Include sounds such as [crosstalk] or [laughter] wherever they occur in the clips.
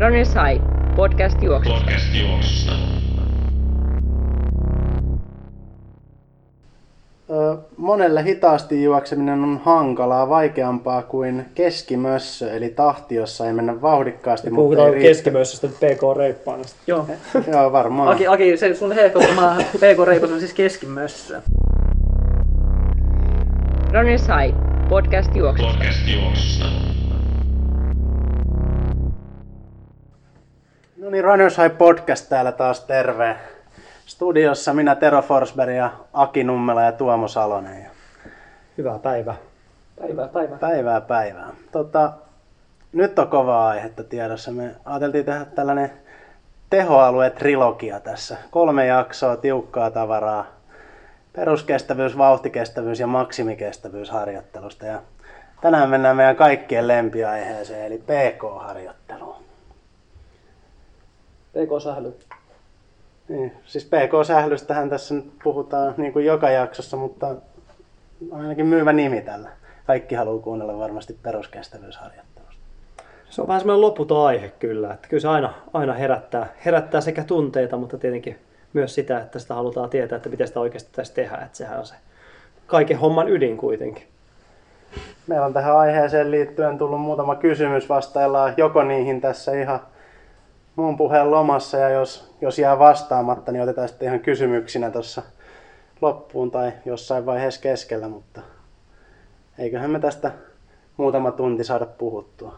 Runners High, podcast juoksusta. Podcast juoksusta. Monelle hitaasti juokseminen on hankalaa, vaikeampaa kuin keskimössö, eli tahti, jossa ei mennä vauhdikkaasti, mutta Puhutaan ei keskimöissästä PK-reippaanasta. Joo. Joo, varmaan. Aki, Aki se sun hehkottama PK-reipas on siis keskimössö. Runners High, podcast juoksusta. Podcast juoksusta. No niin, Runners High Podcast täällä taas terve. Studiossa minä Tero Forsberg ja Aki Nummela ja Tuomo Salonen. Hyvää päivää. Päivää, päivää. päivää päivää. Tota, nyt on kova aihetta tiedossa. Me ajateltiin tehdä tällainen tehoalue-trilogia tässä. Kolme jaksoa, tiukkaa tavaraa. Peruskestävyys, vauhtikestävyys ja maksimikestävyys harjoittelusta. Ja tänään mennään meidän kaikkien lempiaiheeseen, eli PK-harjoitteluun. PK-sähly. Niin, siis PK-sählystähän tässä nyt puhutaan niin kuin joka jaksossa, mutta on ainakin myyvä nimi tällä. Kaikki haluaa kuunnella varmasti peruskestävyysharjoittelusta. Se on vähän semmoinen loputon aihe kyllä. Että kyllä se aina, aina herättää, herättää sekä tunteita, mutta tietenkin myös sitä, että sitä halutaan tietää, että miten sitä oikeasti pitäisi tehdä. Että sehän on se kaiken homman ydin kuitenkin. Meillä on tähän aiheeseen liittyen tullut muutama kysymys. Vastaillaan joko niihin tässä ihan muun puheen lomassa ja jos, jos jää vastaamatta, niin otetaan sitten ihan kysymyksinä tuossa loppuun tai jossain vaiheessa keskellä, mutta eiköhän me tästä muutama tunti saada puhuttua.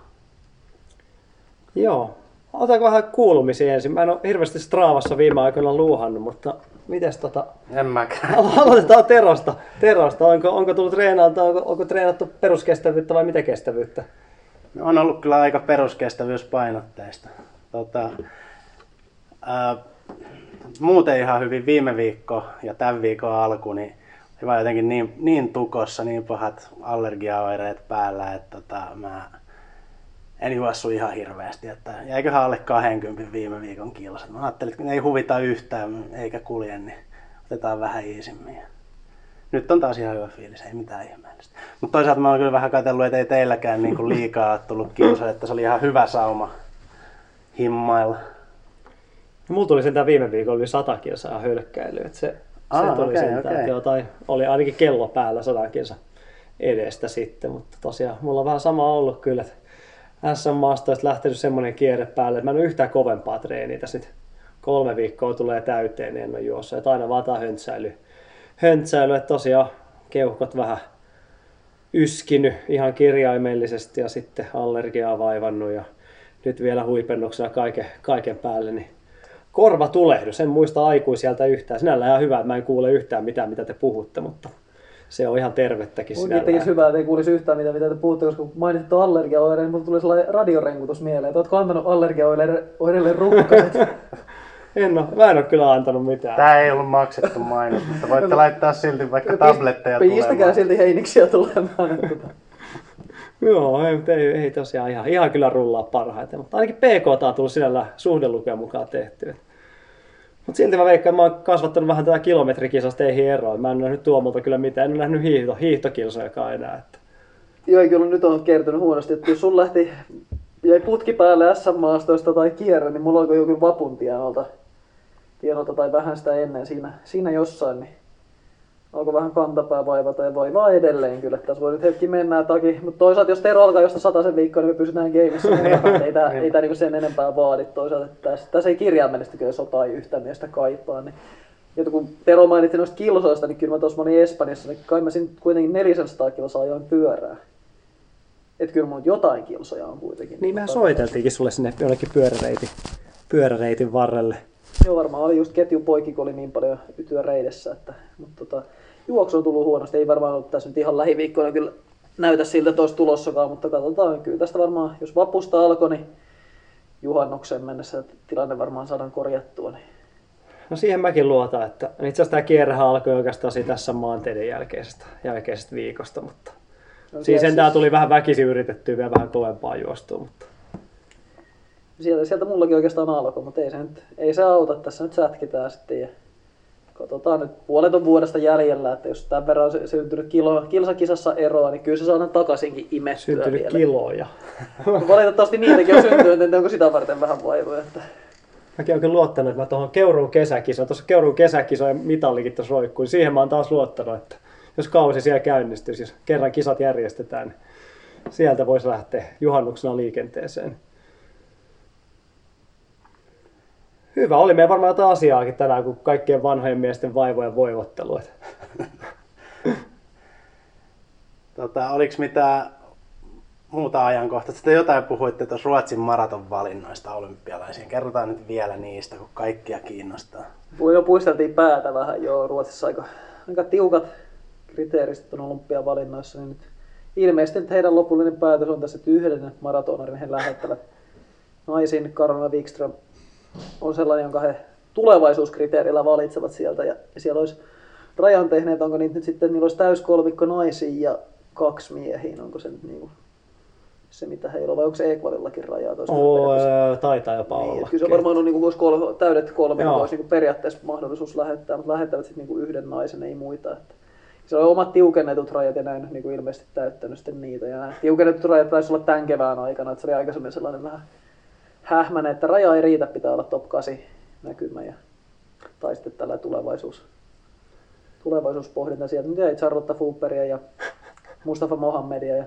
Joo. Otetaanko vähän kuulumisia ensin? Mä en ole hirveästi Straavassa viime aikoina luuhannut, mutta mites tota... En mäkään. Aloitetaan Terosta. Terosta. Onko, onko tullut treenalta, onko, onko treenattu peruskestävyyttä vai mitä kestävyyttä? No, On ollut kyllä aika peruskestävyyspainotteista. Tota, ää, muuten ihan hyvin viime viikko ja tämän viikon alku, niin vaan jotenkin niin, niin tukossa, niin pahat allergiaoireet päällä, että tota, mä en juossu ihan hirveästi. Että jäiköhän alle 20 viime viikon kilsat. Mä ajattelin, että kun ei huvita yhtään eikä kulje, niin otetaan vähän iisimmin. Nyt on taas ihan hyvä fiilis, ei mitään ihmeellistä. Mutta toisaalta mä oon kyllä vähän katsellut, että ei teilläkään niin liikaa tullut kilsoja, että se oli ihan hyvä sauma himmailla. No, mulla tuli sentään viime viikolla yli 100 kilsaa hölkkäilyä. että Se, Aa, se tuli okei, sentään, okei. että joo, tai oli ainakin kello päällä 100 kilsa edestä sitten, mutta tosiaan mulla on vähän sama ollut kyllä, että SM-maastoista lähtenyt semmoinen kierre päälle, että mä en ole yhtään kovempaa treeniä tässä nyt kolme viikkoa tulee täyteen, niin en ole juossut, että aina vaan tää höntsäily, höntsäily, että tosiaan keuhkot vähän yskinyt ihan kirjaimellisesti ja sitten allergiaa vaivannut ja nyt vielä huipennuksena kaiken, kaiken päälle, niin korva tulehdus. En muista aikuisieltä yhtään. Sinällään ihan hyvä, että mä en kuule yhtään mitään, mitä te puhutte, mutta se on ihan tervettäkin Mun sinällään. tekisi hyvää, että ei kuulisi yhtään mitä, mitä te puhutte, koska kun mainitsit tuon allergiaoireen, niin mulla tuli sellainen radiorenkutus mieleen, että ootko antanut allergiaoireille rukkaat? [laughs] En ole, mä en ole kyllä antanut mitään. Tää ei ollut maksettu mainos, mutta voitte [laughs] laittaa silti vaikka tabletteja Pistäkää tulemaan. silti heiniksiä tulemaan. [laughs] Joo, ei, ei, ei tosiaan ihan, ihan kyllä rullaa parhaiten, mutta ainakin PK on tullut sinällä suhdelukeen mukaan tehty. Mutta silti mä veikkaan, että mä oon kasvattanut vähän tätä kilometrikisasta teihin eroa. Mä en nähnyt Tuomolta kyllä mitään, en ole nähnyt hiihto, hiihtokilsojakaan enää. Että. Joo, kyllä nyt on kertynyt huonosti, että jos sun lähti, jäi putki päälle SM-maastoista tai kierre, niin mulla alkoi joku vapun tienolta, tienolta tai vähän sitä ennen siinä, siinä jossain, niin alkoi vähän kantapää vaivata ja vaivaa edelleen kyllä. Tässä voi nyt hetki mennä takia, mutta toisaalta jos Tero alkaa jostain sataisen viikkoa, niin me pysytään gameissa. niin ei tää, ei tää niinku sen enempää vaadi toisaalta. Tässä, tässä ei kirjaimellisesti kyllä sota yhtään miestä kaipaa. Niin. Ja kun Tero mainitsi noista kilsoista, niin kyllä mä tuossa mä olin Espanjassa, niin kai mä siinä kuitenkin 400 kilsaa ajoin pyörää. Että kyllä mulla jotain kilsoja on kuitenkin. Niin mehän soiteltiinkin sulle sinne jonnekin pyöräreitin, pyöräreitin varrelle. Joo, varmaan oli just ketjupoikki, kun oli niin paljon ytyä reidessä. Että, mutta tota, juoksu on tullut huonosti. Ei varmaan ollut tässä nyt ihan lähiviikkoina kyllä näytä siltä, että olisi tulossakaan, mutta katsotaan. Kyllä tästä varmaan, jos vapusta alkoi, niin juhannukseen mennessä tilanne varmaan saadaan korjattua. Niin. No siihen mäkin luotan, että itse asiassa tämä kierrehän alkoi oikeastaan tässä maanteiden jälkeisestä, jälkeisestä viikosta, mutta No, siis sieltä- sentään tuli vähän väkisin yritettyä vielä vähän kovempaa juostua, mutta Sieltä, sieltä mullakin oikeastaan alkoi, mutta ei se, nyt, ei se auta. Tässä nyt sätkitään sitten ja katsotaan nyt puolet on vuodesta jäljellä, että jos tämän verran on syntynyt kilo, kilsakisassa eroa, niin kyllä se saadaan takaisinkin imettyä Syntynyt vielä. kiloja. Valitettavasti niitäkin on syntynyt, että onko sitä varten vähän vaivoja. Että... Mäkin oikein luottanut, että mä tuohon Keuruun kesäkisoon, tuossa Keuruun kesäkisojen mitallikin tuossa roikkuin, siihen mä oon taas luottanut, että jos kausi siellä käynnistyisi, jos kerran kisat järjestetään, niin sieltä voisi lähteä juhannuksena liikenteeseen. Hyvä, oli meillä varmaan jotain asiaakin tänään, kuin kaikkien vanhojen miesten vaivojen voivottelu. [laughs] Tota, oliko mitään muuta ajankohtaa? Sitten jotain puhuitte tuossa Ruotsin maraton valinnoista olympialaisiin. Kerrotaan nyt vielä niistä, kun kaikkia kiinnostaa. Jo puisteltiin päätä vähän jo Ruotsissa aika, aika tiukat kriteeristöt on olympiavalinnoissa, niin nyt ilmeisesti nyt heidän lopullinen päätös on tässä, että yhden maratonarin he lähettävät naisiin. Karolina Wikström on sellainen, jonka he tulevaisuuskriteerillä valitsevat sieltä. Ja siellä olisi rajan tehneet, onko niitä nyt sitten, niillä olisi täyskolmikko naisiin ja kaksi miehiin, onko se nyt niin kuin se mitä heillä on, vai onko se Equalillakin rajaa Oo, öö, taitaa jopa Niin, olla. kyllä se varmaan on niin kuin, kolme, täydet kolme, Joo. niin olisi niin kuin periaatteessa mahdollisuus lähettää, mutta lähettävät sitten niin kuin yhden naisen, ei muita. Että se on omat tiukennetut rajat ja näin niin kuin ilmeisesti täyttänyt sitten niitä. Ja nämä tiukennetut rajat taisi olla tämän kevään aikana, että se oli aikaisemmin sellainen vähän hähmäinen, että raja ei riitä, pitää olla top 8 näkymä. Ja, tai sitten tällä tulevaisuus, tulevaisuuspohdinta sieltä. Nyt jäi Charlotte Fooperia ja Mustafa Mohammedia ja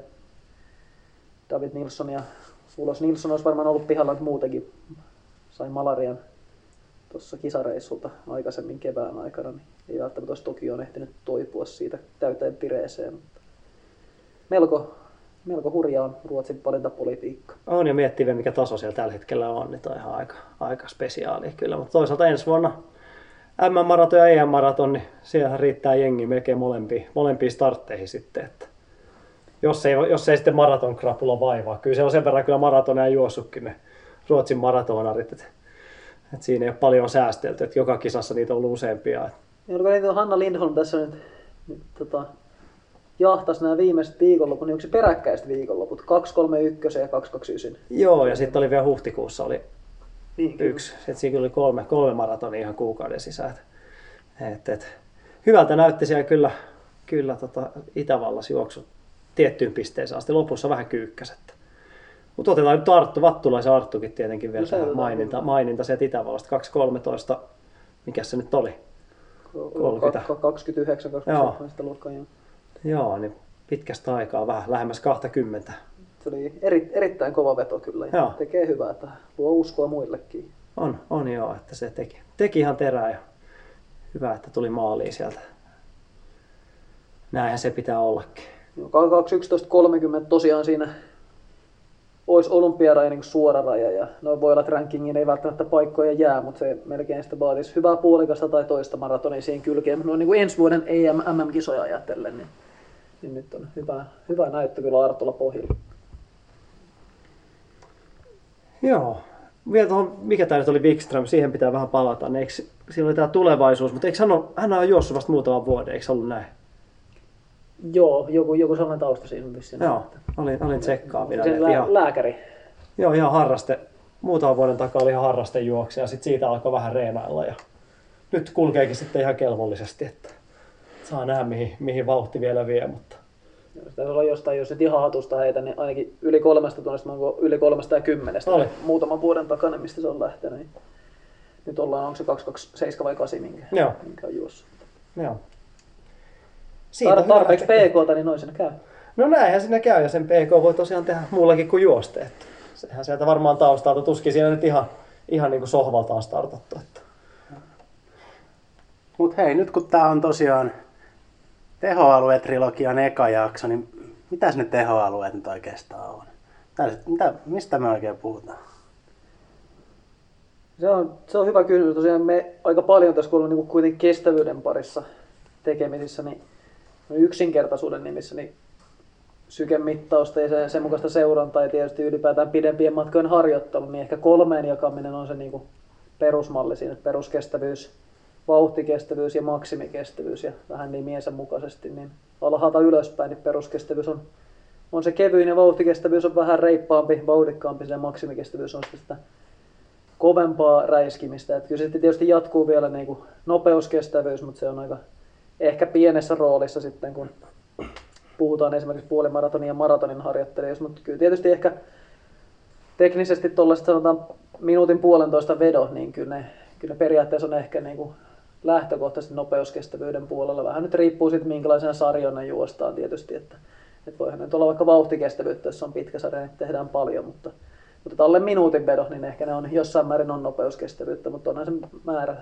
David Nilsson ja Ulos Nilsson olisi varmaan ollut pihalla muutenkin. Sai malarian tuossa kisareissulta aikaisemmin kevään aikana, niin ei välttämättä olisi Tokioon ehtinyt toipua siitä täyteen pireeseen. Mutta melko, melko hurja on Ruotsin valintapolitiikka. On ja miettii vielä, mikä taso siellä tällä hetkellä on, niin on ihan aika, aika spesiaali kyllä. Mutta toisaalta ensi vuonna M-maraton ja EM-maraton, niin siellä riittää jengi melkein molempiin, molempiin startteihin sitten. Että jos, ei, jos ei sitten maraton krapula vaivaa. Kyllä se on sen verran kyllä maratoneja juossutkin ne Ruotsin maratonarit. Että, että siinä ei ole paljon säästelty, että joka kisassa niitä on ollut useampia. Oliko niitä Hanna Lindholm tässä nyt, nyt tota, jahtas nämä viimeiset viikonloput, niin onko se peräkkäiset viikonloput? 231 ja 229. Joo, ja sitten oli vielä huhtikuussa oli Niin, yksi. Sitten siinä oli kolme, kolme maratonia ihan kuukauden sisään. Et, et, hyvältä näytti siellä kyllä, kyllä tota Itävallassa juoksu tiettyyn pisteeseen asti. Lopussa vähän kyykkäs. Mutta otetaan nyt Arttu, Vattulaisen Arttukin tietenkin vielä No tähän maininta, maininta sieltä Itävallasta. 2.13, mikä se nyt oli? 30. 29, 27 sitä luokkaa. joo. Joo, niin pitkästä aikaa vähän lähemmäs 20. Se oli eri, erittäin kova veto kyllä. Ja Joo. tekee hyvää, että luo uskoa muillekin. On, on joo, että se teki, teki ihan terää ja hyvä, että tuli maaliin sieltä. Näinhän se pitää ollakin. Joo, 2.11.30 tosiaan siinä olisi olympiaraja niin suora raja ja no voi olla, että rankingiin ei välttämättä paikkoja jää, mutta se melkein sitä vaatisi hyvää puolikasta tai toista maratonia siihen kylkeen. Mutta no, niin kuin ensi vuoden EM, MM-kisoja ajatellen, niin, niin nyt on hyvä, hyvä näyttö kyllä Artolla pohjilla. Joo. Vielä tuohon, mikä tämä nyt oli Wikström, siihen pitää vähän palata. Niin Eikö, siinä oli tämä tulevaisuus, mutta eikö hän, ole, hän on juossut vasta muutaman vuoden, eikö ollut näin? Joo, joku, joku sellainen tausta siinä vissiin. Joo, olin, olin tsekkaavina. Sen että lää, Ihan, lääkäri. joo, ihan harraste. Muutaman vuoden takaa oli ihan harrastejuoksija ja sitten siitä alkoi vähän reenailla. Ja nyt kulkeekin sitten ihan kelvollisesti, että saa nähdä mihin, mihin vauhti vielä vie, mutta Se taisi olla jostain, jos nyt ihan hatusta heitä, niin ainakin yli kolmesta tunnista, onko yli kolmesta ja kymmenestä Oli. muutaman vuoden takana, mistä se on lähtenyt. Niin Nyt ollaan, onko se 227 vai 8, minkä, Joo. minkä on juossut. joo. Tar- on hyvä tarpeeksi. PKta, niin noin siinä käy. No näinhän siinä käy ja sen PK voi tosiaan tehdä muullakin kuin juoste. Että sehän sieltä varmaan taustalta tuskin siinä nyt ihan, ihan niin kuin sohvaltaan startattu. Että. Mutta hei, nyt kun tämä on tosiaan tehoalue-trilogian eka jakso, niin mitäs ne tehoalueet nyt oikeastaan on? Mitä, mitä, mistä me oikein puhutaan? Se on, se on hyvä kysymys. Tosiaan me aika paljon tässä, kun ollaan niin kuitenkin kestävyyden parissa tekemisissä, niin no yksinkertaisuuden nimissä, niin sykemittausta ja sen, sen mukaista seurantaa ja tietysti ylipäätään pidempien matkojen harjoittelu, niin ehkä kolmeen jakaminen on se niin kuin perusmalli siinä, peruskestävyys, vauhtikestävyys ja maksimikestävyys ja vähän nimiensä mukaisesti, niin alhaalta ylöspäin, niin peruskestävyys on, on se kevyin ja vauhtikestävyys on vähän reippaampi, vauhdikkaampi, ja maksimikestävyys on sitä kovempaa räiskimistä. Et kyllä sitten tietysti jatkuu vielä niin kuin nopeuskestävyys, mutta se on aika ehkä pienessä roolissa sitten, kun puhutaan esimerkiksi puolimaratonin ja maratonin harjoittelijoista, mutta kyllä tietysti ehkä teknisesti tuollaiset sanotaan minuutin puolentoista vedot, niin kyllä ne, kyllä ne periaatteessa on ehkä niin kuin lähtökohtaisesti nopeuskestävyyden puolella. Vähän nyt riippuu siitä, minkälaisena sarjana juostaan tietysti, että, että voihan nyt olla vaikka vauhtikestävyyttä, jos on pitkä sarja, niin tehdään paljon, mutta, mutta alle minuutin vedot, niin ehkä ne on jossain määrin on nopeuskestävyyttä, mutta onhan se määrä,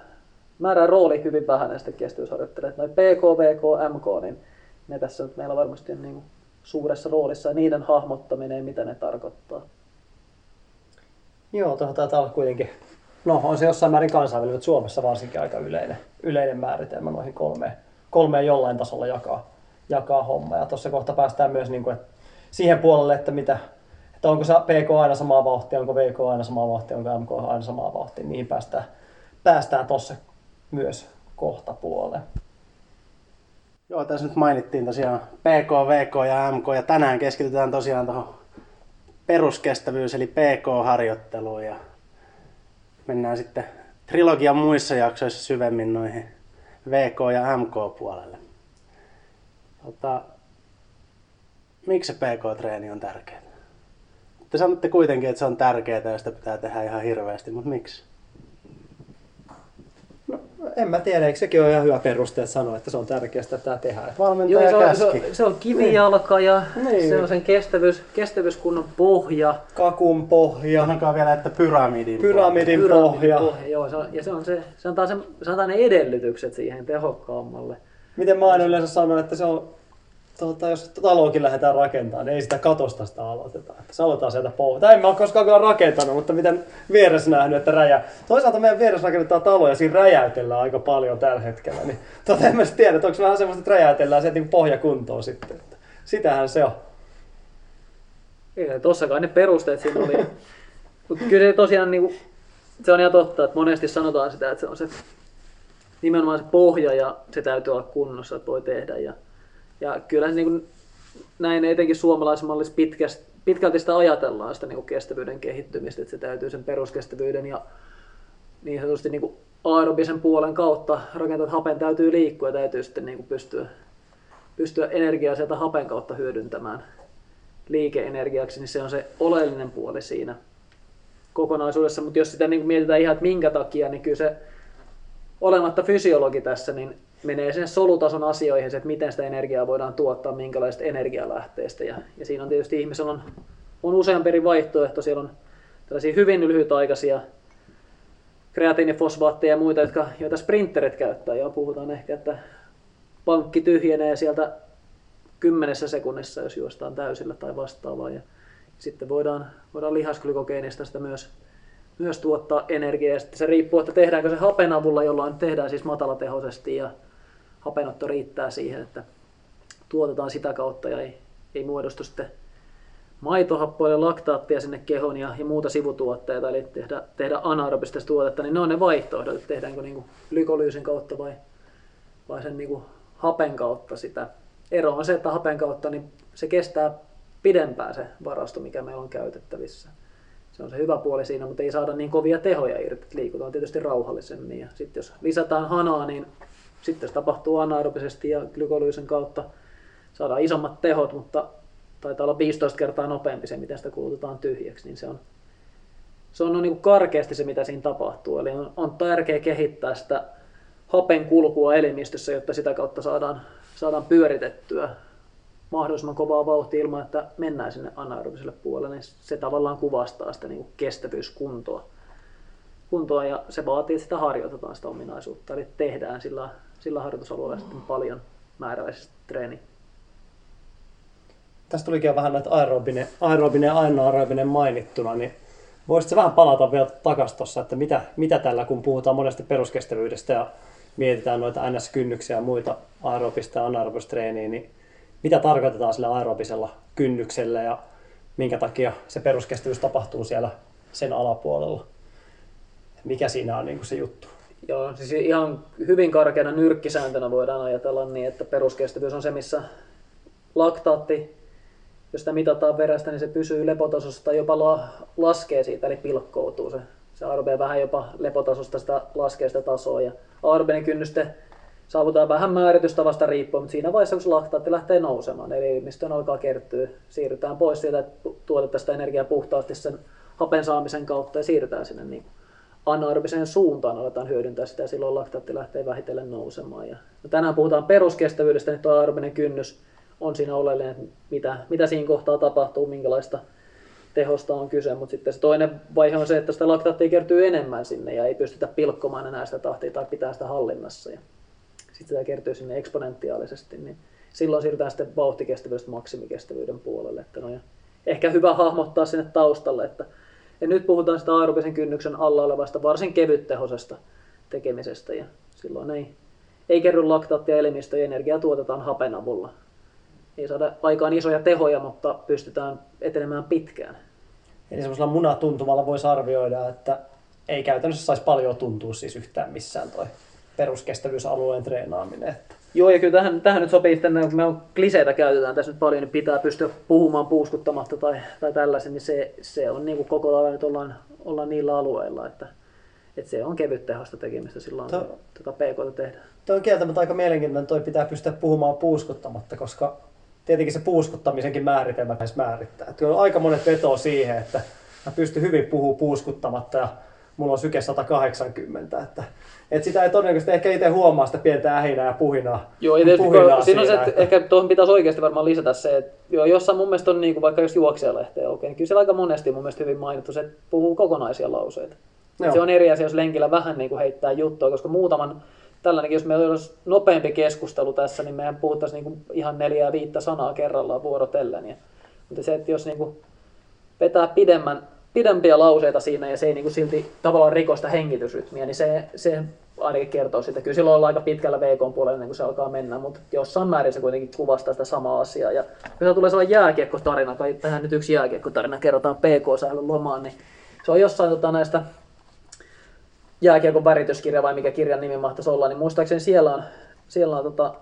määrä rooli hyvin vähän näistä kestävyysharjoittelijoista. Noin PK, VK, MK, niin ne tässä nyt meillä varmasti on niin suuressa roolissa ja niiden hahmottaminen mitä ne tarkoittaa. Joo, tuohon taitaa olla kuitenkin, no on se jossain määrin kansainvälinen, mutta Suomessa varsinkin aika yleinen, yleinen määritelmä noihin kolmeen, kolmeen jollain tasolla jakaa, jakaa homma. Ja tuossa kohta päästään myös niin kuin, että siihen puolelle, että, mitä, että onko se PK aina samaa vauhtia, onko VK aina samaa vauhtia, onko MK aina samaa vauhtia, niihin päästään, päästään myös kohta puoleen. Joo, tässä nyt mainittiin tosiaan PK, VK ja MK ja tänään keskitytään tosiaan tuohon peruskestävyys eli PK-harjoitteluun ja mennään sitten trilogian muissa jaksoissa syvemmin noihin VK- ja MK-puolelle. Tota, miksi se PK-treeni on tärkeää? Te sanotte kuitenkin, että se on tärkeää ja sitä pitää tehdä ihan hirveästi, mutta miksi? En mä tiedä, eikö sekin ole ihan hyvä peruste, että sanoa, että se on tärkeää, että tämä tehdään. Valmentaja Joo, se, on, käski. se, on, se on kivijalka ja Niin. se on sen kestävyys, kestävyyskunnon pohja. Kakun pohja, Sanokaa vielä, että pyramidin. pyramidin Pyramidin pohja. pohja. Joo, se on, ja se on, se, se antaa, sen, se antaa ne edellytykset siihen tehokkaammalle. Miten mä aina yleensä sanon, että se on, tuota, jos taloakin lähdetään rakentamaan, niin ei sitä katosta sitä aloiteta. Että se aloitetaan sieltä pohjalta. Tai en mä ole koskaan kyllä rakentanut, mutta miten vieressä nähnyt, että räjää. Toisaalta meidän vieressä rakennetaan taloja ja siinä räjäytellään aika paljon tällä hetkellä. Niin, [laughs] tuota, en mä tiedä, että onko vähän semmoista, että räjäytellään sieltä niin pohjakuntoon sitten. Että sitähän se on. Ei, tossakaan ne perusteet siinä oli. Mutta kyllä se tosiaan niinku, se on ihan totta, että monesti sanotaan sitä, että se on se nimenomaan se pohja ja se täytyy olla kunnossa, että voi tehdä. Ja, ja kyllä se niinku, näin etenkin suomalaismallissa pitkästi, pitkälti sitä ajatellaan sitä niinku kestävyyden kehittymistä, että se täytyy sen peruskestävyyden ja niin sanotusti niinku aerobisen puolen kautta rakentaa, että hapen täytyy liikkua ja täytyy sitten niinku pystyä, pystyä energiaa sieltä hapen kautta hyödyntämään liikeenergiaksi, niin se on se oleellinen puoli siinä kokonaisuudessa. Mutta jos sitä niin mietitään ihan, että minkä takia, niin kyllä se olematta fysiologi tässä, niin menee sen solutason asioihin, että miten sitä energiaa voidaan tuottaa, minkälaisesta energialähteestä. Ja, ja siinä on tietysti ihmisellä on, on useampi eri vaihtoehto. Siellä on tällaisia hyvin lyhytaikaisia kreatiinifosfaatteja ja muita, jotka, joita sprinterit käyttää. Ja puhutaan ehkä, että pankki tyhjenee sieltä kymmenessä sekunnissa, jos juostaan täysillä tai vastaavaa. Ja sitten voidaan, voidaan lihasglykogeenista sitä myös, myös tuottaa energiaa. Ja sitten se riippuu, että tehdäänkö se hapen avulla, jolloin tehdään siis matalatehoisesti ja hapenotto riittää siihen, että tuotetaan sitä kautta ja ei, ei muodostu sitten maitohappoja ja laktaattia sinne kehoon ja, ja muuta sivutuotteita, eli tehdä, tehdä anaerobista tuotetta, niin ne on ne vaihtoehdot, että tehdäänkö niin glykolyysin kautta vai, vai sen niin kuin hapen kautta sitä. Ero on se, että hapen kautta niin se kestää pidempään se varasto, mikä meillä on käytettävissä. Se on se hyvä puoli siinä, mutta ei saada niin kovia tehoja irti, liikutaan tietysti rauhallisemmin. Ja sitten jos lisätään hanaa, niin sitten se tapahtuu anaerobisesti ja glykolyysin kautta saadaan isommat tehot, mutta taitaa olla 15 kertaa nopeampi se, miten sitä kulutetaan tyhjäksi, niin se on, se on niin kuin karkeasti se, mitä siinä tapahtuu. Eli on, on tärkeää kehittää sitä hapen kulkua elimistössä, jotta sitä kautta saadaan, saadaan pyöritettyä mahdollisimman kovaa vauhtia ilman, että mennään sinne anaerobiselle puolelle, niin se tavallaan kuvastaa sitä niin kuin kestävyyskuntoa. Kuntoa, ja se vaatii, että sitä harjoitetaan sitä ominaisuutta, eli tehdään sillä, sillä harjoitusalueella sitten paljon määräväisesti treeniä. Tästä tulikin jo vähän näitä aerobinen, aerobinen ja anaerobinen mainittuna, niin voisitko vähän palata vielä takaisin tuossa, että mitä, mitä tällä, kun puhutaan monesti peruskestävyydestä ja mietitään noita NS-kynnyksiä ja muita aerobista ja anaerobista treeniä, niin mitä tarkoitetaan sillä aerobisella kynnyksellä ja minkä takia se peruskestävyys tapahtuu siellä sen alapuolella? Mikä siinä on niin kuin se juttu? Joo, siis ihan hyvin karkeana nyrkkisääntönä voidaan ajatella niin, että peruskestävyys on se, missä laktaatti, jos sitä mitataan verestä, niin se pysyy lepotasossa tai jopa la- laskee siitä, eli pilkkoutuu se, Se aerobia vähän jopa lepotasosta sitä laskee sitä tasoa ja aerobinen kynnys sitten saavutaan vähän määritystavasta riippuen, mutta siinä vaiheessa kun se laktaatti lähtee nousemaan, eli ilmistoon alkaa kertyä, siirrytään pois siitä, että tuotetaan sitä energiaa puhtaasti sen hapen saamisen kautta ja siirrytään sinne niin anaerobiseen suuntaan, aletaan hyödyntää sitä silloin laktaatti lähtee vähitellen nousemaan. Ja no tänään puhutaan peruskestävyydestä, niin tuo aerobinen kynnys on siinä oleellinen, että mitä, mitä siinä kohtaa tapahtuu, minkälaista tehosta on kyse, mutta sitten se toinen vaihe on se, että sitä laktaattia kertyy enemmän sinne ja ei pystytä pilkkomaan enää sitä tahtia tai pitää sitä hallinnassa. Ja sitten sitä kertyy sinne eksponentiaalisesti, niin silloin siirrytään sitten vauhtikestävyydestä maksimikestävyyden puolelle. Että no ja ehkä hyvä hahmottaa sinne taustalle, että ja nyt puhutaan sitä aerobisen kynnyksen alla olevasta varsin kevyttehosesta tekemisestä ja silloin ei, ei kerry laktaattia elimistö ja energiaa tuotetaan hapen avulla. Ei saada aikaan isoja tehoja, mutta pystytään etenemään pitkään. Eli semmoisella munatuntumalla voisi arvioida, että ei käytännössä saisi paljon tuntua siis yhtään missään toi peruskestävyysalueen treenaaminen. Että Joo, ja kyllä tähän, tähän nyt sopii sitten, kun me on kliseitä käytetään tässä nyt paljon, niin pitää pystyä puhumaan puuskuttamatta tai, tai tällaisen, niin se, se on niin kuin koko lailla nyt ollaan, ollaan niillä alueilla, että, että se on kevyt tehosta tekemistä silloin, Tuo- kun tuota PK tehdään. Toi on kieltämättä aika mielenkiintoinen, toi pitää pystyä puhumaan puuskuttamatta, koska tietenkin se puuskuttamisenkin määritelmä määrittää. Että kyllä aika monet vetoo siihen, että mä pystyn hyvin puhumaan puuskuttamatta ja mulla on syke 180, että, että sitä ei todennäköisesti ehkä itse huomaa sitä pientä ähinää ja puhinaa. Joo, ja tietysti puhinaa siinä on se, siinä, että, ehkä tuohon pitäisi oikeasti varmaan lisätä se, että joo, jossain mun mielestä on niin kuin vaikka jos juoksijalehteä okei, niin kyllä siellä aika monesti mun mielestä hyvin mainittu se, että puhuu kokonaisia lauseita. Joo. Se on eri asia, jos lenkillä vähän niin kuin heittää juttua, koska muutaman tällainenkin, jos meillä olisi nopeampi keskustelu tässä, niin meidän puhuttaisiin niin kuin ihan neljää viittä sanaa kerrallaan vuorotellen. Ja, mutta se, että jos niin kuin vetää pidemmän, pidempiä lauseita siinä ja se ei niin kuin silti tavallaan rikosta hengitysrytmiä, niin se, se ainakin kertoo sitä. Kyllä silloin ollaan aika pitkällä VK-puolella ennen kuin se alkaa mennä, mutta jossain määrin se kuitenkin kuvastaa sitä samaa asiaa. Ja kun se tulee sellainen jääkiekkotarina, kai tähän nyt yksi jääkiekkotarina kerrotaan PK-sählyn lomaan, niin se on jossain tota, näistä jääkiekon värityskirja vai mikä kirjan nimi mahtaisi olla, niin muistaakseni siellä on, siellä on tota,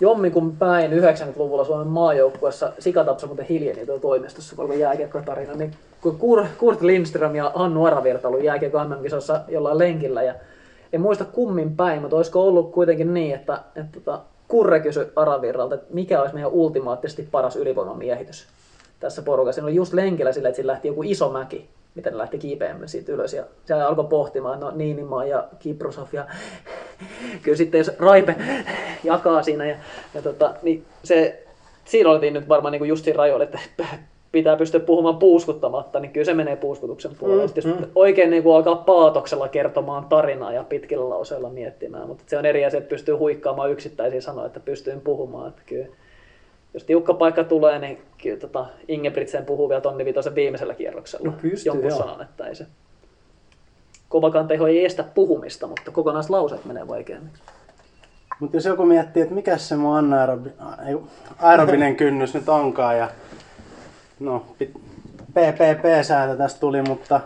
jommikun päin 90-luvulla Suomen maajoukkuessa Sikatapsa muuten hiljeni tuolla toimistossa, kun jääkiekkotarina, niin kun Kur- Kurt Lindström ja Hannu Aravirta ollut jääkiekko MM-kisossa jollain lenkillä ja en muista kummin päin, mutta olisiko ollut kuitenkin niin, että, että tota, Kurre kysyi Aravirralta, että mikä olisi meidän ultimaattisesti paras ylivoimamiehitys tässä porukassa. Siinä oli just lenkillä sillä, että sillä lähti joku iso mäki, miten lähti kiipeämään siitä ylös. Ja se alkoi pohtimaan, no Niinimaa ja Kiprosov ja [laughs] kyllä sitten jos Raipe jakaa siinä ja, ja tota, niin se, siinä oltiin nyt varmaan niin just siinä rajoilla, että pitää pystyä puhumaan puuskuttamatta, niin kyllä se menee puuskutuksen puolelle. Mm, jos oikein niin kuin alkaa paatoksella kertomaan tarinaa ja pitkillä lauseilla miettimään, mutta se on eri asia, että pystyy huikkaamaan yksittäisiä sanoja, että pystyy puhumaan. Että kyllä, jos tiukka paikka tulee, niin kyllä tota Ingebrigtsen puhuu vielä tonni vitosen viimeisellä kierroksella. No pystyy, jonkun joo. sanan, että ei se kovakaan teho ei estä puhumista, mutta kokonaislauseet menee vaikeammiksi. Mutta jos joku miettii, että mikä se mun anaerobi, aerobinen [laughs] kynnys nyt onkaan ja no PPP-sääntö tästä tuli, mutta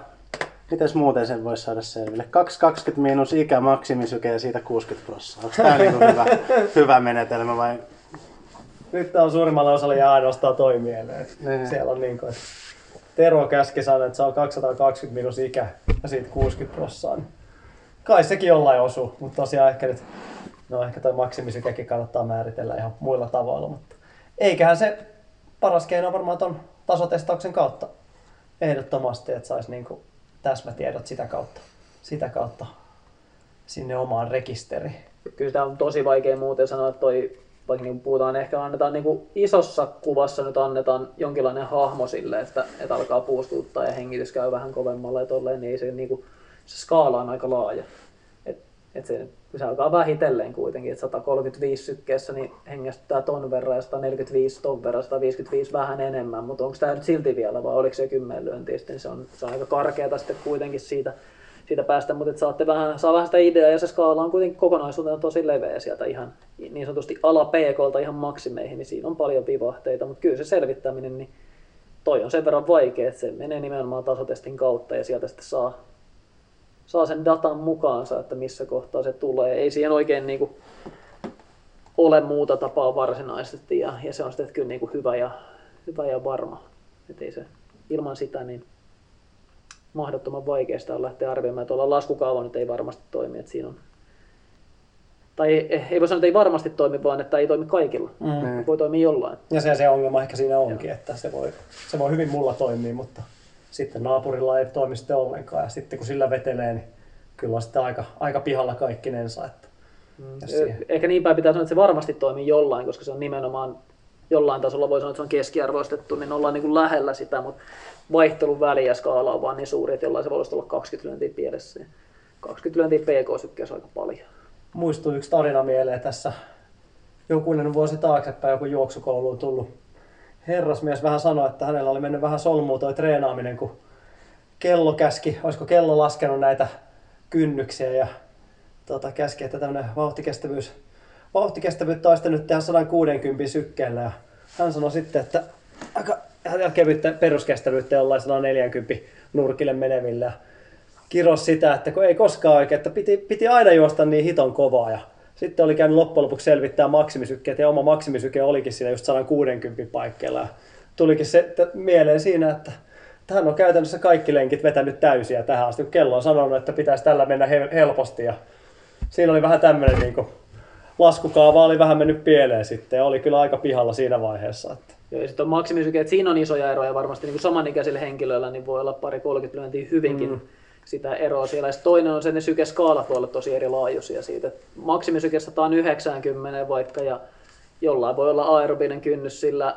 mites muuten sen voisi saada selville? 220 miinus ikä maksimisyke ja siitä 60 prosenttia. Onko tämä niinku hyvä, hyvä menetelmä vai? Nyt on suurimmalle osalle jää ainoastaan toi mieleen. Niin. Siellä on niin kuin, Tero käski sanoa, että se on 220 minus ikä ja siitä 60 prossaa. Niin kai sekin jollain osuu, mutta tosiaan ehkä nyt, no ehkä toi maksimisykekin kannattaa määritellä ihan muilla tavoilla, mutta eiköhän se paras keino varmaan ton tasotestauksen kautta ehdottomasti, että saisi niinku täsmätiedot sitä kautta, sitä kautta sinne omaan rekisteriin. Kyllä sitä on tosi vaikea muuten sanoa, että toi, vaikka niin puhutaan, ehkä annetaan niin kuin isossa kuvassa nyt annetaan jonkinlainen hahmo sille, että, että alkaa puustuttaa ja hengitys käy vähän kovemmalla ja tolleen, niin se, niin kuin, se skaala on aika laaja. Et, se, se alkaa vähitellen kuitenkin, että 135 sykkeessä niin hengästyttää ton verran ja 145 ton verran, 155 vähän enemmän, mutta onko tämä nyt silti vielä vai oliko se kymmenen lyöntiä sitten, niin se on, se on aika karkeata sitten kuitenkin siitä, siitä päästä, mutta et saatte vähän, saa vähän sitä ideaa ja se skaala on kuitenkin kokonaisuutena tosi leveä sieltä ihan niin sanotusti ala PKlta ihan maksimeihin, niin siinä on paljon vivahteita, mutta kyllä se selvittäminen, niin toi on sen verran vaikea, että se menee nimenomaan tasotestin kautta ja sieltä sitten saa, saa sen datan mukaansa, että missä kohtaa se tulee. Ei siihen oikein niin kuin ole muuta tapaa varsinaisesti ja, ja se on sitten kyllä niin kuin hyvä, ja, hyvä ja varma. Et ei se, ilman sitä niin mahdottoman vaikeasta on lähteä arvioimaan. Tuolla laskukaava nyt ei varmasti toimi, että siinä on tai ei, ei voi sanoa, että ei varmasti toimi, vaan että ei toimi kaikilla. Mm. Voi toimia jollain. Ja se, se ongelma ehkä siinä onkin, että se voi, se voi hyvin mulla toimia, mutta sitten naapurilla ei toimi sitten ollenkaan. Ja sitten kun sillä vetelee, niin kyllä on sitten aika, aika pihalla kaikkinensa. Että siihen- Eh, Ehkä niin päin pitää sanoa, että se varmasti toimii jollain, koska se on nimenomaan jollain tasolla voi sanoa, että se on keskiarvoistettu, niin ollaan niin kuin lähellä sitä, mutta vaihtelun väli ja skaala on vaan niin suuri, että jollain se voi olla 20 lyöntiä pielessä. ja 20 lyöntiä PK-sykkeessä aika paljon. muistuu yksi tarina mieleen tässä jokunen vuosi taaksepäin, joku juoksukouluun tullut herrasmies vähän sanoi, että hänellä oli mennyt vähän solmuun toi treenaaminen, kun kello käski, olisiko kello laskenut näitä kynnyksiä ja tota, käski, että tämmöinen vauhtikestävyys, vauhtikestävyyttä olisi nyt tehdä 160 sykkeellä. Ja hän sanoi sitten, että aika kevyttä peruskestävyyttä jollain 140 nurkille menevillä. Kiros sitä, että kun ei koskaan oikein, että piti, piti aina juosta niin hiton kovaa ja sitten oli käynyt loppujen lopuksi selvittää maksimisykkeet ja oma maksimisyke olikin siinä just 160 paikkeilla. Ja tulikin se että mieleen siinä, että että hän on käytännössä kaikki lenkit vetänyt täysiä tähän asti, kun kello on sanonut, että pitäisi tällä mennä he- helposti. Ja siinä oli vähän tämmöinen niin laskukaava oli vähän mennyt pieleen sitten ja oli kyllä aika pihalla siinä vaiheessa. Että. Joo, ja sitten on maksimisyke, että siinä on isoja eroja varmasti niin kuin samanikäisillä henkilöillä, niin voi olla pari 30 lyöntiä hyvinkin mm. Sitä eroa siellä. Ja toinen on se, ne sykeskaalat voi olla tosi erilaajuisia siitä. että Maksimisyke 190 vaikka ja jollain voi olla aerobinen kynnys sillä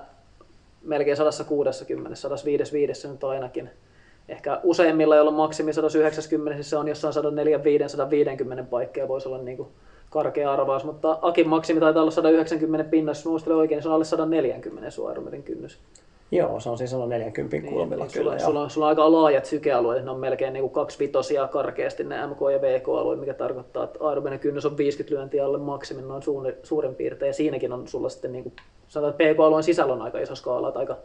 melkein 160, 105 nyt ainakin. Ehkä useimmilla, joilla on maksimi 190, siis se on jossain 145-150 paikkaa, voisi olla niin kuin karkea arvaus, mutta Akin maksimi taitaa olla 190 pinnassa, jos muistelen oikein, niin se on alle 140 sun aerobitin kynnys. Joo, se on siis 140 kulmilla Niin, kyllä. sulla, sulla, on, sulla on aika laajat sykealueet, ne on melkein niin kuin kaksi vitosia karkeasti ne MK- ja VK-alueet, mikä tarkoittaa, että aerobinen kynnys on 50 lyöntiä alle maksimin noin suuri, suurin piirtein, ja siinäkin on sulla sitten, niin kuin, sanotaan, että PK-alueen sisällä on aika iso skaala, että aika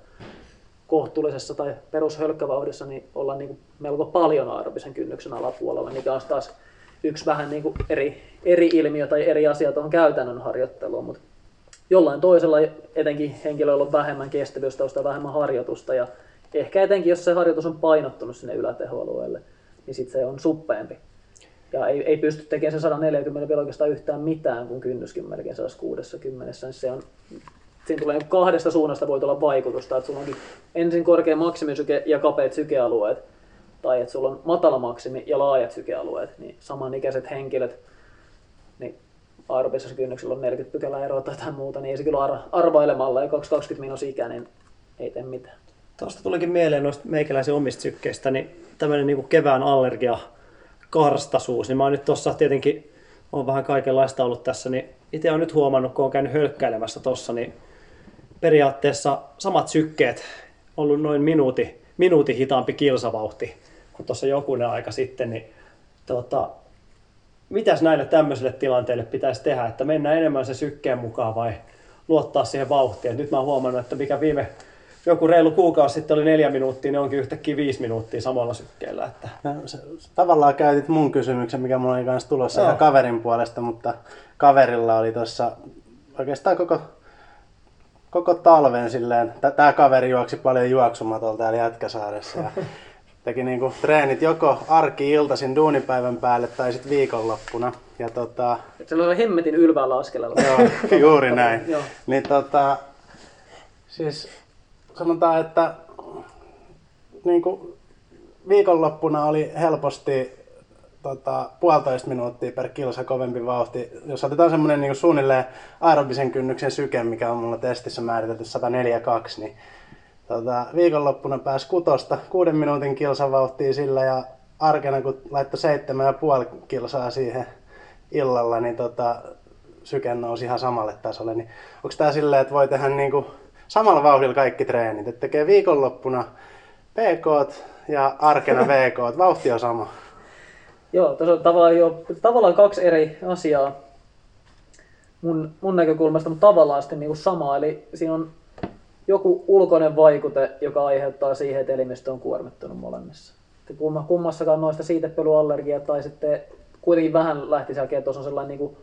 kohtuullisessa tai perushölkkävauhdissa, niin ollaan niin kuin melko paljon aerobisen kynnyksen alapuolella, mikä on taas yksi vähän niin kuin eri, eri ilmiö tai eri asia tuohon käytännön harjoitteluun, mutta jollain toisella, etenkin henkilöillä on vähemmän kestävyystausta, vähemmän harjoitusta ja ehkä etenkin jos se harjoitus on painottunut sinne ylätehoalueelle, niin sitten se on suppeempi. Ja ei, ei pysty tekemään sen 140 vielä oikeastaan yhtään mitään, kun kynnyskin melkein 160, niin se on, siinä tulee kahdesta suunnasta voi tulla vaikutusta, että sulla onkin ensin korkea maksimisyke ja kapeat sykealueet, tai että sulla on matala maksimi ja laajat sykealueet, niin samanikäiset henkilöt, niin aerobisessa kynnyksellä on 40 pykälää eroa tai jotain muuta, niin ei se kyllä ar- arvailemalla ja 220 miinus ikä, niin ei tee mitään. Tuosta tulikin mieleen noista meikäläisen omista sykkeistä, niin tämmöinen niin kevään allergia karstaisuus, niin mä oon nyt tuossa tietenkin, on vähän kaikenlaista ollut tässä, niin itse on nyt huomannut, kun on käynyt hölkkäilemässä tuossa, niin periaatteessa samat sykkeet, ollut noin minuuti, minuutin hitaampi kilsavauhti kuin tuossa jokunen aika sitten, niin tota, mitäs näille tämmöisille tilanteille pitäisi tehdä, että mennään enemmän se sykkeen mukaan vai luottaa siihen vauhtiin. Et nyt mä oon huomannut, että mikä viime joku reilu kuukausi sitten oli neljä minuuttia, niin onkin yhtäkkiä viisi minuuttia samalla sykkeellä. Että No, se, tavallaan käytit mun kysymyksen, mikä mulla oli kanssa tulossa Joo. ihan kaverin puolesta, mutta kaverilla oli tuossa oikeastaan koko, koko talven silleen, tämä kaveri juoksi paljon juoksumatolta täällä Jätkäsaaressa ja [laughs] teki niinku treenit joko arki-iltaisin duunipäivän päälle tai sitten viikonloppuna. Ja tota, Et se oli hemmetin ylväällä askelella. [laughs] Joo, juuri näin. Joo. Niin tota, siis sanotaan, että niin kuin viikonloppuna oli helposti tota, puolitoista minuuttia per kilsa kovempi vauhti. Jos otetaan semmoinen niin suunnilleen aerobisen kynnyksen syke, mikä on mulla testissä määritelty 142, niin tota, viikonloppuna pääsi kutosta kuuden minuutin kilsan vauhtia sillä ja arkena kun laittoi seitsemän ja puoli kilsaa siihen illalla, niin tota, syke nousi ihan samalle tasolle. Niin onko tämä silleen, että voi tehdä niinku samalla vauhdilla kaikki treenit, että tekee viikonloppuna PK ja arkena [laughs] VK, vauhti on sama. Joo, tässä on tavallaan, jo, tavallaan kaksi eri asiaa mun, mun näkökulmasta, mutta tavallaan sitten niin kuin sama. Eli siinä on joku ulkoinen vaikute, joka aiheuttaa siihen, että elimistö on kuormittunut molemmissa. Kummassakaan noista siitepölyallergia tai sitten kuitenkin vähän lähti selkeä, että on sellainen niin kuin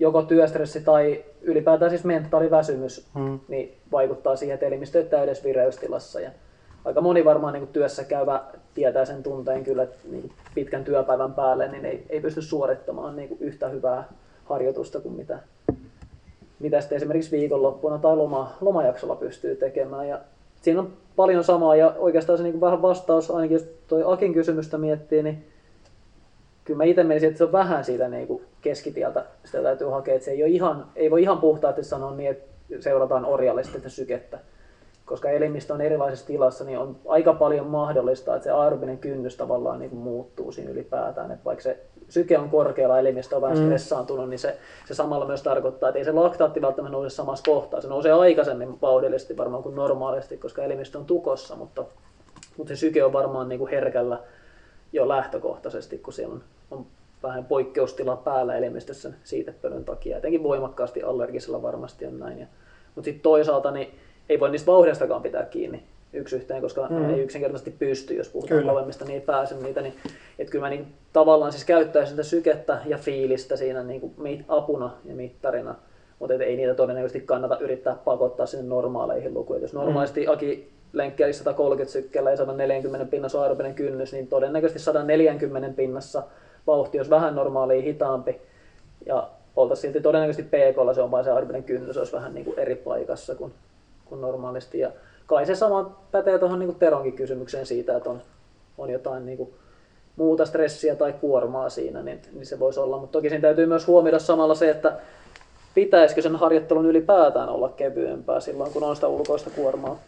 joko työstressi tai ylipäätään siis mentaaliväsymys, Mm. niin vaikuttaa siihen, että elimistö on täydessä vireystilassa. Ja aika moni varmaan niin kuin työssä käyvä tietää sen tunteen kyllä, että niin pitkän työpäivän päälle niin ei, ei pysty suorittamaan niin kuin yhtä hyvää harjoitusta kuin mitä, mitä sitten esimerkiksi viikonloppuna tai loma, lomajaksolla pystyy tekemään. Ja siinä on paljon samaa ja oikeastaan se niin vähän vastaus, ainakin jos toi Akin kysymystä miettii, niin kyllä mä itse menisin, että se on vähän siitä niin kuin keskitieltä, sitä täytyy hakea, että se ei, ole ihan, ei voi ihan puhtaasti sanoa niin, että seurataan orjallisesti sykettä. Koska elimistö on erilaisessa tilassa, niin on aika paljon mahdollista, että se aerobinen kynnys tavallaan niin muuttuu siinä ylipäätään. Että vaikka se syke on korkealla, elimistö on vähän mm. stressaantunut, niin se, se samalla myös tarkoittaa, että ei se laktaatti välttämättä nouse samassa kohtaa. Se nousee aikaisemmin vauhdillisesti varmaan kuin normaalisti, koska elimistö on tukossa, mutta, mutta se syke on varmaan niin kuin herkällä jo lähtökohtaisesti, kun siellä on, on vähän poikkeustila päällä elimistössä siitepölyn takia. Etenkin voimakkaasti allergisella varmasti on näin. Ja, mutta sitten toisaalta niin ei voi niistä vauhdeistakaan pitää kiinni yksi yhteen, koska mm. ei yksinkertaisesti pysty, jos puhutaan kyllä. kovemmista, niin ei pääse niitä. Niin, että kyllä mä niin, tavallaan siis käyttäisin sitä sykettä ja fiilistä siinä niin kuin apuna ja mittarina, mutta ei niitä todennäköisesti kannata yrittää pakottaa sinne normaaleihin lukuihin. Jos normaalisti mm. Aki lenkkiä 130 sykkeellä ja 140 pinnassa aerobinen kynnys, niin todennäköisesti 140 pinnassa vauhti olisi vähän normaalia hitaampi. Ja oltaisiin silti todennäköisesti pk se on vain se aerobinen kynnys olisi vähän niin kuin eri paikassa kuin, kuin normaalisti. Ja kai se sama pätee tuohon niin Teronkin kysymykseen siitä, että on, on jotain niin kuin muuta stressiä tai kuormaa siinä, niin, niin se voisi olla. Mutta toki siinä täytyy myös huomioida samalla se, että pitäisikö sen harjoittelun ylipäätään olla kevyempää silloin, kun on sitä ulkoista kuormaa.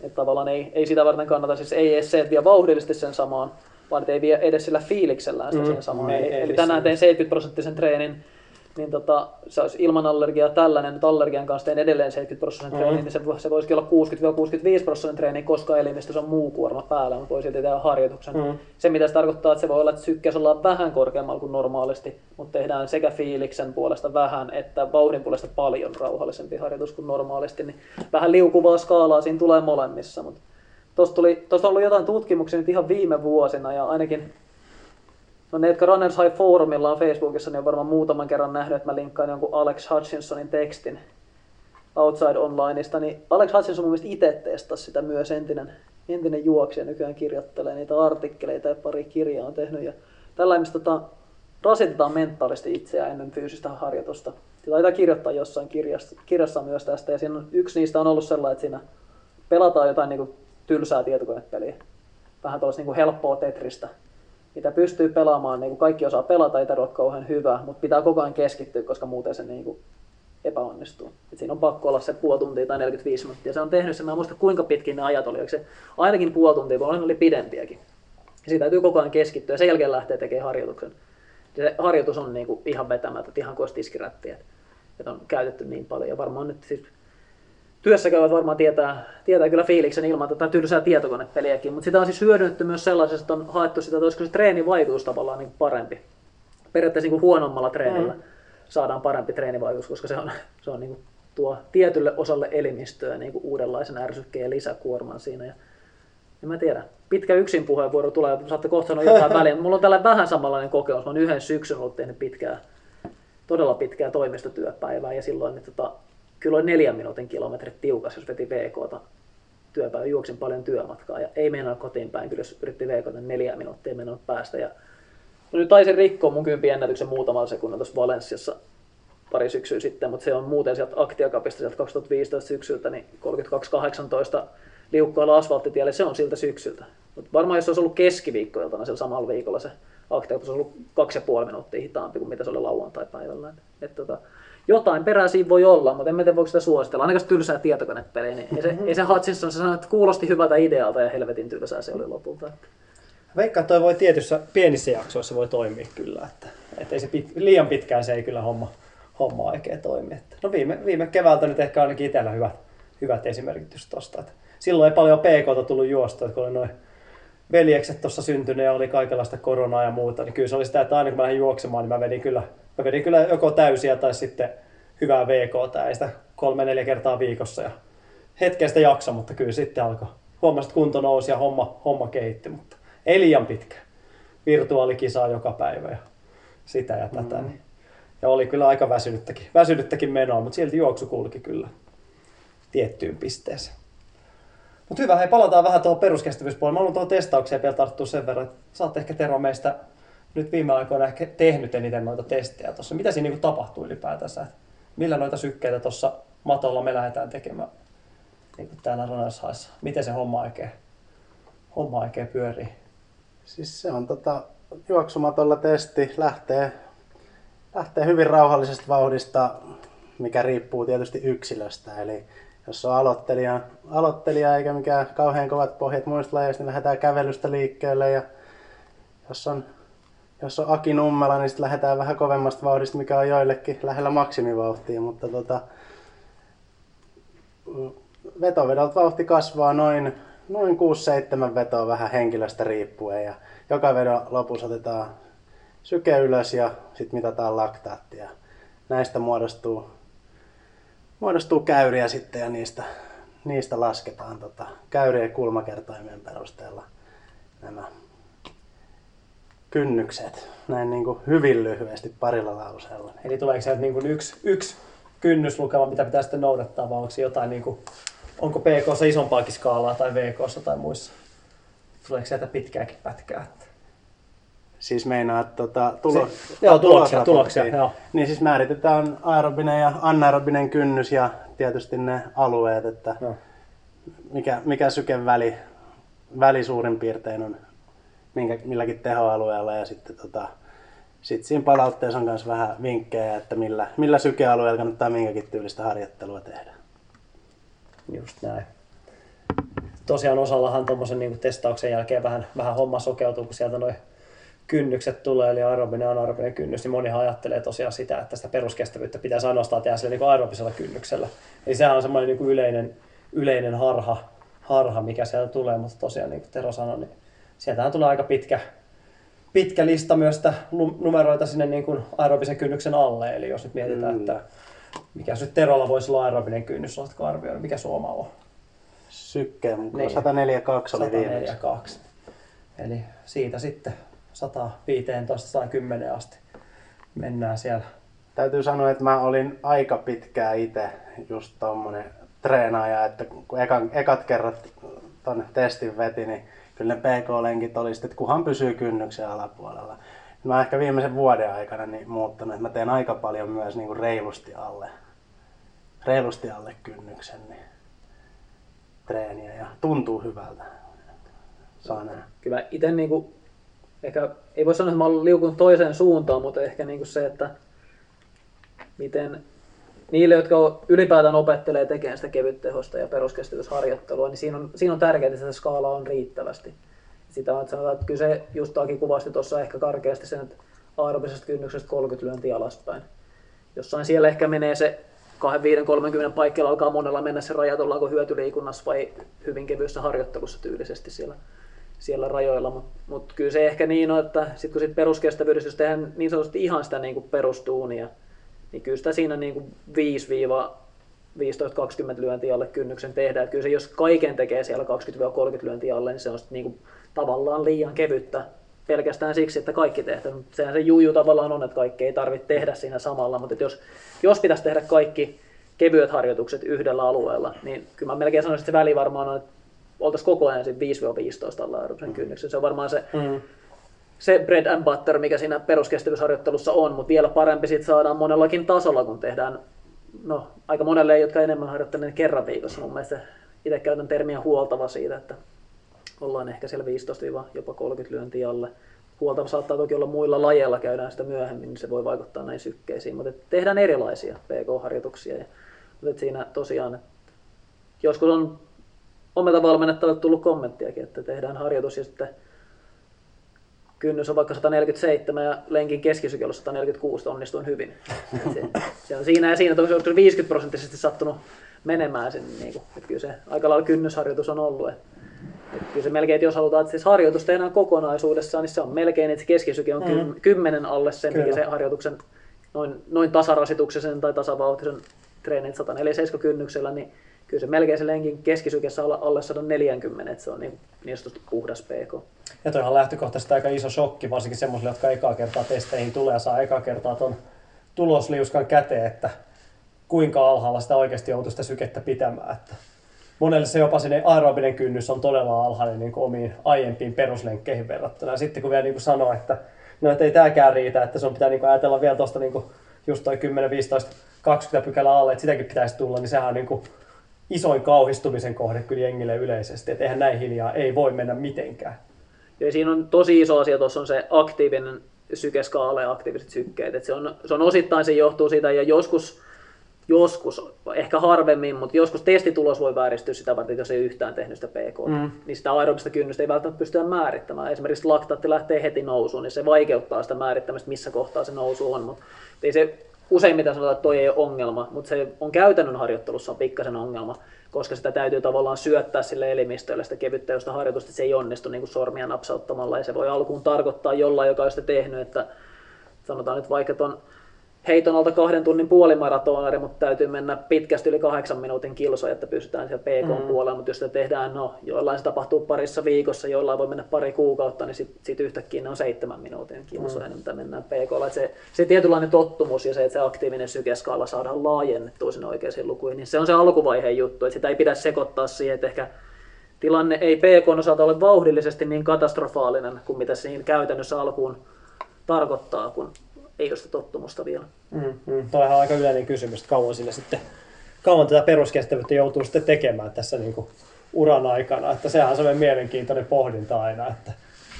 Että tavallaan ei, ei sitä varten kannata, siis ei edes se, että vie vauhdillisesti sen samaan, vaan ei vie edes sillä fiiliksellään sitä mm, sen samaan. Ei, eli, eli tänään tein 70 prosenttisen treenin niin tota, se olisi ilman allergiaa tällainen, nyt allergian kanssa teen edelleen 70 prosentin mm-hmm. niin se, se voisikin olla 60-65 prosentin treeni, koska elimistössä on muu kuorma päällä, mutta voi silti tehdä harjoituksen. Mm-hmm. Se mitä se tarkoittaa, että se voi olla, että sykkeys ollaan vähän korkeammalla kuin normaalisti, mutta tehdään sekä fiiliksen puolesta vähän, että vauhdin puolesta paljon rauhallisempi harjoitus kuin normaalisti, niin vähän liukuvaa skaalaa siinä tulee molemmissa, mutta Tuosta, tuli, tuosta on ollut jotain tutkimuksia nyt ihan viime vuosina ja ainakin No ne, jotka Runners High Forumilla on Facebookissa, niin on varmaan muutaman kerran nähnyt, että mä linkkaan jonkun Alex Hutchinsonin tekstin Outside Onlineista, niin Alex Hutchinson mun mielestä itse testasi sitä myös entinen, entinen juoksija, nykyään kirjoittelee niitä artikkeleita ja pari kirjaa on tehnyt. Ja tällä tota, rasitetaan mentaalisesti itseään ennen fyysistä harjoitusta. Sitä taitaa kirjoittaa jossain kirjassa, kirjassa myös tästä, ja siinä on, yksi niistä on ollut sellainen, että siinä pelataan jotain niin kuin tylsää tietokonepeliä. Vähän tuollaista niin helppoa tetristä, mitä pystyy pelaamaan, niin kuin kaikki osaa pelata, ei tarvitse kauhean hyvä, mutta pitää koko ajan keskittyä, koska muuten se niin kuin epäonnistuu. Et siinä on pakko olla se puoli tuntia tai 45 minuuttia. Se on tehnyt sen, mä en muista kuinka pitkin ne ajat oli, se ainakin puoli tuntia, vaan oli pidempiäkin. Ja siitä täytyy koko ajan keskittyä ja sen jälkeen lähtee tekemään harjoituksen. Ja se harjoitus on niin kuin ihan vetämättä, ihan kuin olisi tiskirättiä, että on käytetty niin paljon. Ja varmaan nyt siis työssä käyvät varmaan tietää, tietää kyllä fiiliksen ilman tätä tylsää tietokonepeliäkin, mutta sitä on siis hyödynnetty myös sellaisesta, että on haettu sitä, että olisiko se treenivaikutus tavallaan niin parempi. Periaatteessa niin kuin huonommalla treenillä mm. saadaan parempi treenivaikutus, koska se on, se on niin kuin tuo tietylle osalle elimistöä niin kuin uudenlaisen ärsykkeen ja lisäkuorman siinä. Ja, en mä tiedä. Pitkä yksin puheenvuoro tulee, saatte kohta sanoa jotain väliä. Mulla on tällä vähän samanlainen kokemus. Mä oon yhden syksyn ollut tehnyt pitkää, todella pitkää toimistotyöpäivää ja silloin niin tota, kyllä oli neljän minuutin kilometrit tiukas, jos veti VKta työpäivä, juoksin paljon työmatkaa ja ei mennä kotiin päin, kyllä jos yritti VKta neljä minuuttia mennä päästä. Ja no nyt taisin rikkoa mun kympi ennätyksen muutaman sekunnin tuossa Valenssiassa pari syksyä sitten, mutta se on muuten sieltä Aktiakapista sieltä 2015 syksyltä, niin 32.18 liukkaalla asfalttitielle, se on siltä syksyltä. Mutta varmaan jos olisi ollut keskiviikkoiltana sillä samalla viikolla se Aktiakapista, olisi ollut kaksi ja puoli minuuttia hitaampi kuin mitä se oli lauantai-päivällä. Et, tota, jotain perää siinä voi olla, mutta en tiedä voiko sitä suositella. Ainakaan tylsää tietokonepeliä, niin ei se, ei se Hutchinson se sanoi, että kuulosti hyvältä idealta ja helvetin tylsää se oli lopulta. Veikkaan, toi voi tietyssä pienissä jaksoissa voi toimia kyllä, että, että ei se pit, liian pitkään se ei kyllä homma, homma oikein toimi. Että, no viime, viime keväältä nyt ehkä ainakin itsellä hyvät, hyvät esimerkit just tosta. Että silloin ei paljon PKta tullut juosta, että kun oli noin veljekset tuossa syntynyt ja oli kaikenlaista koronaa ja muuta, niin kyllä se oli sitä, että aina kun mä lähdin juoksemaan, niin mä vedin kyllä Mä vedin kyllä joko täysiä tai sitten hyvää VK, ei sitä kolme-neljä kertaa viikossa. Ja hetken sitä jaksa, mutta kyllä sitten alkoi. Huomasin, että kunto nousi ja homma, homma kehitti, mutta ei liian pitkä. Virtuaalikisaa joka päivä ja sitä ja tätä. Mm. Niin. Ja oli kyllä aika väsynyttäkin, väsynyttäkin menoa, mutta silti juoksu kulki kyllä tiettyyn pisteeseen. Mutta hyvä, hei palataan vähän tuohon peruskestävyyspuolelle. Mä haluan tuohon testaukseen vielä tarttua sen verran, että sä oot ehkä Tero meistä nyt viime aikoina ehkä tehnyt eniten noita testejä tuossa. Mitä siinä niin tapahtuu ylipäätänsä? Et millä noita sykkeitä tuossa matolla me lähdetään tekemään niin kuin täällä Runners Miten se homma oikein, homma oikein pyörii? Siis se on tota, juoksumatolla testi, lähtee, lähtee hyvin rauhallisesta vauhdista, mikä riippuu tietysti yksilöstä. Eli jos on aloittelija, aloittelija eikä mikään kauhean kovat pohjat muista lajeista, niin lähdetään kävelystä liikkeelle. Ja jos on, jos on Aki Nummela, niin sitten lähdetään vähän kovemmasta vauhdista, mikä on joillekin lähellä maksimivauhtia. Mutta tota, vetovedolta vauhti kasvaa noin, noin 6-7 vetoa vähän henkilöstä riippuen. Ja joka vedon lopussa otetaan syke ylös ja sitten mitataan laktaattia. Näistä muodostuu muodostuu käyriä sitten ja niistä, niistä lasketaan tota, käyrien kulmakertoimien perusteella nämä kynnykset, näin niin kuin hyvin lyhyesti parilla lauseella. Eli tuleeko sieltä niin kuin yksi, yksi kynnyslukema, mitä pitää sitten noudattaa, vai onko jotain, niin kuin, onko PK isompaakin skaalaa tai VK tai muissa? Tuleeko sieltä pitkääkin pätkää? Siis meinaa, että tota, tulo, se, joo, tuloksia, tuloksia joo. Niin siis määritetään aerobinen ja anaerobinen kynnys ja tietysti ne alueet, että no. mikä, mikä syken väli, väli suurin piirtein on minkä, milläkin tehoalueella ja sitten tota, sit siinä palautteessa on myös vähän vinkkejä, että millä, millä sykealueella kannattaa minkäkin tyylistä harjoittelua tehdä. Just näin. Tosiaan osallahan tuommoisen niin testauksen jälkeen vähän, vähän homma sokeutuu, kun sieltä noin kynnykset tulee, eli aerobinen ja anaerobinen kynnys, niin monihan ajattelee tosiaan sitä, että sitä peruskestävyyttä pitäisi ainoastaan tehdä sillä niin aerobisella kynnyksellä. Eli sehän on semmoinen niin kuin yleinen, yleinen harha, harha, mikä sieltä tulee, mutta tosiaan niin kuin Tero sanoi, niin sieltähän tulee aika pitkä, pitkä lista myös sitä numeroita sinne niin kuin aerobisen kynnyksen alle, eli jos nyt mietitään, mm. että mikä nyt Terolla voisi olla aerobinen kynnys, oletko arvioinut, mikä Suoma on? Sykkeen mukaan niin. 142 oli 142. Eli siitä sitten 115-110 asti mennään siellä. Täytyy sanoa, että mä olin aika pitkään itse just tommonen treenaaja, että kun ekan, ekat kerrat ton testin veti, niin kyllä ne PK-lenkit oli sitten, että kunhan pysyy kynnyksen alapuolella. Mä ehkä viimeisen vuoden aikana niin muuttanut, että mä teen aika paljon myös niin kuin reilusti alle, reilusti alle kynnyksen niin treeniä ja tuntuu hyvältä. Saa nähdä. Kyllä itse niin kuin ehkä, ei voi sanoa, että mä olen liukunut toiseen suuntaan, mutta ehkä niin kuin se, että miten niille, jotka ylipäätään opettelee tekemään sitä kevyttehosta ja peruskestävyysharjoittelua, niin siinä on, siinä on tärkeää, että se skaala on riittävästi. Sitä on, että sanotaan, että kyllä se just kuvasti tuossa ehkä karkeasti sen, että aerobisesta kynnyksestä 30 lyöntiä alaspäin. Jossain siellä ehkä menee se 25-30 paikkeilla alkaa monella mennä se rajat, ollaanko hyötyliikunnassa vai hyvin kevyessä harjoittelussa tyylisesti siellä siellä rajoilla, mutta mut kyllä se ehkä niin on, että sit kun sit peruskestävyydessä, jos tehdään niin sanotusti ihan sitä niin kuin perustuunia, niin kyllä sitä siinä niin kuin 5-15-20 lyöntiä alle kynnyksen tehdään. Että kyllä se, jos kaiken tekee siellä 20-30 lyöntiä alle, niin se on niin kuin tavallaan liian kevyttä pelkästään siksi, että kaikki tehdään. Sehän se juju tavallaan on, että kaikki ei tarvitse tehdä siinä samalla, mutta jos, jos pitäisi tehdä kaikki kevyet harjoitukset yhdellä alueella, niin kyllä mä melkein sanoisin, että se väli varmaan on, että oltaisiin koko ajan 5-15 alla aerobisen kynnyksen. Se on varmaan se, mm. se bread and butter, mikä siinä peruskestävyysharjoittelussa on, mutta vielä parempi sit saadaan monellakin tasolla, kun tehdään, no aika monelle, jotka enemmän harjoittaneet niin kerran viikossa. Mun mielestä itse käytän termiä huoltava siitä, että ollaan ehkä siellä 15 jopa 30 lyöntiä alle. Huoltava saattaa toki olla muilla lajeilla, käydään sitä myöhemmin, niin se voi vaikuttaa näin sykkeisiin, mutta tehdään erilaisia PK-harjoituksia. Ja, mutta siinä tosiaan, joskus on omelta valmennettavalta tullut kommenttiakin, että tehdään harjoitus ja sitten kynnys on vaikka 147 ja lenkin keskisyke 146, onnistuin hyvin. Se, se, on siinä ja siinä, että onko 50 prosenttisesti sattunut menemään sen, niin kuin, että kyllä se aika lailla kynnysharjoitus on ollut. Että, että kyllä se melkein, että jos halutaan, että siis harjoitus tehdään kokonaisuudessaan, niin se on melkein, että se keskisyke on mm. kymmenen alle sen, mikä se harjoituksen noin, noin tasarasituksesen tai tasavauhtisen treenin 147 kynnyksellä, niin kyllä se melkein se lenkin keskisykessä alla, alle 140, että se on niin, niin sanotusti puhdas PK. Ja toihan lähtökohtaisesti aika iso shokki, varsinkin semmoisille, jotka ekaa kertaa testeihin tulee ja saa ekaa kertaa tuon tulosliuskan käteen, että kuinka alhaalla sitä oikeasti joutuu sitä sykettä pitämään. Että monelle se jopa sinne aerobinen kynnys on todella alhainen niin omiin aiempiin peruslenkkeihin verrattuna. Ja sitten kun vielä niin kuin sanoo, että no, ei tämäkään riitä, että sun pitää niin kuin ajatella vielä tuosta niin kuin just toi 10, 15, 20 pykälää alle, että sitäkin pitäisi tulla, niin sehän on niin kuin isoin kauhistumisen kohde kyllä jengille yleisesti. Että eihän näin hiljaa ei voi mennä mitenkään. Ja siinä on tosi iso asia, tuossa on se aktiivinen sykeskaala ja aktiiviset sykkeet. Et se, on, se on osittain se johtuu siitä ja joskus, joskus, ehkä harvemmin, mutta joskus testitulos voi vääristyä sitä varten, jos ei yhtään tehnyt sitä PK. Mm. Niin sitä aerobista kynnystä ei välttämättä pystytä määrittämään. Esimerkiksi laktaatti lähtee heti nousuun, niin se vaikeuttaa sitä määrittämistä, missä kohtaa se nousu on. Mutta ei se useimmiten sanotaan, että toi ei ole ongelma, mutta se on käytännön harjoittelussa on pikkasen ongelma, koska sitä täytyy tavallaan syöttää sille elimistölle sitä kevyttä josta harjoitusta, se ei onnistu niin kuin sormia napsauttamalla, ja se voi alkuun tarkoittaa jollain, joka on sitä tehnyt, että sanotaan nyt vaikka ton heiton alta kahden tunnin puolimaratonari, mutta täytyy mennä pitkästi yli kahdeksan minuutin kilsoja, että pystytään siellä PK-puolella, mm. mutta jos sitä tehdään, no joillain se tapahtuu parissa viikossa, jollain voi mennä pari kuukautta, niin sitten sit yhtäkkiä ne on seitsemän minuutin kilsoja, mm. mitä mennään PK. Se, se tietynlainen tottumus ja se, että se aktiivinen sykeskaala saadaan laajennettua sinne oikeisiin lukuihin, niin se on se alkuvaiheen juttu, että sitä ei pidä sekoittaa siihen, että ehkä tilanne ei PK osalta ole vauhdillisesti niin katastrofaalinen kuin mitä siinä käytännössä alkuun tarkoittaa, kun ei ole sitä tottumusta vielä. Mm, mm. Tuo on aika yleinen kysymys, että kauan sinne sitten, kauan tätä peruskestävyyttä joutuu sitten tekemään tässä niin kuin uran aikana. Että sehän on sellainen mielenkiintoinen pohdinta aina, että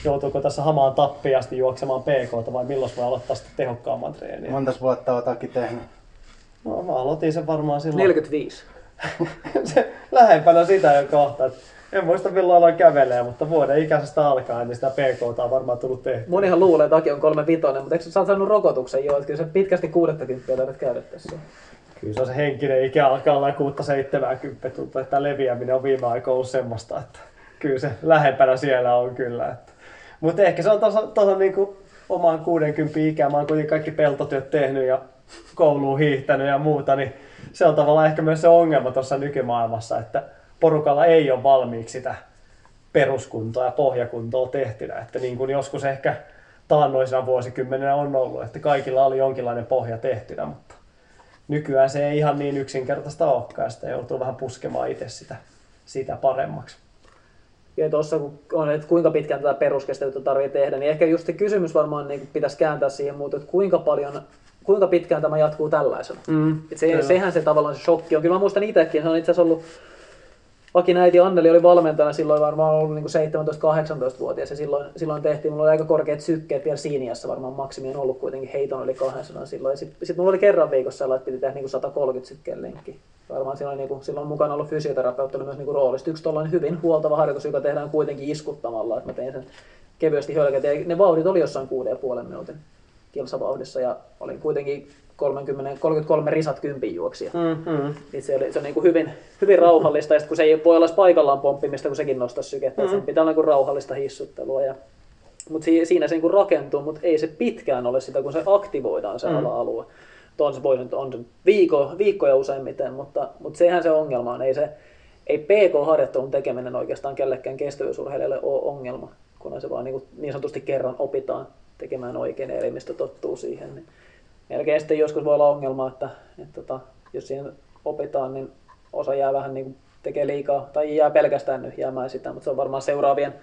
joutuuko tässä hamaan tappiasti juoksemaan PK vai milloin voi aloittaa sitten tehokkaamman treenin. Monta vuotta olet tehnyt? No, mä aloitin sen varmaan silloin. 45. [laughs] se, lähempänä sitä jo kohta. Että en muista milloin aloin kävelee, mutta vuoden ikäisestä alkaen niin sitä PK on varmaan tullut tehty. Monihan luulee, että Aki on kolme vitonen, mutta eikö sä saanut rokotuksen jo? Että se pitkästi 60 täytyy käydä tässä. Kyllä se on se henkinen ikä alkaa olla 6-70 tuntuu, että leviäminen on viime aikoina ollut semmoista, että kyllä se lähempänä siellä on kyllä. Että. Mutta ehkä se on tuossa niin omaan 60 ikään, mä oon kuitenkin kaikki peltotyöt tehnyt ja kouluun hiihtänyt ja muuta, niin se on tavallaan ehkä myös se ongelma tuossa nykymaailmassa, että porukalla ei ole valmiiksi sitä peruskuntoa ja pohjakuntoa tehtynä. Että niin kuin joskus ehkä taannoisena vuosikymmenenä on ollut, että kaikilla oli jonkinlainen pohja tehtynä, mutta nykyään se ei ihan niin yksinkertaista olekaan, sitä joutuu vähän puskemaan itse sitä, sitä paremmaksi. Ja tuossa kun on, että kuinka pitkään tätä peruskestävyyttä tarvitsee tehdä, niin ehkä just se kysymys varmaan niin pitäisi kääntää siihen muuta, että kuinka paljon kuinka pitkään tämä jatkuu tällaisena. Mm, Et se, sehän se tavallaan se shokki on. Kyllä mä muistan itsekin, se on itse asiassa ollut äiti Anneli oli valmentajana silloin varmaan ollut niin 17-18-vuotias ja silloin, silloin tehtiin, mulla oli aika korkeat sykkeet vielä Siiniassa, varmaan maksimi on ollut kuitenkin heiton oli 200 silloin. Sitten sit mulla oli kerran viikossa sellainen, että piti tehdä niin 130 sykkeen lenkki. Varmaan silloin, niin kuin, silloin mukana ollut fysioterapeutti oli myös niin roolista. Yksi tollainen hyvin huoltava harjoitus, joka tehdään kuitenkin iskuttamalla, että mä tein sen kevyesti hölkät. Ne vauhdit oli jossain 6,5 minuutin kilsavauhdissa ja olin kuitenkin 30, 33 risat kympin juoksia. Mm-hmm. Niin se, oli, se on niin kuin hyvin, hyvin rauhallista, ja kun se ei voi olla paikallaan pomppimista, kun sekin nostaa sykettä, mm-hmm. sen pitää olla niin rauhallista hissuttelua. Ja, mutta siinä se niin kuin rakentuu, mutta ei se pitkään ole sitä, kun se aktivoidaan se mm-hmm. ala-alue. On se, voi, on se viikko, viikkoja useimmiten, mutta, mutta sehän se ongelma on. Ei, se, ei PK-harjoittelun tekeminen oikeastaan kellekään kestävyysurheilijalle ole ongelma, kun se vaan niin, kuin, niin sanotusti kerran opitaan tekemään oikein ja elimistö tottuu siihen. Niin melkein sitten joskus voi olla ongelma, että, että, että tota, jos siihen opitaan, niin osa jää vähän niin kuin tekee liikaa, tai jää pelkästään nyt jäämään sitä, mutta se on varmaan seuraavien,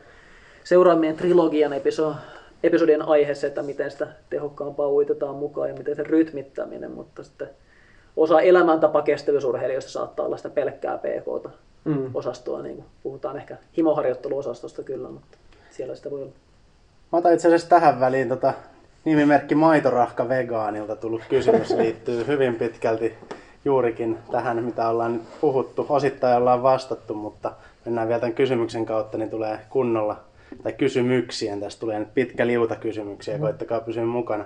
seuraavien trilogian episo, episodien aihe se, että miten sitä tehokkaampaa uitetaan mukaan ja miten se rytmittäminen, mutta sitten osa elämäntapa kestävyysurheilijoista saattaa olla sitä pelkkää PK-osastoa, mm. niin kuin puhutaan ehkä himoharjoitteluosastosta kyllä, mutta siellä sitä voi olla. Mä otan itse asiassa tähän väliin tota nimimerkki Maitorahka Vegaanilta tullut kysymys liittyy hyvin pitkälti juurikin tähän, mitä ollaan nyt puhuttu. Osittain ollaan vastattu, mutta mennään vielä tämän kysymyksen kautta, niin tulee kunnolla, tai kysymyksiä. Tästä tulee nyt pitkä liuta kysymyksiä, koittakaa pysyä mukana.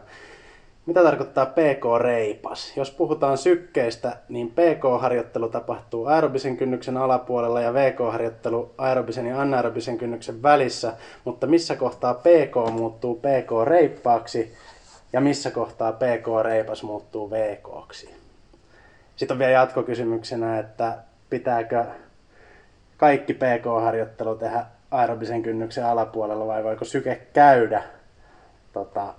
Mitä tarkoittaa PK-reipas? Jos puhutaan sykkeistä, niin PK-harjoittelu tapahtuu aerobisen kynnyksen alapuolella ja VK-harjoittelu aerobisen ja anaerobisen kynnyksen välissä, mutta missä kohtaa PK muuttuu PK-reippaaksi ja missä kohtaa PK-reipas muuttuu VK-ksi? Sitten on vielä jatkokysymyksenä, että pitääkö kaikki PK-harjoittelu tehdä aerobisen kynnyksen alapuolella vai voiko syke käydä tota,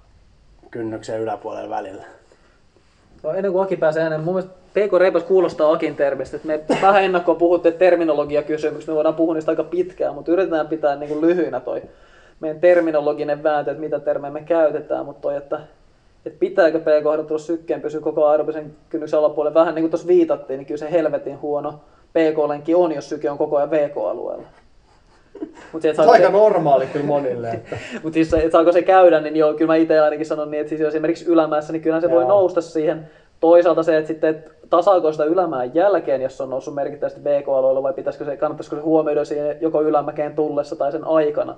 kynnyksen yläpuolella välillä. No, ennen kuin Aki pääsee ääneen, mun mielestä PK-reipas kuulostaa Akin termistä. Me vähän ennakkoon puhutte terminologiakysymyksistä, me voidaan puhua niistä aika pitkään, mutta yritetään pitää niin kuin lyhyinä toi meidän terminologinen vääntö, että mitä termejä me käytetään, mutta toi, että, että pitääkö PK-harjoittelu sykkeen pysyä koko aerobisen kynnyksen alapuolella, vähän niin kuin tuossa viitattiin, niin kyllä se helvetin huono PK-lenki on, jos syke on koko ajan VK-alueella. Mut se, Se on aika normaali kyllä monille. [laughs] Että. mutta siis, saako se käydä, niin joo, kyllä mä itse ainakin sanon niin, että siis jos esimerkiksi ylämäessä, niin kyllä se voi Joo. nousta siihen. Toisaalta se, että sitten, että tasaako sitä ylämään jälkeen, jos se on noussut merkittävästi VK-alueella, vai pitäisikö se, kannattaisiko se huomioida siihen joko ylämäkeen tullessa tai sen aikana.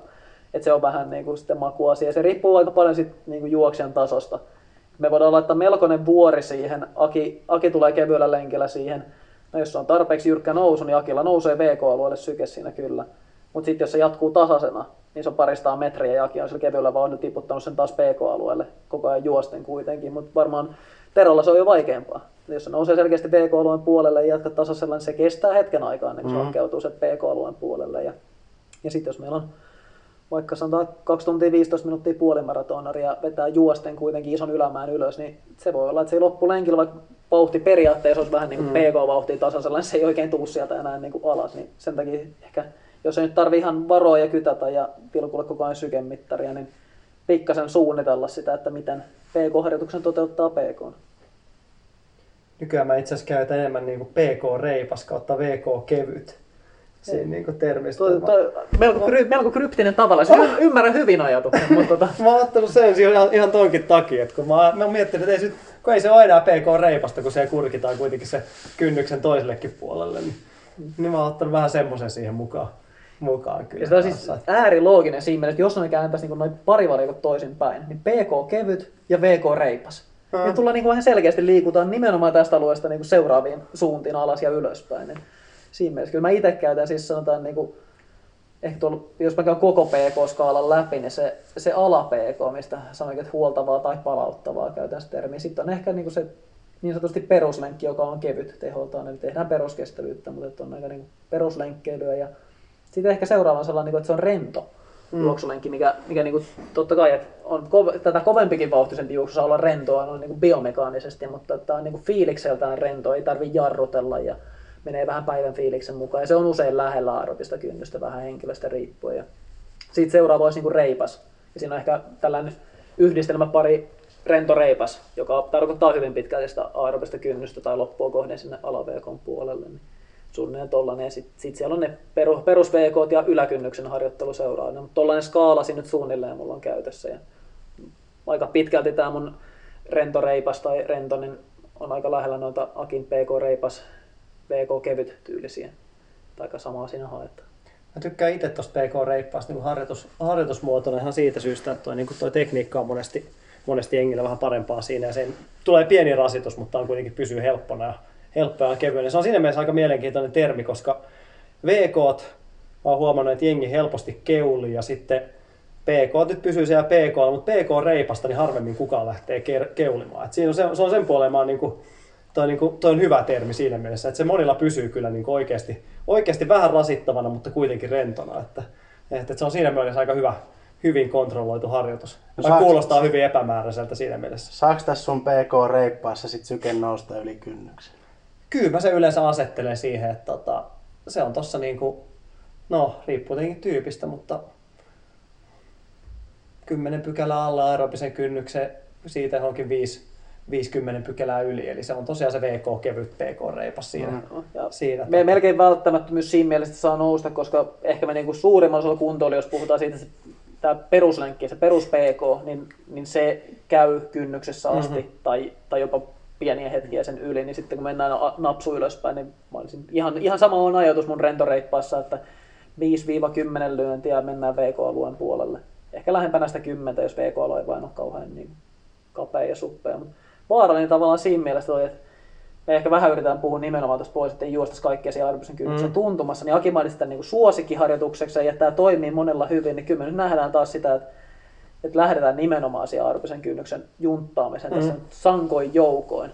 Että se on vähän niin kuin sitten makuasia. Se riippuu aika paljon sit niin kuin juoksijan tasosta. Me voidaan laittaa melkoinen vuori siihen. Aki, Aki tulee kevyellä lenkillä siihen. No jos se on tarpeeksi jyrkkä nousu, niin Akilla nousee VK-alueelle syke siinä kyllä. Mutta sitten jos se jatkuu tasaisena, niin se on paristaan metriä ja Aki on sillä kevyellä vaan nyt tiputtanut sen taas PK-alueelle koko ajan juosten kuitenkin. Mutta varmaan Terolla se on jo vaikeampaa. Jos se nousee selkeästi PK-alueen puolelle ja jatkaa tasaisella, niin se kestää hetken aikaa ennen kuin se hankeutuu sen PK-alueen puolelle. Ja, ja sitten jos meillä on vaikka sanotaan 2 tuntia 15 minuuttia puolimaratonaria ja vetää juosten kuitenkin ison ylämään ylös, niin se voi olla, että se loppulenkillä vaikka vauhti periaatteessa olisi vähän niin kuin PK-vauhtia tasaisella, niin se ei oikein tuu sieltä enää niin kuin alas. Niin sen takia ehkä, jos ei nyt tarvi ihan varoa ja kytätä ja pilkulla koko ajan sykemittaria, niin pikkasen suunnitella sitä, että miten PK-harjoituksen toteuttaa PK. Nykyään mä itse asiassa käytän enemmän niin PK-reipas kautta VK-kevyt. Siinä niin toi, melko, kry, melko kryptinen tavalla. Y- [laughs] ymmärrän hyvin ajatuksen, mutta tota, Mä oon ottanut sen ihan, ihan tonkin takia, että kun mä, mä oon miettinyt, että ei sit, kun ei se ole enää PK-reipasta, kun se kurkitaan kuitenkin se kynnyksen toisellekin puolelle, niin, niin mä oon ottanut vähän semmoisen siihen mukaan. Mukaan kyllä Ja se on siis äärilooginen siinä että jos me kääntäisiin niin noin pari valikot toisin päin, niin PK kevyt ja VK reipas. Mm. Ja tullaan niin vähän selkeästi liikutaan nimenomaan tästä alueesta niin seuraaviin suuntiin alas ja ylöspäin. Niin siinä mielessä kyllä mä itse käytän siis sanotaan niin kuin, ehkä tuolla, jos mä käyn koko PK-skaalan läpi, niin se, se ala PK, mistä sanoin, että huoltavaa tai palauttavaa käytän sitä termiä. Sitten on ehkä niin kuin se niin sanotusti peruslenkki, joka on kevyt teholtaan, eli tehdään peruskestävyyttä, mutta että on aika niin kuin peruslenkkeilyä ja sitten ehkä seuraavan sellainen, niin että se on rento mm. juoksulenkki, mikä, mikä niin kuin, totta kai että on kove, tätä kovempikin vauhtisempi juoksu saa olla rentoa noin niin kuin biomekaanisesti, mutta tämä on niin kuin fiilikseltään rento, ei tarvi jarrutella ja menee vähän päivän fiiliksen mukaan. Ja se on usein lähellä aerobista kynnystä vähän henkilöstä riippuen. Ja sitten seuraava olisi niin kuin reipas. Ja siinä on ehkä tällainen yhdistelmä pari rento reipas, joka tarkoittaa hyvin pitkälti sitä aerobista kynnystä tai loppua kohden sinne alaverkon puolelle. Niin suunnilleen tollanen. Ja sitten sit siellä on ne peru, perus VK ja yläkynnyksen harjoittelu seuraavana. Mutta tollainen skaala nyt suunnilleen mulla on käytössä. Ja aika pitkälti tämä mun rento reipas tai rento, niin on aika lähellä noita Akin PK reipas, VK kevyt tyylisiä. Aika samaa siinä haetaan. Mä tykkään itse tuosta PK-reippaasta niin harjoitus, harjoitusmuotona ihan siitä syystä, että toi, niin toi tekniikka on monesti, monesti jengillä vähän parempaa siinä. Ja sen tulee pieni rasitus, mutta on kuitenkin pysyy helppona ja helppoa ja kevyinen. Se on siinä mielessä aika mielenkiintoinen termi, koska VK, mä oon huomannut, että jengi helposti keuli ja sitten PK nyt pysyy siellä PK, mutta PK-reipasta niin harvemmin kukaan lähtee ke- keulimaan. Et siinä on se, se on sen puoleen mä oon niinku, toi, niinku, toi on hyvä termi siinä mielessä, että se monilla pysyy kyllä niinku oikeasti, oikeasti vähän rasittavana, mutta kuitenkin rentona. Että, että se on siinä mielessä aika hyvä, hyvin kontrolloitu harjoitus. No saaks- kuulostaa hyvin epämääräiseltä siinä mielessä. Saaks tässä sun PK-reippaassa sit syke nousta yli kynnyksen? Kyllä mä se yleensä asettelen siihen, että tota, se on tossa niinku, no riippuu tietenkin tyypistä, mutta 10 pykälää alla aerobisen kynnyksen, siitä johonkin 5, 50 pykälää yli, eli se on tosiaan se VK kevyt PK-reipas siinä. Mm. Ja siinä me melkein välttämättömyys siinä mielessä saa nousta, koska ehkä me niinku suurimmalla osalla kuntoilla, jos puhutaan siitä, että tämä peruslenkki, se perus PK, niin, niin se käy kynnyksessä asti Mhm. mm-hmm. tai, tai jopa pieniä hetkiä sen yli, niin sitten kun mennään napsu ylöspäin, niin mä olisin ihan, ihan sama on ajatus mun rentoreippaassa, että 5-10 lyöntiä mennään VK-alueen puolelle. Ehkä lähempänä sitä 10, jos VK-alue ei vain ole kauhean niin kapea ja suppea. Mutta vaarallinen tavallaan siinä mielessä toi, että me ehkä vähän yritetään puhua nimenomaan tuosta pois, että ei juosta kaikkea siellä aerobisen kynnyksen mm. tuntumassa, niin Aki mainitsi tämän niin suosikkiharjoitukseksi ja tämä toimii monella hyvin, niin kyllä me nyt nähdään taas sitä, että, että lähdetään nimenomaan siellä aerobisen kynnyksen junttaamisen mm. tässä sankoin joukoin.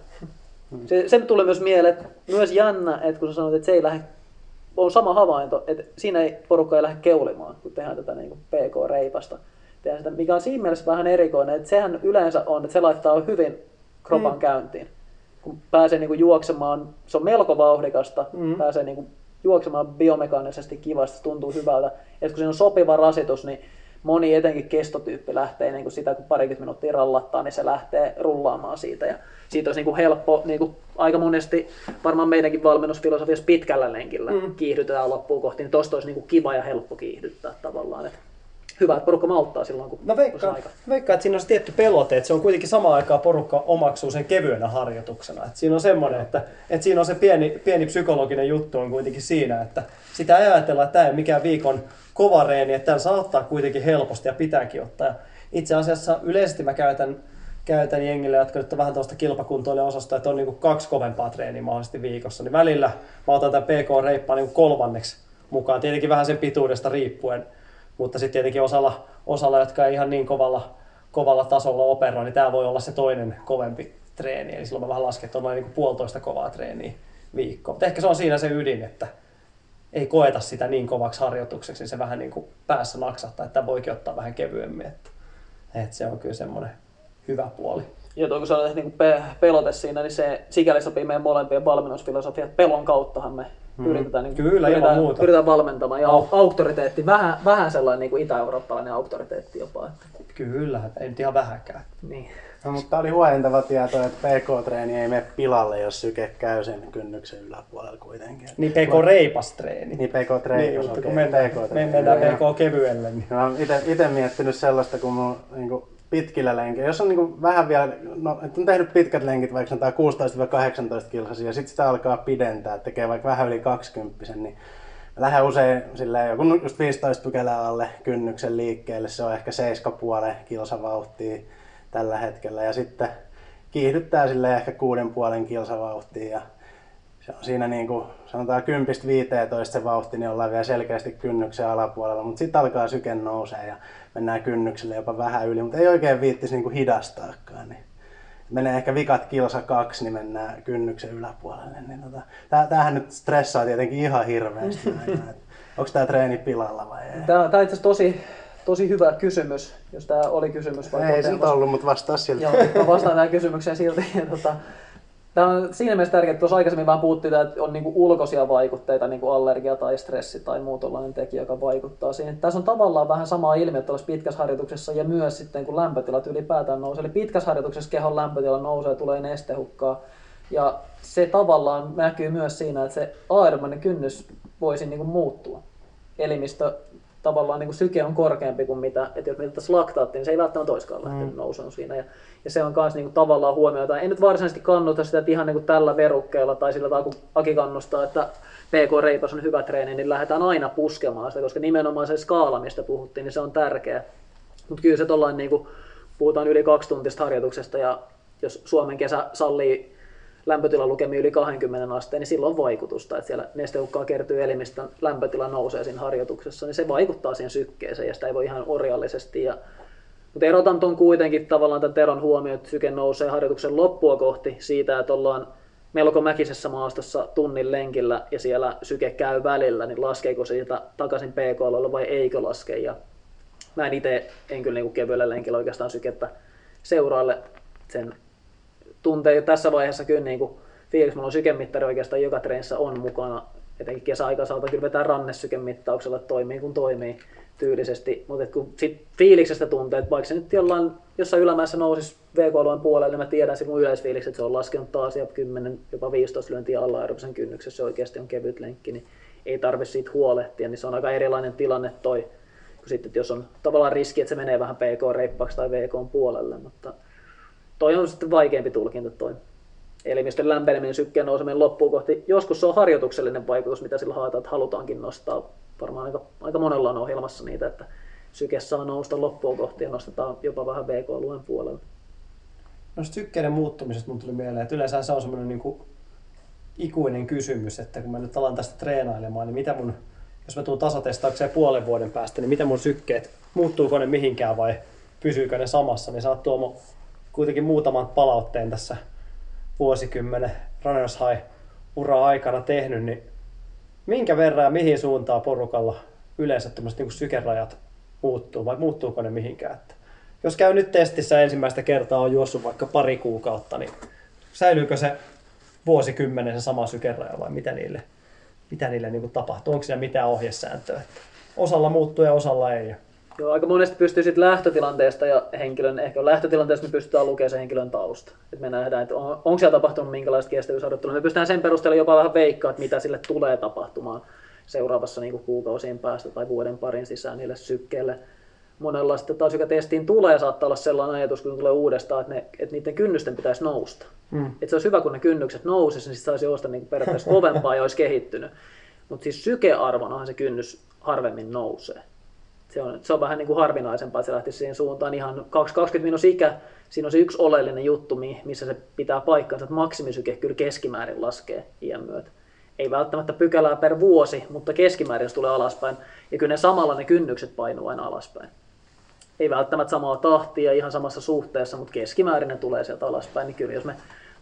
Se, se tulee myös mieleen, että myös jännä, että kun sä sanoit, että se ei lähde, on sama havainto, että siinä ei porukka ei lähde keulimaan, kun tehdään tätä niin kuin PK-reipasta. Tehdään sitä, mikä on siinä mielessä vähän erikoinen, että sehän yleensä on, että se laittaa hyvin kropan mm. käyntiin. kun pääsee niin kuin juoksemaan, se on melko vauhdikasta, mm. pääsee niin kuin juoksemaan biomekaanisesti kivasti, se tuntuu hyvältä. Ja kun siinä on sopiva rasitus, niin moni etenkin kestotyyppi lähtee niin kuin sitä, kun parikymmentä minuuttia rallattaa, niin se lähtee rullaamaan siitä. Ja siitä olisi niin kuin helppo, niin kuin aika monesti varmaan meidänkin valmennusfilosofiassa pitkällä lenkillä mm. kiihdytetään loppuun kohti, niin tosta olisi niin kuin kiva ja helppo kiihdyttää tavallaan. Että hyvä, että porukka malttaa silloin, kun Mä veikkaan, aika. veikkaan, että siinä on se tietty pelote, että se on kuitenkin samaan aikaan porukka omaksuu sen kevyenä harjoituksena. Että siinä on semmoinen, että, että siinä on se pieni, pieni psykologinen juttu on kuitenkin siinä, että sitä ei ajatella, että tämä ei ole mikään viikon kova reeni, että tämän saa ottaa kuitenkin helposti ja pitääkin ottaa. Itse asiassa yleisesti mä käytän, käytän jengille, jotka nyt on vähän tuosta kilpakuntoille osasta, että on niin kuin kaksi kovempaa treeniä mahdollisesti viikossa, niin välillä mä otan tämän PK-reippaan niin kolmanneksi mukaan, tietenkin vähän sen pituudesta riippuen, mutta sitten tietenkin osalla, osalla, jotka ei ihan niin kovalla, kovalla tasolla operoi, niin tämä voi olla se toinen kovempi treeni. Eli silloin mä vähän lasken, että on noin niin kuin puolitoista kovaa treeniä viikkoa. Mutta ehkä se on siinä se ydin, että ei koeta sitä niin kovaksi harjoitukseksi, niin se vähän niin kuin päässä naksahtaa, että voikin ottaa vähän kevyemmin. Että, että se on kyllä semmoinen hyvä puoli. Ja tuo kun sanoit, niin pe- pelote siinä, niin se sikäli sopii meidän molempien valmennusfilosofia, että pelon kauttahan me mm. yritetään, niin Kyllä, ilman pyritään, muuta. pyritään valmentamaan. Ja Oh. auktoriteetti, vähän, vähän sellainen niin kuin itä-eurooppalainen auktoriteetti jopa. Että, Kyllä, ei nyt ihan vähäkään. niin. No, mutta oli huojentava tieto, että PK-treeni ei mene pilalle, jos syke käy sen kynnyksen yläpuolella kuitenkin. Niin PK reipas treeni. Niin PK-treeni, Niin, mutta okei, kun mennään, PK-treeni. mennään Joo. PK kevyelle, niin Mä oon itse miettinyt sellaista, kun mun niin pitkillä lenkeillä, jos on niin vähän vielä, no, että on tehnyt pitkät lenkit, vaikka sanotaan 16-18 kilsasia, ja sitten sitä alkaa pidentää, tekee vaikka vähän yli 20, niin lähden usein silleen joku just 15 pykälää alle kynnyksen liikkeelle, se on ehkä 7,5 kilsavauhtia tällä hetkellä, ja sitten kiihdyttää sille ehkä 6,5 kilsavauhtia, ja se on siinä niin kuin, sanotaan 10-15 se vauhti, niin ollaan vielä selkeästi kynnyksen alapuolella, mutta sitten alkaa syke nousee ja mennään kynnykselle jopa vähän yli, mutta ei oikein viittisi niin kuin hidastaakaan. Niin menee ehkä vikat kilsa kaksi, niin mennään kynnyksen yläpuolelle. Niin tota, tämähän nyt stressaa tietenkin ihan hirveästi. Onko tämä treeni pilalla vai ei? Tämä, tämä on itse asiassa tosi, tosi hyvä kysymys, jos tämä oli kysymys vai Ei se ollut, mutta vastaa silti. Joo, mä vastaan tähän kysymykseen silti. Ja tota, Tämä on siinä mielessä tärkeää, että tuossa aikaisemmin vähän puhuttiin, että on niinku ulkoisia vaikutteita, niin kuin allergia tai stressi tai muu tollainen tekijä, joka vaikuttaa siihen. Tässä on tavallaan vähän sama ilmiö tuossa pitkässä harjoituksessa ja myös sitten kun lämpötilat ylipäätään nousee. Eli pitkässä harjoituksessa kehon lämpötila nousee, tulee nestehukkaa. Ja se tavallaan näkyy myös siinä, että se aerobainen kynnys voisi niin kuin muuttua. Elimistö tavallaan niin kuin syke on korkeampi kuin mitä, että jos mitattaisiin laktaattia, niin se ei välttämättä olisikaan lähtenyt mm. nousuun siinä. Ja, ja se on myös niin kuin tavallaan huomioita. En nyt varsinaisesti kannusta sitä, että ihan niin kuin tällä verukkeella tai sillä tavalla, kun Aki kannustaa, että PK-reipas on hyvä treeni, niin lähdetään aina puskemaan sitä, koska nimenomaan se skaala, mistä puhuttiin, niin se on tärkeä. Mutta kyllä se tollain, niin kuin, puhutaan yli kaksi tuntista harjoituksesta ja jos Suomen kesä sallii lämpötilalukemia yli 20 asteen, niin silloin on vaikutusta, että siellä nestehukkaa kertyy elimistön lämpötila nousee siinä harjoituksessa, niin se vaikuttaa siihen sykkeeseen ja sitä ei voi ihan orjallisesti. Ja, mutta erotan tuon kuitenkin tavallaan tämän Teron huomioon, että syke nousee harjoituksen loppua kohti siitä, että ollaan melko mäkisessä maastossa tunnin lenkillä ja siellä syke käy välillä, niin laskeeko se siitä takaisin pk vai eikö laske. Ja mä en itse en kyllä niin kevyellä lenkillä oikeastaan sykettä seuraalle sen tuntee jo tässä vaiheessa kyllä niin kuin fiilis, mulla on sykemittari oikeastaan joka treenissä on mukana, etenkin kesäaikaan saatan kyllä vetää rannesykemittauksella, että toimii kun toimii tyylisesti, mutta kun sit fiiliksestä tuntee, että vaikka se nyt jollain, jossain ylämäessä nousisi VK-alueen puolelle, niin mä tiedän se mun yleisfiilikset, että se on laskenut taas ja 10, jopa 15 lyöntiä alla aerobisen kynnyksessä, se oikeasti on kevyt lenkki, niin ei tarvitse siitä huolehtia, niin se on aika erilainen tilanne toi, kun sitten, jos on tavallaan riski, että se menee vähän PK-reippaksi tai VK puolelle, mutta toi on sitten vaikeampi tulkinta toi. Elimistön lämpeneminen, sykkeen nouseminen loppuun kohti. Joskus se on harjoituksellinen vaikutus, mitä sillä haetaan, että halutaankin nostaa. Varmaan aika, aika monella on ohjelmassa niitä, että syke saa nousta loppuun kohti ja nostetaan jopa vähän BK-alueen puolelle. No sykkeiden muuttumisesta mun tuli mieleen, että yleensä se on semmoinen niin kuin ikuinen kysymys, että kun mä nyt alan tästä treenailemaan, niin mitä mun, jos mä tuun tasatestaukseen puolen vuoden päästä, niin mitä mun sykkeet, muuttuuko ne mihinkään vai pysyykö ne samassa, niin sä oot Tuomo kuitenkin muutaman palautteen tässä vuosikymmenen Runners High ura aikana tehnyt, niin minkä verran ja mihin suuntaan porukalla yleensä tämmöiset niin sykerajat muuttuu vai muuttuuko ne mihinkään? Että jos käy nyt testissä ensimmäistä kertaa on juossut vaikka pari kuukautta, niin säilyykö se vuosikymmenen se sama sykeraja vai mitä niille, mitä niille niin tapahtuu? Onko siellä mitään ohjesääntöä? Että osalla muuttuu ja osalla ei. Joo, aika monesti pystyy sitten lähtötilanteesta ja henkilön, ehkä lähtötilanteesta me pystytään lukemaan sen henkilön tausta. Et me nähdään, että on, onko siellä tapahtunut minkälaista kestävyysharjoittelua. Me pystytään sen perusteella jopa vähän veikkaa, että mitä sille tulee tapahtumaan seuraavassa niin kuukausien päästä tai vuoden parin sisään niille sykkeille. Monella sitten taas, joka testiin tulee, saattaa olla sellainen ajatus, kun tulee uudestaan, että, ne, että niiden kynnysten pitäisi nousta. Mm. Että se olisi hyvä, kun ne kynnykset nousisi, niin sitten saisi juosta niin periaatteessa kovempaa ja olisi kehittynyt. Mutta siis sykearvonahan se kynnys harvemmin nousee se on, se on vähän niin kuin harvinaisempaa, että se lähtisi siihen suuntaan ihan 20 minus ikä. Siinä on se yksi oleellinen juttu, missä se pitää paikkansa, että maksimisyke kyllä keskimäärin laskee iän myötä. Ei välttämättä pykälää per vuosi, mutta keskimäärin se tulee alaspäin. Ja kyllä ne samalla ne kynnykset painuu aina alaspäin. Ei välttämättä samaa tahtia ihan samassa suhteessa, mutta keskimäärin ne tulee sieltä alaspäin. Niin kyllä jos me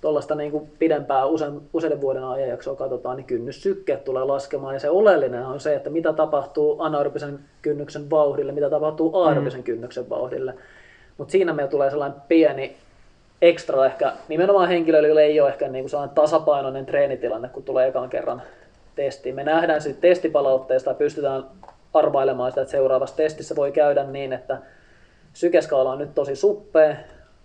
tuollaista niin kuin pidempää usein, useiden vuoden ajanjaksoa katsotaan, niin kynnyssykkeet tulee laskemaan. Ja se oleellinen on se, että mitä tapahtuu anaerobisen kynnyksen vauhdille, mitä tapahtuu aerobisen mm. kynnyksen vauhdille. Mutta siinä meillä tulee sellainen pieni ekstra ehkä nimenomaan henkilöille, ei ole ehkä niin kuin sellainen tasapainoinen treenitilanne, kun tulee ekan kerran testiin. Me nähdään sitten testipalautteesta ja pystytään arvailemaan sitä, että seuraavassa testissä voi käydä niin, että sykeskaala on nyt tosi suppea,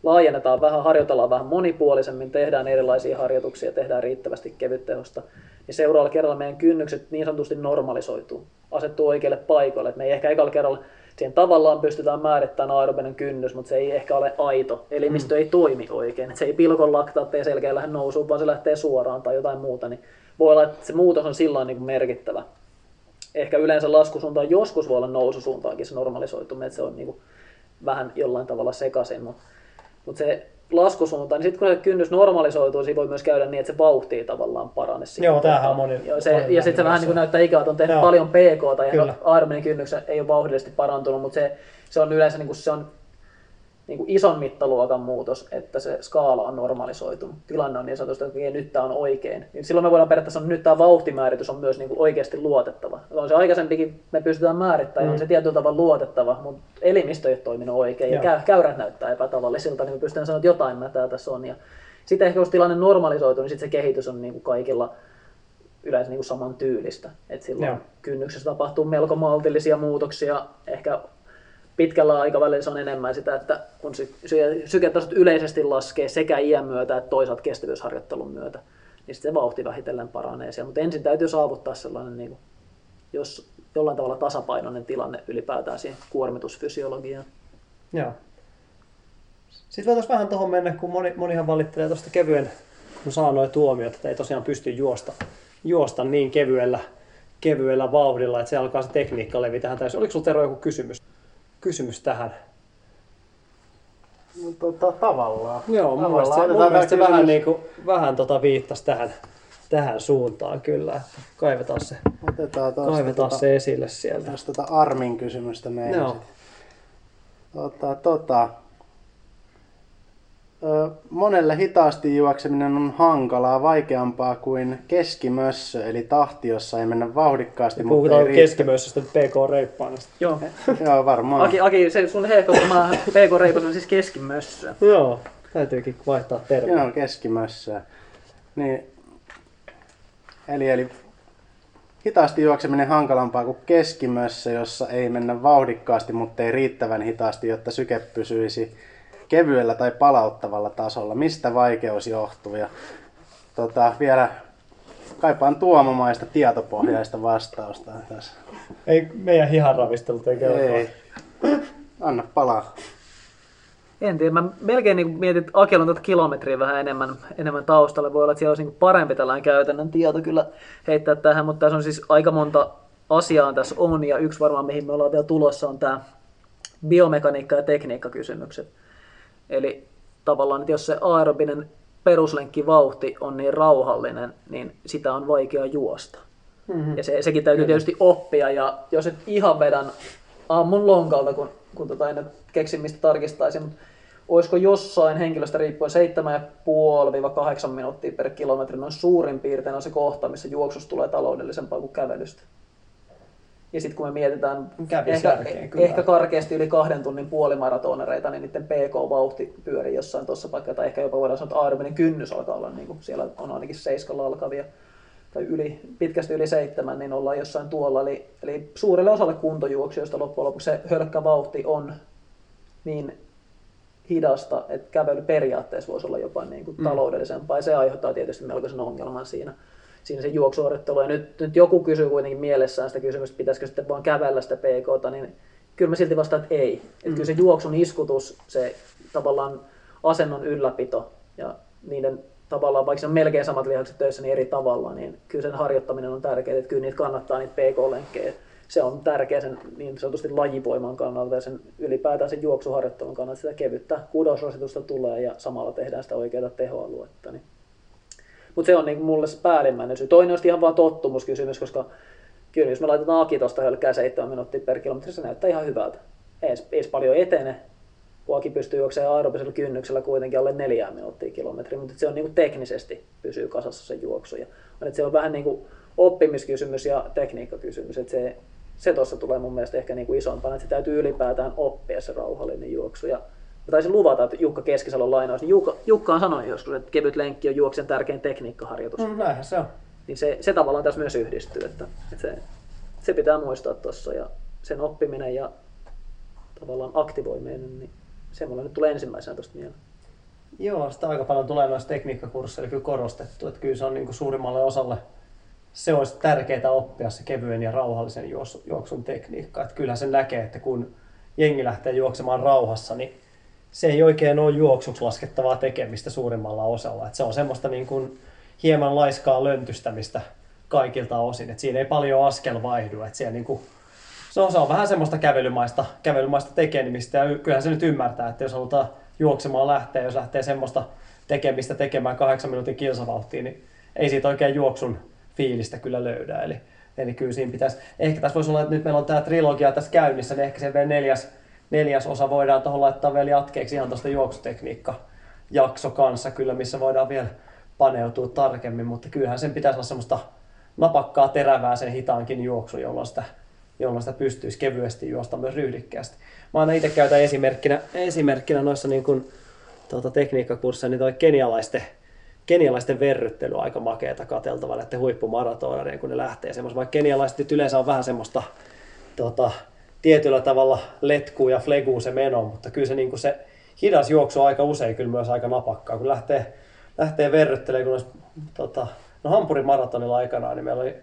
laajennetaan vähän, harjoitellaan vähän monipuolisemmin, tehdään erilaisia harjoituksia, tehdään riittävästi kevyttehosta, niin seuraavalla kerralla meidän kynnykset niin sanotusti normalisoituu, asettuu oikeille paikoille. Et me ei ehkä ekalla kerralla siihen tavallaan pystytään määrittämään aerobinen kynnys, mutta se ei ehkä ole aito. Elimistö mm. ei toimi oikein. Et se ei pilkon laktaatteja selkeä lähde nousuun, vaan se lähtee suoraan tai jotain muuta. Niin voi olla, että se muutos on silloin niin merkittävä. Ehkä yleensä laskusuuntaan joskus voi olla noususuuntaankin se normalisoituminen, että se on niin kuin vähän jollain tavalla sekaisin. Mutta mutta se laskusuunta, niin sitten kun se kynnys normalisoituu, siinä voi myös käydä niin, että se vauhti tavallaan parane. Joo, tämähän on moni. Ja, se, ja sitten se vähän niin kuin näyttää ikää, että on tehnyt Joo. paljon PK, tai Ironmanin kynnyksen ei ole vauhdillisesti parantunut, mutta se, se on yleensä niin kuin se on niin kuin ison mittaluokan muutos, että se skaala on normalisoitunut. Tilanne on niin sanotusti, että nyt tämä on oikein. Niin silloin me voidaan periaatteessa sanoa, että nyt tämä vauhtimääritys on myös niin kuin oikeasti luotettava. On se aikaisempikin, me pystytään määrittämään, mm. on se tietyllä tavalla luotettava, mutta elimistö ei ole toiminut oikein Joo. ja käyrät näyttää epätavallisilta, niin me pystytään sanoa, että jotain mätää tässä on. Ja sitten ehkä jos tilanne normalisoituu, niin sitten se kehitys on niin kuin kaikilla yleensä niin kuin saman tyylistä. Et silloin Joo. kynnyksessä tapahtuu melko maltillisia muutoksia, ehkä pitkällä aikavälillä se on enemmän sitä, että kun syketasot yleisesti laskee sekä iän myötä että toisaalta kestävyysharjoittelun myötä, niin sitten se vauhti vähitellen paranee siellä. Mutta ensin täytyy saavuttaa sellainen, niin kuin, jos jollain tavalla tasapainoinen tilanne ylipäätään siihen kuormitusfysiologiaan. Joo. Sitten voitaisiin vähän tuohon mennä, kun moni, monihan valittelee tuosta kevyen, kun saa noin tuomiot, että ei tosiaan pysty juosta, juosta niin kevyellä, kevyellä vauhdilla, että se alkaa se tekniikka levitä. Oliko sinulla Tero joku kysymys? Kysymys tähän? No, tota, tavallaan. Joo, mun mielestä se, mun mielestä se vähän, niin kuin, vähän tota viittasi tähän, tähän suuntaan kyllä. Että kaivetaan se, Otetaan kaivetaan tota, se esille sieltä. Jos tota Armin kysymystä meidän. Joo. Tota, tota, monelle hitaasti juokseminen on hankalaa, vaikeampaa kuin keskimössö, eli tahti, jossa ei mennä vauhdikkaasti. mutta puhutaan keskimössöstä PK-reippaanasta. Joo. [laughs] Joo, varmaan. Aki, Aki se sun hehkottama PK-reipas on siis keskimössö. Joo, täytyykin vaihtaa termiä. Joo, keskimössö. Niin, eli, eli hitaasti juokseminen hankalampaa kuin keskimössä, jossa ei mennä vauhdikkaasti, mutta ei riittävän hitaasti, jotta syke pysyisi kevyellä tai palauttavalla tasolla. Mistä vaikeus johtuu? Ja tota, vielä kaipaan tuomomaista tietopohjaista vastausta tässä. Ei meidän hihan ravistelut ei Ei. Anna palaa. En tiedä, mä melkein niin mietin, että Akel on tätä kilometriä vähän enemmän, enemmän taustalle. Voi olla, että siellä olisi niin parempi tällainen käytännön tieto kyllä heittää tähän, mutta tässä on siis aika monta asiaa tässä on, ja yksi varmaan mihin me ollaan vielä tulossa on tämä biomekaniikka- ja tekniikkakysymykset. Eli tavallaan, että jos se aerobinen peruslenkkivauhti on niin rauhallinen, niin sitä on vaikea juosta. Mm-hmm. Ja se, sekin täytyy tietysti oppia, ja jos et ihan vedän aamun lonkalta, kun, kun tota en keksin mistä tarkistaisin, mutta olisiko jossain henkilöstä riippuen 7,5-8 minuuttia per kilometri, noin suurin piirtein on se kohta, missä juoksus tulee taloudellisempaa kuin kävelystä. Ja sitten kun me mietitään ehkä, järkeen kyllä. ehkä karkeasti yli kahden tunnin puolimaratonereita, niin niiden PK-vauhti pyörii jossain tuossa vaikka, tai ehkä jopa voidaan sanoa, että aerobinen kynnys alkaa olla, niin kuin siellä on ainakin seiskalla alkavia, tai yli, pitkästi yli seitsemän, niin ollaan jossain tuolla. Eli, eli suurelle osalle kuntojuoksijoista loppujen lopuksi se hölkkä vauhti on niin hidasta, että kävely periaatteessa voisi olla jopa niin kuin taloudellisempaa, ja se aiheuttaa tietysti melkoisen ongelman siinä, siinä se juoksuorittelu. Ja nyt, nyt joku kysyy kuitenkin mielessään sitä kysymystä, pitäisikö sitten vaan kävellä sitä PKta, niin kyllä mä silti vastaan, että ei. Että kyllä se juoksun iskutus, se tavallaan asennon ylläpito ja niiden tavallaan, vaikka se on melkein samat lihakset töissä, niin eri tavalla, niin kyllä sen harjoittaminen on tärkeää, että kyllä niitä kannattaa niitä PK-lenkkejä. Se on tärkeä sen niin sanotusti lajivoiman kannalta ja sen ylipäätään sen juoksuharjoittelun kannalta, sitä kevyttä kudosrasitusta tulee ja samalla tehdään sitä oikeaa tehoaluetta. Niin. Mutta se on niin mulle se päällimmäinen syy. Toinen on ihan vaan tottumuskysymys, koska kyllä jos me laitetaan Aki tuosta hölkkää 7 minuuttia per kilometri, se näyttää ihan hyvältä. Ei, edes- paljon etene, kun Aki pystyy juoksemaan aerobisella kynnyksellä kuitenkin alle neljää minuuttia kilometriä, mutta se on niin kuin teknisesti pysyy kasassa se juoksu. Ja, että se on vähän niin kuin oppimiskysymys ja tekniikkakysymys, että se, se tuossa tulee mun mielestä ehkä niin kuin isompana, että se täytyy ylipäätään oppia se rauhallinen juoksu. Ja mä taisin luvata, että Jukka Keskisalon lainaus, niin Jukka, Jukka on sanonut joskus, että kevyt lenkki on juoksen tärkein tekniikkaharjoitus. Mm, näinhän se on. Niin se, se tavallaan tässä myös yhdistyy, että, että se, se pitää muistaa tuossa ja sen oppiminen ja tavallaan aktivoiminen, niin se mulle nyt tulee ensimmäisenä tuosta mieleen. Joo, sitä aika paljon tulee noissa tekniikkakursseilla kyllä korostettu, että kyllä se on niin kuin suurimmalle osalle se olisi tärkeää oppia se kevyen ja rauhallisen juoksun, juoksun tekniikka. Että kyllähän sen näkee, että kun jengi lähtee juoksemaan rauhassa, niin se ei oikein ole juoksuksi laskettavaa tekemistä suurimmalla osalla. Että se on semmoista niin kuin hieman laiskaa löntystämistä kaikilta osin. Että siinä ei paljon askel vaihdu. Että siellä niin kuin, se, on, se on vähän semmoista kävelymaista, kävelymaista tekemistä. Ja kyllähän se nyt ymmärtää, että jos halutaan juoksemaan lähteä, jos lähtee semmoista tekemistä tekemään kahdeksan minuutin kilsavauhtiin, niin ei siitä oikein juoksun fiilistä kyllä löydä. Eli, eli kyllä siinä pitäisi, ehkä tässä voisi olla, että nyt meillä on tämä trilogia tässä käynnissä, niin ehkä se vielä neljäs, neljäs osa voidaan tuohon laittaa vielä jatkeeksi ihan tuosta juoksutekniikka jakso kanssa kyllä, missä voidaan vielä paneutua tarkemmin, mutta kyllähän sen pitäisi olla semmoista napakkaa terävää sen hitaankin juoksu, jolloin sitä, jolloin sitä pystyisi kevyesti juosta myös ryhdikkäästi. Mä aina itse käytän esimerkkinä, esimerkkinä noissa niin kuin, tuota, tekniikkakursseissa, niin toi kenialaisten, kenialaisten verryttely on aika makeeta katseltava näiden huippumaratonareiden, kun ne lähtee semmoista. Vaikka kenialaiset yleensä on vähän semmoista tota, tietyllä tavalla letkuu ja fleguu se meno, mutta kyllä se, niin kuin se hidas juoksu on aika usein kyllä myös aika napakkaa, kun lähtee, lähtee verryttelemään, kun olisi, tota, no Hampurin maratonilla aikanaan, niin meillä oli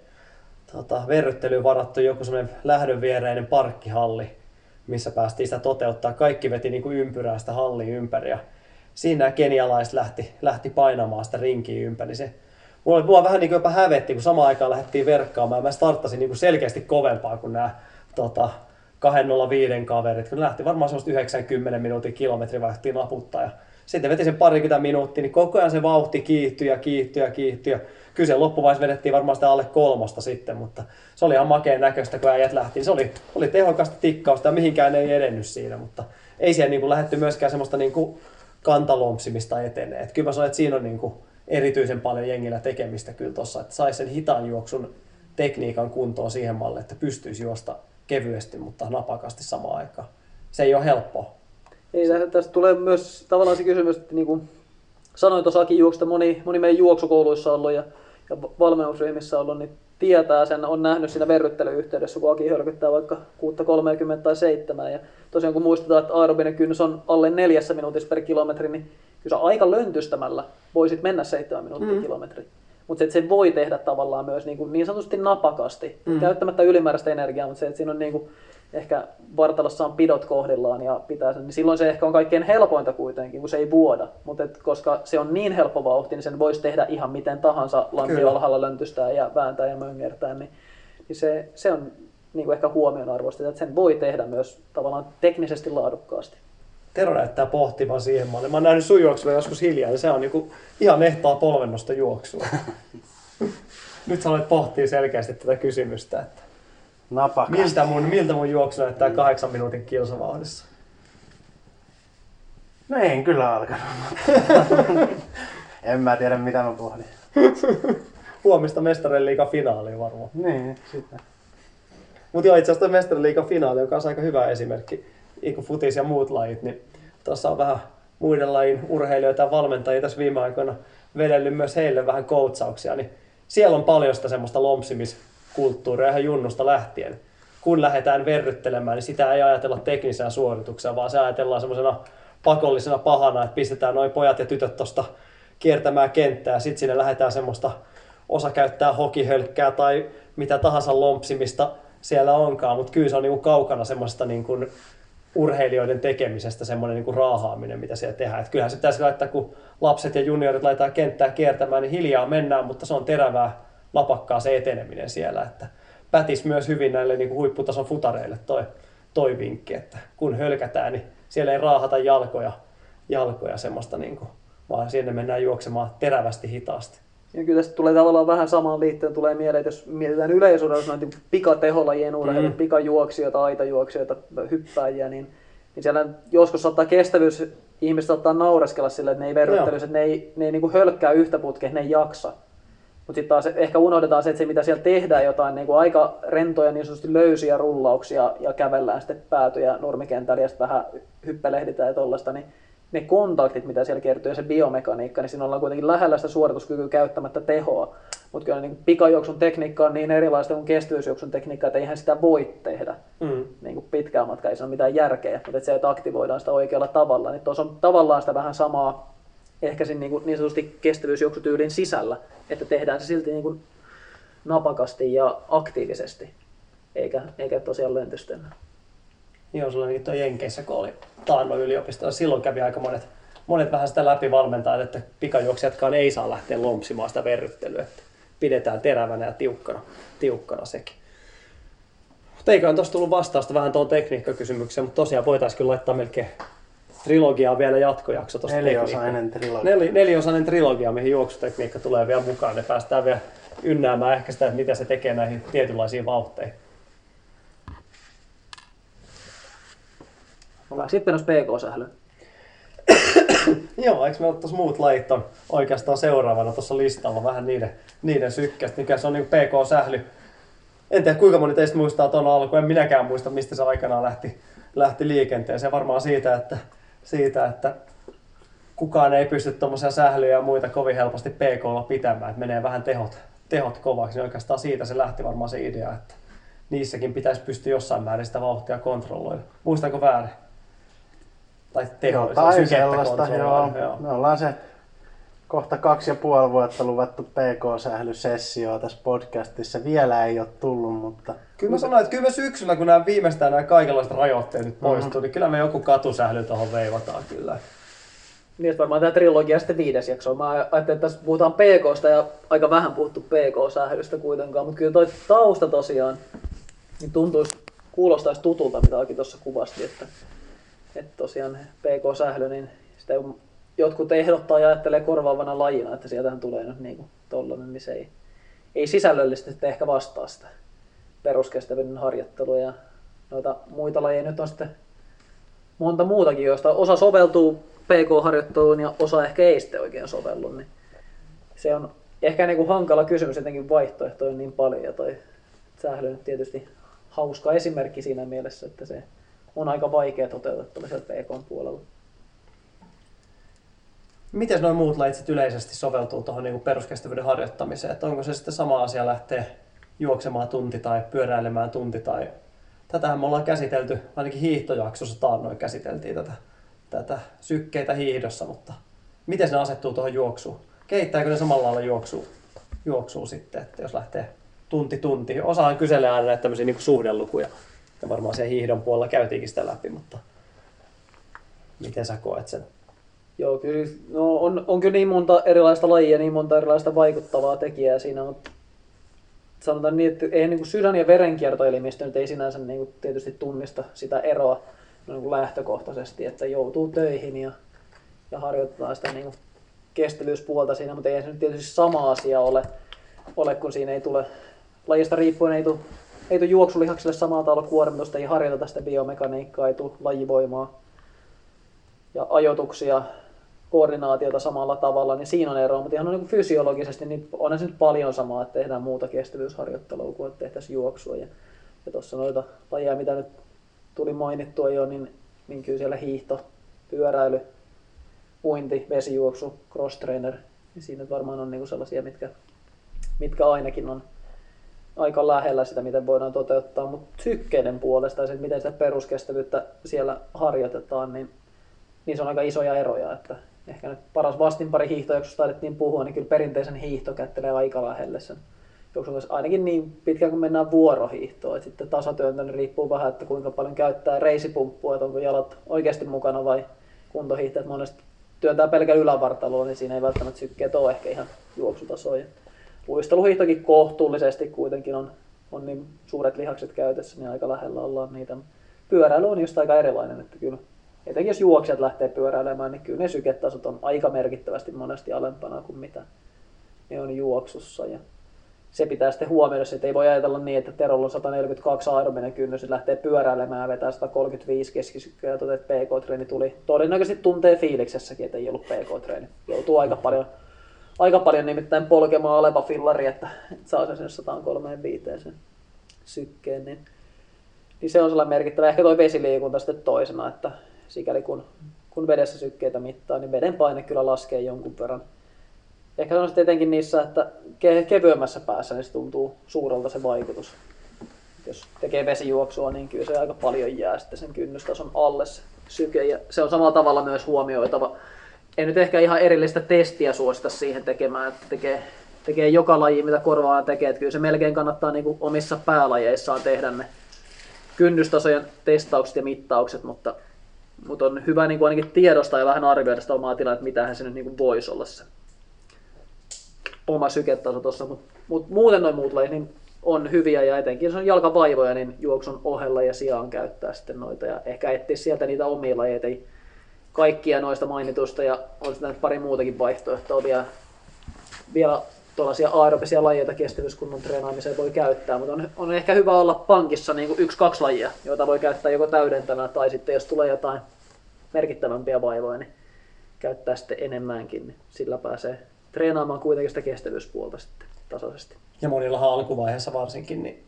tota, verryttelyyn varattu joku semmoinen lähdön viereinen parkkihalli, missä päästiin sitä toteuttaa. Kaikki veti niin kuin ympyrää sitä hallin ympäri ja siinä nämä kenialaiset lähti, lähti painamaan sitä rinkiä ympäri. Se, mulla, mulla vähän niin kuin jopa hävetti, kun samaan aikaan lähdettiin verkkaamaan. Mä starttasin niin kuin selkeästi kovempaa kuin nämä tota, 205 kaverit, kun lähti varmaan semmoista 90 minuutin kilometri vaihtiin naputtaa. Ja sitten veti sen parikymmentä minuuttia, niin koko ajan se vauhti kiihtyi ja kiihtyi ja kiihtyi. Kyllä se loppuvaiheessa vedettiin varmaan sitä alle kolmosta sitten, mutta se oli ihan makeen näköistä, kun äijät lähti. Se oli, oli tehokasta tikkausta ja mihinkään ei edennyt siinä, mutta ei siellä niin kuin myöskään semmoista niin kuin kantalompsimista etenee. Et kyllä mä sanoin, että siinä on niin kuin erityisen paljon jengillä tekemistä kyllä tuossa, että saisi sen hitaan juoksun tekniikan kuntoon siihen malliin, että pystyisi juosta kevyesti, mutta napakasti samaan aikaan. Se ei ole helppoa. Ei, tä- tästä tulee myös tavallaan se kysymys, että niin kuin sanoin tuossa Akin juoksusta, moni, moni meidän juoksukouluissa ollut ja, ja valmennusryhmissä ollut, niin tietää sen, on nähnyt siinä verryttelyyhteydessä, kun Aki hölkyttää vaikka 6.30 tai 7. Ja tosiaan kun muistetaan, että aerobinen kynnys on alle neljässä minuutissa per kilometri, niin kyllä aika löntystämällä voisit mennä 7 minuuttia mm. kilometri. Mutta se, että se voi tehdä tavallaan myös niin, kuin niin sanotusti napakasti, mm. käyttämättä ylimääräistä energiaa, mutta se, että siinä on niin kuin, ehkä vartalossa on pidot kohdillaan ja pitää sen, niin silloin se ehkä on kaikkein helpointa kuitenkin, kun se ei vuoda. Mutta koska se on niin helppo vauhti, niin sen voisi tehdä ihan miten tahansa lampi alhaalla löntystää ja vääntää ja möngertää, niin, niin se, se on niin kuin ehkä huomionarvoista, että sen voi tehdä myös tavallaan teknisesti laadukkaasti. Tero näyttää pohtivan siihen malliin. Mä oon nähnyt sun juoksua joskus hiljaa, ja se on niinku ihan ehtaa polvennosta juoksua. [laughs] Nyt sä olet pohtii selkeästi tätä kysymystä, että Napakasti. miltä mun, miltä mun juoksu näyttää kahdeksan minuutin kilsavauhdissa. No en kyllä alkanut. [laughs] en mä tiedä mitä mä pohdin. [laughs] Huomista mestarien liiga finaaliin varmaan. Niin, sitä. Mutta joo, itse asiassa mestariliikan finaali, joka on aika hyvä esimerkki, niin futis ja muut lajit, niin tuossa on vähän muiden lajin urheilijoita ja valmentajia tässä viime aikoina vedellyt myös heille vähän koutsauksia, niin siellä on paljon sitä semmoista lompsimiskulttuuria ihan junnusta lähtien. Kun lähdetään verryttelemään, niin sitä ei ajatella teknisenä suorituksena, vaan se ajatellaan semmoisena pakollisena pahana, että pistetään noin pojat ja tytöt tuosta kiertämään kenttää, sitten sinne lähdetään semmoista, osa käyttää hokihölkkää tai mitä tahansa lompsimista siellä onkaan, mutta kyllä se on niinku kaukana semmoista niinku urheilijoiden tekemisestä semmoinen niinku raahaaminen, mitä siellä tehdään. Et kyllähän se pitäisi laittaa, kun lapset ja juniorit laitetaan kenttää kiertämään, niin hiljaa mennään, mutta se on terävää, lapakkaa se eteneminen siellä. Että pätis myös hyvin näille niinku huipputason futareille toi, toi vinkki, että kun hölkätään, niin siellä ei raahata jalkoja, jalkoja semmoista, niinku, vaan sinne mennään juoksemaan terävästi hitaasti. Ja kyllä tästä tulee tavallaan vähän samaan liittyen tulee mieleen, että jos mietitään yleisurheilussa noita pikateholajien urheilun, mm. pikajuoksijoita, aitajuoksijoita, hyppääjiä, niin, niin siellä joskus saattaa kestävyys, ihmiset saattaa naureskella sille, että ne ei verryttelisi, että ne ei, ne ei niin kuin hölkkää yhtä putkea, ne ei jaksa. Mutta sitten taas ehkä unohdetaan se, että se mitä siellä tehdään jotain niin kuin aika rentoja niin sanotusti löysiä rullauksia ja kävellään sitten päätyjä nurmikentällä ja sitten vähän hyppelehditään ja tollaista, niin ne kontaktit, mitä siellä kertyy ja se biomekaniikka, niin siinä ollaan kuitenkin lähellä sitä suorituskykyä käyttämättä tehoa. Mutta kyllä niin pikajuoksun tekniikka on niin erilaista kuin kestävyysjuoksun tekniikka, että eihän sitä voi tehdä mm. niin kuin pitkään matkaa, ei se ole mitään järkeä, mutta se, että aktivoidaan sitä oikealla tavalla, niin tuossa on tavallaan sitä vähän samaa ehkä siinä niin, kuin, niin sanotusti kestävyysjuoksutyylin sisällä, että tehdään se silti niin kuin napakasti ja aktiivisesti, eikä, eikä tosiaan löntysten. Joo, sulla oli tuo Jenkeissä, kun oli taannoin yliopistolla. Silloin kävi aika monet, monet vähän sitä läpi valmentaa, että pikajuoksijatkaan ei saa lähteä lompsimaan sitä verryttelyä. Että pidetään terävänä ja tiukkana, tiukkana sekin. Mutta eiköhän tuossa tullut vastausta vähän tuon tekniikkakysymykseen, mutta tosiaan voitaisiin kyllä laittaa melkein trilogiaa vielä jatkojakso tuosta Neliosainen trilogia. Neli, neliosainen trilogia, mihin juoksutekniikka tulee vielä mukaan. Ne päästään vielä ynnäämään ehkä sitä, että mitä se tekee näihin tietynlaisiin vauhteihin. Ollaanko sitten menossa PK-sählyyn? [coughs] Joo, eikö me tuossa muut lajit on oikeastaan seuraavana tuossa listalla vähän niiden, niiden sykkästä, mikä se on niin PK-sähly. En tiedä kuinka moni teistä muistaa tuon alku, en minäkään muista mistä se aikanaan lähti, lähti liikenteeseen. Varmaan siitä, että, siitä, että kukaan ei pysty tuommoisia sählyjä ja muita kovin helposti PKlla pitämään, että menee vähän tehot, tehot kovaksi. Niin oikeastaan siitä se lähti varmaan se idea, että niissäkin pitäisi pystyä jossain määrin sitä vauhtia kontrolloida. Muistanko väärin? Tai teho, tai sellaista, joo. joo. Me ollaan se kohta kaksi ja puoli vuotta luvattu PK-sählysessioa tässä podcastissa. Vielä ei ole tullut, mutta... Kyllä mä sanoin, että kyllä me syksyllä, kun nämä viimeistään nämä kaikenlaiset rajoitteet nyt poistuu, mm-hmm. niin kyllä me joku katusähly tuohon veivataan kyllä. Niin, että varmaan tämä trilogia sitten viides jakso. Mä ajattelin, että tässä puhutaan PKsta ja aika vähän puhuttu PK-sählystä kuitenkaan, mutta kyllä toi tausta tosiaan niin tuntuisi, kuulostaisi tutulta, mitä Aki tuossa kuvasti, että että tosiaan PK-sählö, niin sitä jotkut ehdottaa ja ajattelee korvaavana lajina, että sieltähän tulee nyt niin kuin tollainen, se ei, ei sisällöllisesti ehkä vastaa sitä peruskestävyyden harjoittelua ja noita muita lajeja. Nyt on sitten monta muutakin, joista osa soveltuu PK-harjoitteluun ja osa ehkä ei sitten oikein sovellu, niin se on ehkä niin kuin hankala kysymys, etenkin vaihtoehtoja niin paljon ja toi sählö nyt tietysti hauska esimerkki siinä mielessä, että se on aika vaikea toteuttaa sieltä PK-puolella. Miten noin muut lajit yleisesti soveltuu tuohon niin peruskestävyyden harjoittamiseen? Että onko se sitten sama asia lähteä juoksemaan tunti tai pyöräilemään tunti tai tätähän me ollaan käsitelty, ainakin hiihtojaksossa taannoin käsiteltiin tätä, tätä sykkeitä hiihdossa, mutta miten ne asettuu tuohon juoksuun? Kehittääkö ne samalla lailla juoksuu, juoksuu sitten, että jos lähtee tunti tunti? Osahan kyselee aina näitä tämmöisiä niin suhdelukuja. Ja varmaan se hiihdon puolella käytiinkin sitä läpi, mutta miten sä koet sen? Joo, kyllä no, on, on kyllä niin monta erilaista lajia, niin monta erilaista vaikuttavaa tekijää siinä on. Sanotaan niin, että ei niin kuin sydän- ja verenkiertoelimistö nyt ei sinänsä niin kuin tietysti tunnista sitä eroa niin kuin lähtökohtaisesti, että joutuu töihin ja, ja harjoittaa sitä niin kuin kestävyyspuolta siinä, mutta ei se nyt tietysti sama asia ole, ole kun siinä ei tule, lajista riippuen ei tule ei tule juoksulihakselle samalla tavalla kuormitusta, ei harjoiteta sitä biomekaniikkaa, ei tule lajivoimaa ja ajoituksia, koordinaatiota samalla tavalla, niin siinä on ero, mutta ihan niin fysiologisesti niin on se nyt paljon samaa, että tehdään muuta kestävyysharjoittelua kuin että tehtäisiin juoksua. Ja, Ja tuossa noita lajeja, mitä nyt tuli mainittua jo, niin, niin kyllä siellä hiihto, pyöräily, uinti, vesijuoksu, cross trainer, niin siinä varmaan on niinku sellaisia, mitkä, mitkä ainakin on aika lähellä sitä, miten voidaan toteuttaa, mutta sykkeiden puolesta ja miten sitä peruskestävyyttä siellä harjoitetaan, niin, niin se on aika isoja eroja, että ehkä nyt paras vastinpari hiihtojaksosta taidettiin puhua, niin kyllä perinteisen hiihto kättelee aika lähelle sen ainakin niin pitkään kuin mennään vuorohiihtoon. Et sitten tasatyöntö niin riippuu vähän, että kuinka paljon käyttää reisipumppua, että onko jalat oikeasti mukana vai kuntohiihtäjät monesti työntää pelkällä ylävartaloa, niin siinä ei välttämättä sykkeet ole ehkä ihan juoksutasoja. Luisteluhiihtokin kohtuullisesti kuitenkin on, on niin suuret lihakset käytössä, niin aika lähellä ollaan niitä. Pyöräily on just aika erilainen, että kyllä etenkin jos juoksijat lähtee pyöräilemään, niin kyllä ne syketasot on aika merkittävästi monesti alempana kuin mitä ne on juoksussa. Ja se pitää sitten huomioida, että ei voi ajatella niin, että Terolla on 142 aerobinen kynnys, että lähtee pyöräilemään ja vetää 135 keskisykköä ja toteat, että PK-treeni tuli. Todennäköisesti tuntee fiiliksessäkin, että ei ollut PK-treeni. Joutuu aika paljon, aika paljon nimittäin polkemaan aleva fillari, että, että saa sen sinne 135 sen sykkeen. Niin, niin se on sellainen merkittävä. Ehkä tuo vesiliikunta sitten toisena, että sikäli kun, kun vedessä sykkeitä mittaa, niin veden paine kyllä laskee jonkun verran ehkä se on sitten etenkin niissä, että ke- kevyemmässä päässä niin se tuntuu suurelta se vaikutus. Jos tekee vesijuoksua, niin kyllä se aika paljon jää sitten sen kynnystason alle se syke. Ja se on samalla tavalla myös huomioitava. En nyt ehkä ihan erillistä testiä suosita siihen tekemään, että tekee, tekee joka laji, mitä korvaa tekee. Että kyllä se melkein kannattaa niin kuin omissa päälajeissaan tehdä ne kynnystasojen testaukset ja mittaukset, mutta, mutta on hyvä niin kuin ainakin tiedostaa ja vähän arvioida sitä omaa tilannetta, että mitähän se nyt niin voisi olla se oma syketaso tuossa, mutta mut muuten noin muut lajit niin on hyviä ja etenkin jos on jalkavaivoja, niin juoksun ohella ja sijaan käyttää sitten noita ja ehkä etsiä sieltä niitä omia lajeita, ei kaikkia noista mainitusta ja on sitten pari muutakin vaihtoehtoa vielä, vielä tuollaisia aerobisia lajeja kestävyyskunnon treenaamiseen voi käyttää, mutta on, on ehkä hyvä olla pankissa niin yksi-kaksi lajia, joita voi käyttää joko täydentävänä tai sitten jos tulee jotain merkittävämpiä vaivoja, niin käyttää sitten enemmänkin, niin sillä pääsee treenaamaan kuitenkin sitä kestävyyspuolta sitten tasaisesti. Ja monillahan alkuvaiheessa varsinkin, niin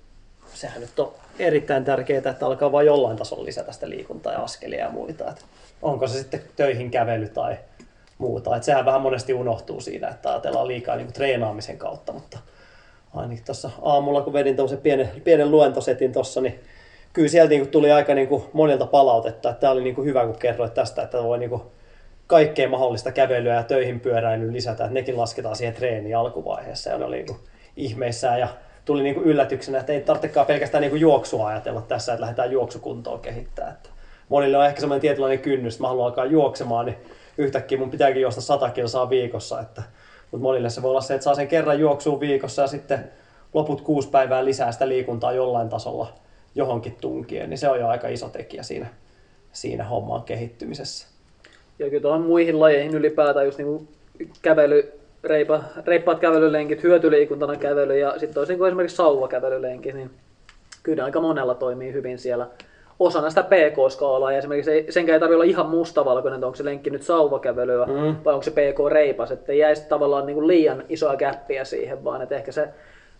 sehän nyt on erittäin tärkeää, että alkaa vain jollain tasolla lisätä sitä liikuntaa ja askelia ja muita. Että onko se sitten töihin kävely tai muuta. Että sehän vähän monesti unohtuu siinä, että ajatellaan liikaa niin kuin treenaamisen kautta, mutta ainakin tuossa aamulla, kun vedin tuollaisen pienen, pienen luentosetin tuossa, niin kyllä sieltä niin tuli aika niin kuin monilta palautetta, että tämä oli niin kuin hyvä, kun kerroit tästä, että voi niin kuin kaikkea mahdollista kävelyä ja töihin pyöräilyä lisätä, että nekin lasketaan siihen treeniin alkuvaiheessa ja ne oli niin ihmeissään ja tuli niin kuin yllätyksenä, että ei tarvitsekaan pelkästään niin juoksua ajatella tässä, että lähdetään juoksukuntoon kehittää. Että monille on ehkä semmoinen tietynlainen kynnys, että mä haluan alkaa juoksemaan, niin yhtäkkiä mun pitääkin juosta 100 kilsaa viikossa, että, mutta monille se voi olla se, että saa sen kerran juoksua viikossa ja sitten loput kuusi päivää lisää sitä liikuntaa jollain tasolla johonkin tunkien, niin se on jo aika iso tekijä siinä, siinä homman kehittymisessä. Ja kyllä tuohon muihin lajeihin ylipäätään just niin kävely, reipa, reippaat kävelylenkit, hyötyliikuntana kävely ja sitten toisin kuin esimerkiksi sauvakävelylenkit, niin kyllä aika monella toimii hyvin siellä osana sitä PK-skaalaa. Ja esimerkiksi ei, senkään ei tarvitse olla ihan mustavalkoinen, että onko se lenkki nyt sauvakävelyä mm. vai onko se PK-reipas, että ei jäisi tavallaan niin kuin liian isoa käppiä siihen, vaan että ehkä se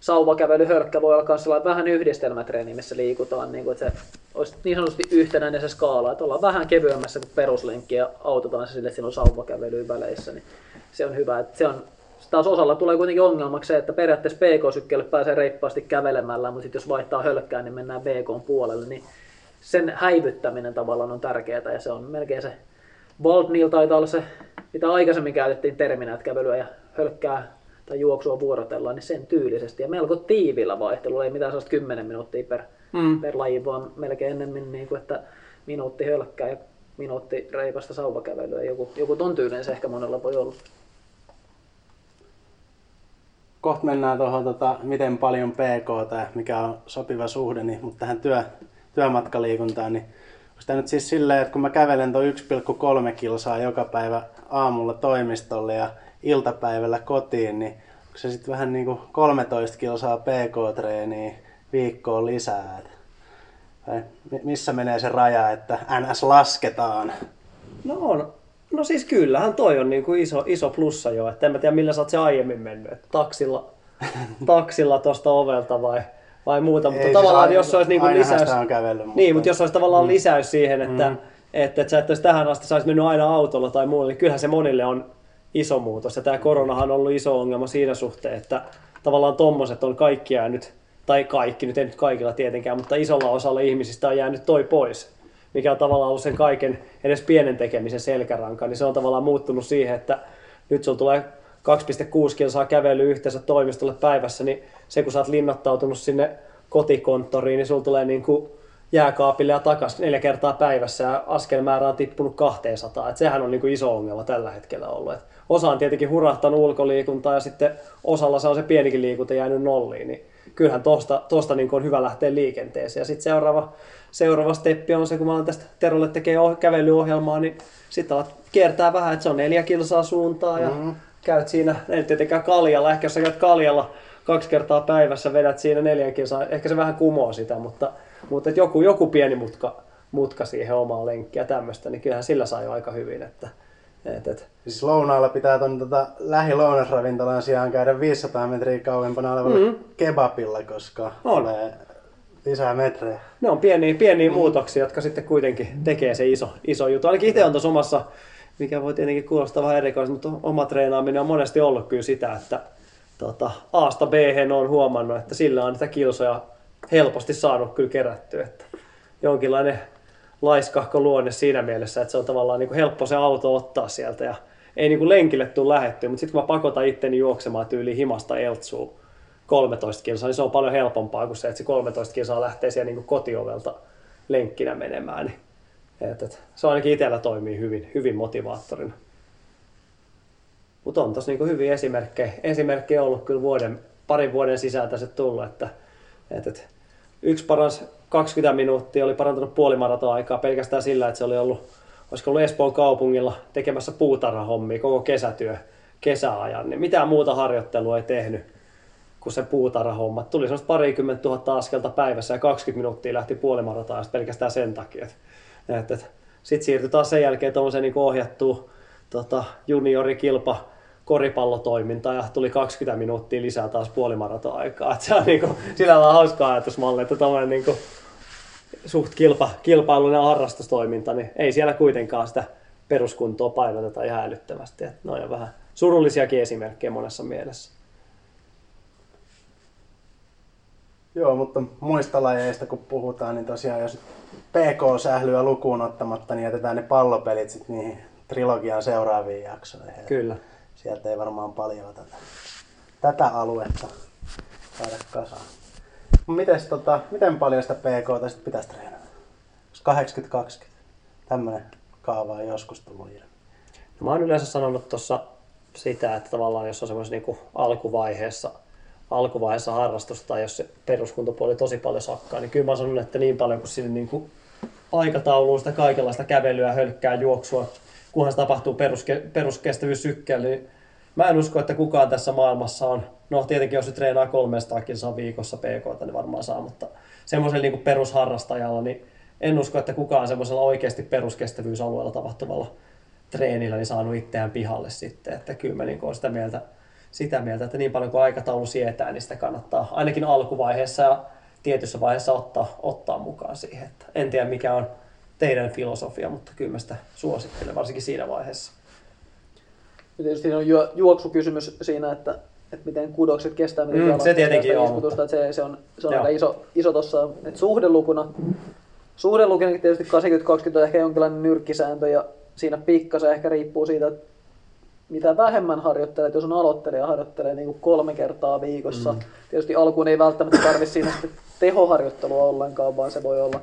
sauvakävely, hölkkä voi olla myös vähän yhdistelmätreeni, missä liikutaan, niin kuin, että se olisi niin sanotusti yhtenäinen se skaala, että ollaan vähän kevyemmässä kuin peruslenkki ja autetaan se sille, että siinä on sauvakävelyä väleissä, niin se on hyvä. Että se on, taas osalla tulee kuitenkin ongelmaksi se, että periaatteessa PK-sykkeelle pääsee reippaasti kävelemällä, mutta sitten jos vaihtaa hölkkään, niin mennään BK puolelle, niin sen häivyttäminen tavallaan on tärkeää ja se on melkein se Waldnil taitaa olla se, mitä aikaisemmin käytettiin terminä, että kävelyä ja hölkkää tai juoksua vuorotellaan, niin sen tyylisesti ja melko tiivillä vaihtelulla, ei mitään sellaista 10 minuuttia per, mm. per laji, vaan melkein ennemmin niin kuin, että minuutti hölkkää ja minuutti reipasta sauvakävelyä. Joku, joku ton tyylinen se ehkä monella voi olla. Kohta mennään tuohon, tota, miten paljon PK tai mikä on sopiva suhde, niin, mutta tähän työ, työmatkaliikuntaan, niin onko tämä nyt siis silleen, että kun mä kävelen tuon 1,3 kilsaa joka päivä aamulla toimistolle ja iltapäivällä kotiin, niin onko se sitten vähän niin kuin 13 kilsaa PK-treeniä viikkoon lisää? Tai missä menee se raja, että NS lasketaan? No on. No siis kyllähän toi on niin kuin iso, iso plussa jo, että en mä tiedä millä sä oot se aiemmin mennyt, että taksilla, [laughs] taksilla tuosta ovelta vai, vai muuta, mutta Ei, tavallaan siis jos se olisi niin kuin lisäys, on kävellyt, mutta- niin, mutta jos olisi tavallaan mm. lisäys siihen, että, mm. että, että sä et olisi tähän asti sä olisit mennyt aina autolla tai muulla, niin kyllähän se monille on iso muutos. Ja tämä koronahan on ollut iso ongelma siinä suhteen, että tavallaan tommoset on kaikki jäänyt, tai kaikki, nyt ei nyt kaikilla tietenkään, mutta isolla osalla ihmisistä on jäänyt toi pois, mikä on tavallaan ollut sen kaiken edes pienen tekemisen selkäranka, niin se on tavallaan muuttunut siihen, että nyt sulla tulee 2,6 kilsaa kävely yhteensä toimistolle päivässä, niin se kun sä oot linnoittautunut sinne kotikonttoriin, niin sulla tulee niin kuin jääkaapille ja takaisin neljä kertaa päivässä ja askelmäärä on tippunut 200. Et sehän on niin kuin iso ongelma tällä hetkellä ollut. Et osa on tietenkin hurahtanut ulkoliikuntaa ja sitten osalla se on se pienikin liikunta jäänyt nolliin. Niin kyllähän tosta, tosta niin on hyvä lähteä liikenteeseen. Ja sitten seuraava, seuraava steppi on se, kun mä olen tästä Terolle tekee oh- kävelyohjelmaa, niin sitten alat kiertää vähän, että se on neljä kilsaa suuntaa ja mm. käyt siinä, ei tietenkään kaljalla, ehkä jos sä käyt kaljalla kaksi kertaa päivässä, vedät siinä neljän kilsaa, ehkä se vähän kumoo sitä, mutta, mutta et joku, joku pieni mutka, mutka siihen omaan lenkkiin ja tämmöistä, niin kyllähän sillä saa jo aika hyvin, että, et, et, Siis lounaalla pitää tuon tota, lähilounasravintolan sijaan käydä 500 metriä kauempana olevalla Mm. mm. kebabilla, koska On. tulee lisää metrejä. ne on pieniä, pieniä muutoksia, jotka sitten kuitenkin tekee se iso, iso juttu. Ainakin itse on tuossa omassa, mikä voi tietenkin kuulostaa vähän erikoiselta, mutta oma treenaaminen on monesti ollut kyllä sitä, että tota, Asta b on huomannut, että sillä on niitä kilsoja helposti saanut kyllä kerättyä. Että jonkinlainen laiskahko luonne siinä mielessä, että se on tavallaan niin kuin helppo se auto ottaa sieltä ja ei niin kuin lenkille tule lähettyä, mutta sitten kun mä pakotan itteni juoksemaan tyyliin himasta Eltsuun 13 kilsaa, niin se on paljon helpompaa kuin se, että se 13 kilsaa lähtee siellä niin kuin kotiovelta lenkkinä menemään. Niin, et, et, se ainakin itsellä toimii hyvin, hyvin motivaattorina. Mutta on tossa niinku hyviä esimerkkejä, esimerkkejä ollut kyllä vuoden, parin vuoden sisältä se tullut, että et, et, yksi paras 20 minuuttia oli parantanut puolimaraton aikaa pelkästään sillä, että se oli ollut, olisiko ollut Espoon kaupungilla tekemässä puutarhahommia koko kesätyö, kesäajan, niin mitään muuta harjoittelua ei tehnyt kuin se puutarhahommat. Tuli semmoista parikymmentä tuhatta askelta päivässä ja 20 minuuttia lähti puolimarataan pelkästään sen takia. Et, et, et. Sitten siirtyi taas sen jälkeen tuollaiseen niin ohjattuun tota, juniorikilpa koripallotoiminta ja tuli 20 minuuttia lisää taas puolimaraton aikaa. Et se on niinku, sillä lailla hauska ajatusmalli, että tommonen niinku, suht kilpa, kilpailullinen harrastustoiminta, niin ei siellä kuitenkaan sitä peruskuntoa painoteta ihan älyttömästi. Et ne on vähän surullisiakin esimerkkejä monessa mielessä. Joo, mutta muista lajeista kun puhutaan, niin tosiaan jos PK-sählyä lukuun ottamatta, niin jätetään ne pallopelit sitten niihin trilogian seuraaviin jaksoihin. Kyllä. Sieltä ei varmaan paljon tätä, tätä aluetta saada kasaan. Mites, tota, miten paljon sitä PKta sitten pitäisi treenata? Jos 80-20. Tämmönen kaava on joskus tullut ilmi. No, mä oon yleensä sanonut tuossa sitä, että tavallaan jos on semmoisessa niin alkuvaiheessa, alkuvaiheessa harrastusta tai jos se peruskuntopuoli tosi paljon sakkaa, niin kyllä mä oon sanonut, että niin paljon kuin sinne niin kuin aikatauluun sitä kaikenlaista kävelyä, hölkkää, juoksua, kunhan se tapahtuu peruske, peruskestävyyssykkeellä, niin mä en usko, että kukaan tässä maailmassa on, no tietenkin jos se treenaa 300 kilsaa viikossa PK, niin varmaan saa, mutta semmoisella niin perusharrastajalla, niin en usko, että kukaan semmoisella oikeasti peruskestävyysalueella tapahtuvalla treenillä niin saanut itseään pihalle sitten. Että kyllä mä niin olen sitä mieltä, sitä mieltä, että niin paljon kuin aikataulu sietää, niin sitä kannattaa ainakin alkuvaiheessa ja tietyssä vaiheessa ottaa, ottaa mukaan siihen. Että en tiedä mikä on teidän filosofia, mutta kyllä mä sitä suosittelen, varsinkin siinä vaiheessa. Ja tietysti on juo- juoksukysymys siinä, että, että miten kudokset kestää, miten Mm, se tietenkin iskutusta, että se, se on, se on Joo. aika iso, iso tuossa, että suhdelukuna, suhdelukuna tietysti 80-20 on ehkä jonkinlainen nyrkkisääntö ja siinä pikkasen ehkä riippuu siitä, että mitä vähemmän harjoittelee, jos on aloittelija harjoittelee niin kuin kolme kertaa viikossa. Mm. Tietysti alkuun ei välttämättä tarvitse siinä tehoharjoittelua ollenkaan, vaan se voi olla,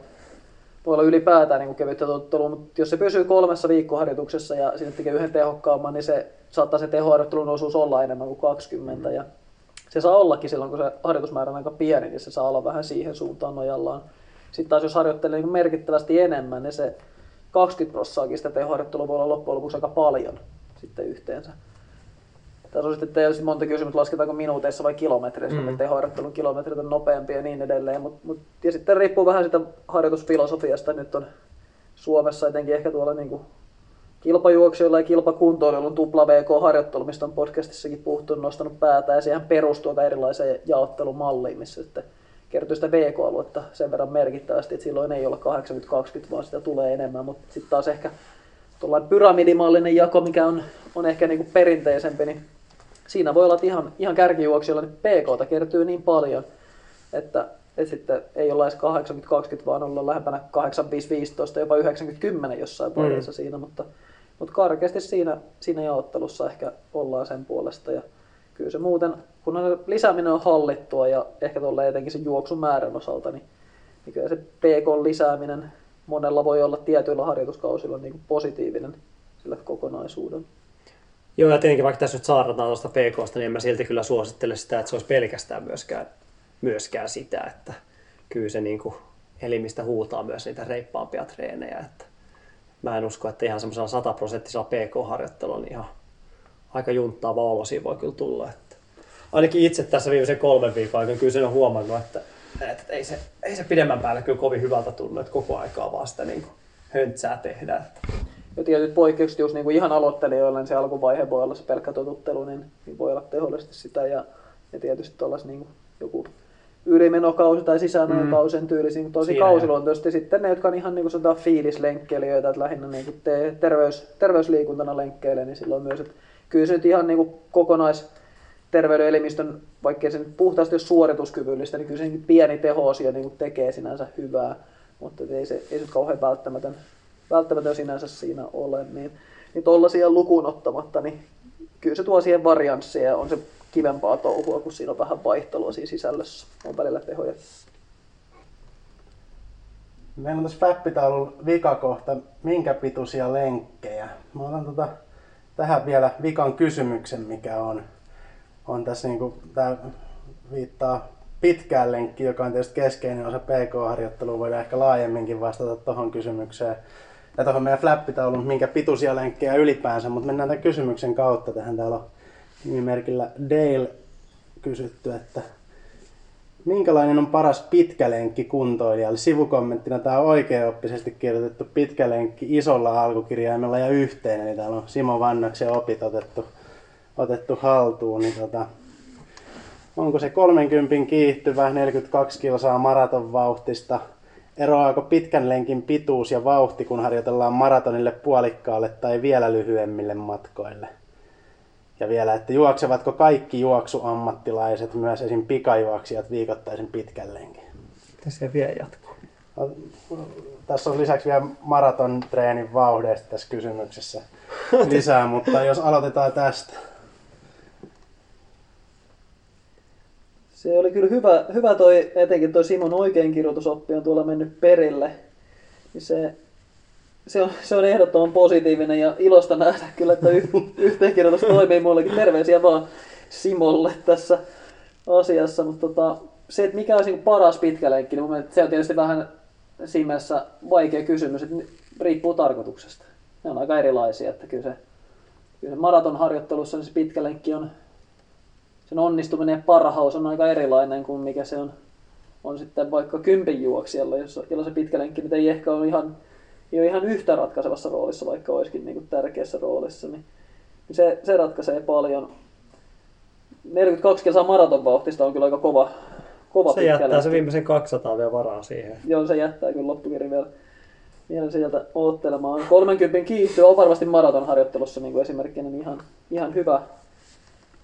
voi olla ylipäätään niin kevyttä tottelua, mutta jos se pysyy kolmessa viikkoharjoituksessa ja sinne tekee yhden tehokkaamman, niin se saattaa se tehoharjoittelun osuus olla enemmän kuin 20. Ja se saa ollakin silloin, kun se harjoitusmäärä on aika pieni, niin se saa olla vähän siihen suuntaan nojallaan. Sitten taas jos harjoittelee niin merkittävästi enemmän, niin se 20 prossaakin sitä tehoharjoittelua voi olla loppujen lopuksi aika paljon sitten yhteensä. Tässä on sitten tietysti monta kysymystä, lasketaanko minuuteissa vai kilometreissä, mm. tehoharjoittelun kilometrit on nopeampia ja niin edelleen. Mut, mut, ja sitten riippuu vähän sitä harjoitusfilosofiasta. Nyt on Suomessa etenkin ehkä tuolla niin kuin kilpajuoksijoilla ja kilpakuntoilijoilla on tupla VK-harjoittelu, mistä on podcastissakin puhuttu, nostanut päätä ja siihen perustuu aika erilaiseen jaottelumalliin, missä sitten kertyy sitä VK-aluetta sen verran merkittävästi, että silloin ei ole 80-20, vaan sitä tulee enemmän, mutta sitten taas ehkä tuollainen pyramidimallinen jako, mikä on, on ehkä niin kuin perinteisempi, niin siinä voi olla, että ihan, ihan kärkijuoksijoilla niin PK kertyy niin paljon, että, että sitten ei olla edes 80-20, vaan ollaan lähempänä 85-15, jopa 90-10 jossain vaiheessa mm. siinä, mutta, mutta karkeasti siinä, siinä jaottelussa ehkä ollaan sen puolesta. Ja kyllä se muuten, kun lisääminen on hallittua ja ehkä tuolla etenkin sen juoksun määrän osalta, niin, niin kyllä se PK lisääminen monella voi olla tietyillä harjoituskausilla niin kuin positiivinen sillä kokonaisuudella. Joo, ja tietenkin vaikka tässä nyt saarnataan tuosta PKsta, niin en mä silti kyllä suosittele sitä, että se olisi pelkästään myöskään, myöskään sitä, että kyllä se niin kuin elimistä huutaa myös niitä reippaampia treenejä. Että mä en usko, että ihan semmoisella sataprosenttisella PK-harjoittelulla niin ihan aika junttaava olo voi kyllä tulla. Että ainakin itse tässä viimeisen kolmen viikon aikana kyllä sen on huomannut, että, että ei, se, ei se pidemmän päälle kyllä kovin hyvältä tunnu, että koko aikaa vaan sitä niin höntsää tehdä. Että ja tietyt poikkeukset, jos niin ihan aloittelijoille, niin se alkuvaihe voi olla se pelkkä totuttelu, niin, niin voi olla tehollisesti sitä. Ja, ja tietysti tuollais niin joku ylimenokausi tai sisäänmenokausen mm. tyylisiä, niin tosi kausiluontoisesti. Sitten ne, jotka on ihan niin kuin fiilislenkkelijöitä, että lähinnä niin kuin te, terveys, terveysliikuntana lenkkeilee, niin silloin myös, että kyllä se nyt ihan niin kuin kokonais terveyden elimistön, vaikkei se nyt puhtaasti ole suorituskyvyllistä, niin kyllä se pieni teho-osio niin tekee sinänsä hyvää, mutta ei se, ei se kauhean välttämätön välttämättä sinänsä siinä ole, niin, niin tollaisia lukuun ottamatta, niin kyllä se tuo siihen varianssia ja on se kivempaa touhua, kun siinä on vähän vaihtelua siinä sisällössä. On välillä tehoja. Meillä on tässä fappitaulun vikakohta, minkä pituisia lenkkejä. Mä otan tota, tähän vielä vikan kysymyksen, mikä on, on tässä niin kuin, tää viittaa pitkään lenkki, joka on tietysti keskeinen osa PK-harjoittelua. Voidaan ehkä laajemminkin vastata tuohon kysymykseen ja tuohon meidän flappitaulun, minkä pituisia lenkkejä ylipäänsä, mutta mennään tämän kysymyksen kautta tähän. Täällä on nimimerkillä Dale kysytty, että minkälainen on paras pitkälenkki kuntoilijalle? Sivukommenttina tämä on oikeaoppisesti kirjoitettu pitkälenkki isolla alkukirjaimella ja yhteen, eli täällä on Simo Vannaksen opit otettu, otettu haltuun. Niin tota, onko se 30 kiihtyvä 42 kilsaa maraton vauhtista Eroaako pitkän lenkin pituus ja vauhti, kun harjoitellaan maratonille puolikkaalle tai vielä lyhyemmille matkoille? Ja vielä, että juoksevatko kaikki juoksuammattilaiset, myös esim. pikajuoksijat, viikoittaisen pitkän lenkin? Tässä vielä jatkuu. No, tässä on lisäksi vielä maraton treenin vauhdeista tässä kysymyksessä lisää, mutta jos aloitetaan tästä. Se oli kyllä hyvä, hyvä toi, etenkin toi Simon oikein kirjoitusoppi on tuolla mennyt perille. Se, se, on, se on ehdottoman positiivinen ja ilosta nähdä kyllä, että y, yhteenkirjoitus toimii muillekin. Terveisiä vaan Simolle tässä asiassa. Mutta tota, se, että mikä olisi niin paras pitkälenkki, niin mielestä se on tietysti vähän siinä vaikea kysymys, että riippuu tarkoituksesta. Ne on aika erilaisia, että kyllä se, kyllä se maratonharjoittelussa niin se pitkälenkki on sen onnistuminen ja parhaus on aika erilainen kuin mikä se on, on sitten vaikka kympinjuoksijalla, jolla se pitkä lenkki nyt ei ehkä ole ihan, ei ole ihan yhtä ratkaisevassa roolissa, vaikka olisikin niin kuin tärkeässä roolissa, niin, niin se, se ratkaisee paljon. 42 kilsaa maratonvauhtista on kyllä aika kova, kova Se jättää lenkki. se viimeisen 200 vielä varaa siihen. Joo, se jättää kyllä loppukirjan vielä, vielä sieltä oottelemaan. 30 kiihtyy on varmasti maratonharjoittelussa niin kuin esimerkkinä niin ihan, ihan hyvä,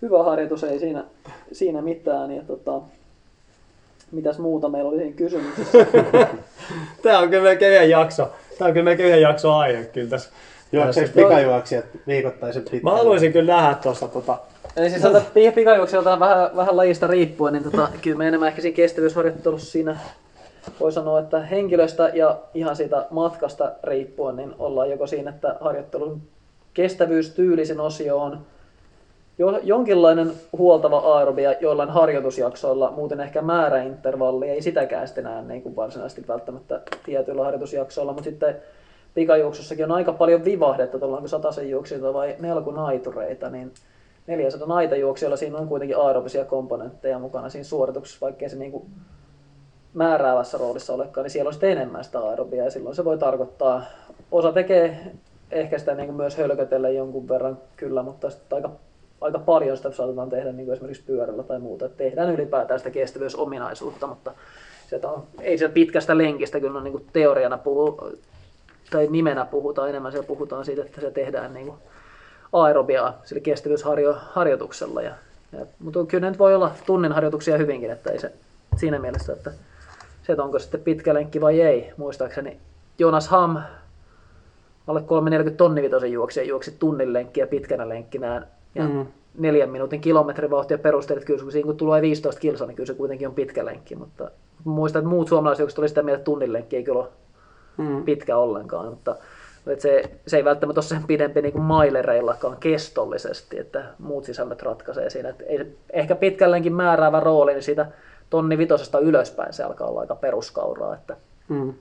hyvä harjoitus, ei siinä, siinä mitään. Ja tota, mitäs muuta meillä oli siinä kysymyksessä? [laughs] Tämä on kyllä melkein yhden jakso. Tämä on kyllä melkein yhden jakso aihe kyllä tässä. Juokseeko pikajuoksijat viikoittaisen pitää? Mä haluaisin kyllä nähdä tuossa tota, Eli siis pikajuoksijalta vähän, vähän lajista riippuen, niin tota, kyllä me enemmän ehkä siinä kestävyysharjoittelussa siinä voi sanoa, että henkilöstä ja ihan siitä matkasta riippuen, niin ollaan joko siinä, että harjoittelun kestävyystyylisen osio on jo, jonkinlainen huoltava aerobia joillain harjoitusjaksoilla, muuten ehkä määräintervalli, ei sitäkään sitten enää niin kuin varsinaisesti välttämättä tietyillä harjoitusjaksoilla, mutta sitten pikajuoksussakin on aika paljon vivahdetta, että ollaanko sataisen juoksijoita vai melkunaitureita, niin 400 naitajuoksijoilla siinä on kuitenkin aerobisia komponentteja mukana siinä suorituksessa, vaikkei se niin kuin määräävässä roolissa olekaan, niin siellä on sitten enemmän sitä aerobia ja silloin se voi tarkoittaa, osa tekee ehkä sitä niin kuin myös hölkötellä jonkun verran kyllä, mutta sitten aika aika paljon sitä saatetaan tehdä niin kuin esimerkiksi pyörällä tai muuta. Että tehdään ylipäätään sitä kestävyysominaisuutta, mutta sieltä on, ei sieltä pitkästä lenkistä kyllä niin kuin teoriana puhu, tai nimenä puhutaan enemmän, siellä puhutaan siitä, että se tehdään niin kuin aerobiaa sillä kestävyysharjoituksella. Ja, ja, mutta kyllä nyt voi olla tunnin harjoituksia hyvinkin, että ei se siinä mielessä, että se, että onko sitten pitkä lenkki vai ei. Muistaakseni Jonas Ham, alle 340 tonnivitosen juoksija, juoksi tunnin lenkkiä pitkänä lenkkinään. Ja mm. neljän minuutin kilometrivauhtia perustelit, kyllä siinä kun tulee 15 kilsaa, niin kyllä se kuitenkin on pitkä lenkki. Mutta muistan, että muut suomalaiset oli sitä mieltä, että tunnin lenkki ei kyllä ole mm. pitkä ollenkaan. Mutta että se, se ei välttämättä ole sen pidempi niin kuin mailereillakaan kestollisesti, että muut sisällöt ratkaisee siinä. Että ei, ehkä pitkällenkin määräävä rooli, niin siitä tonni vitosesta ylöspäin se alkaa olla aika peruskauraa, että mm.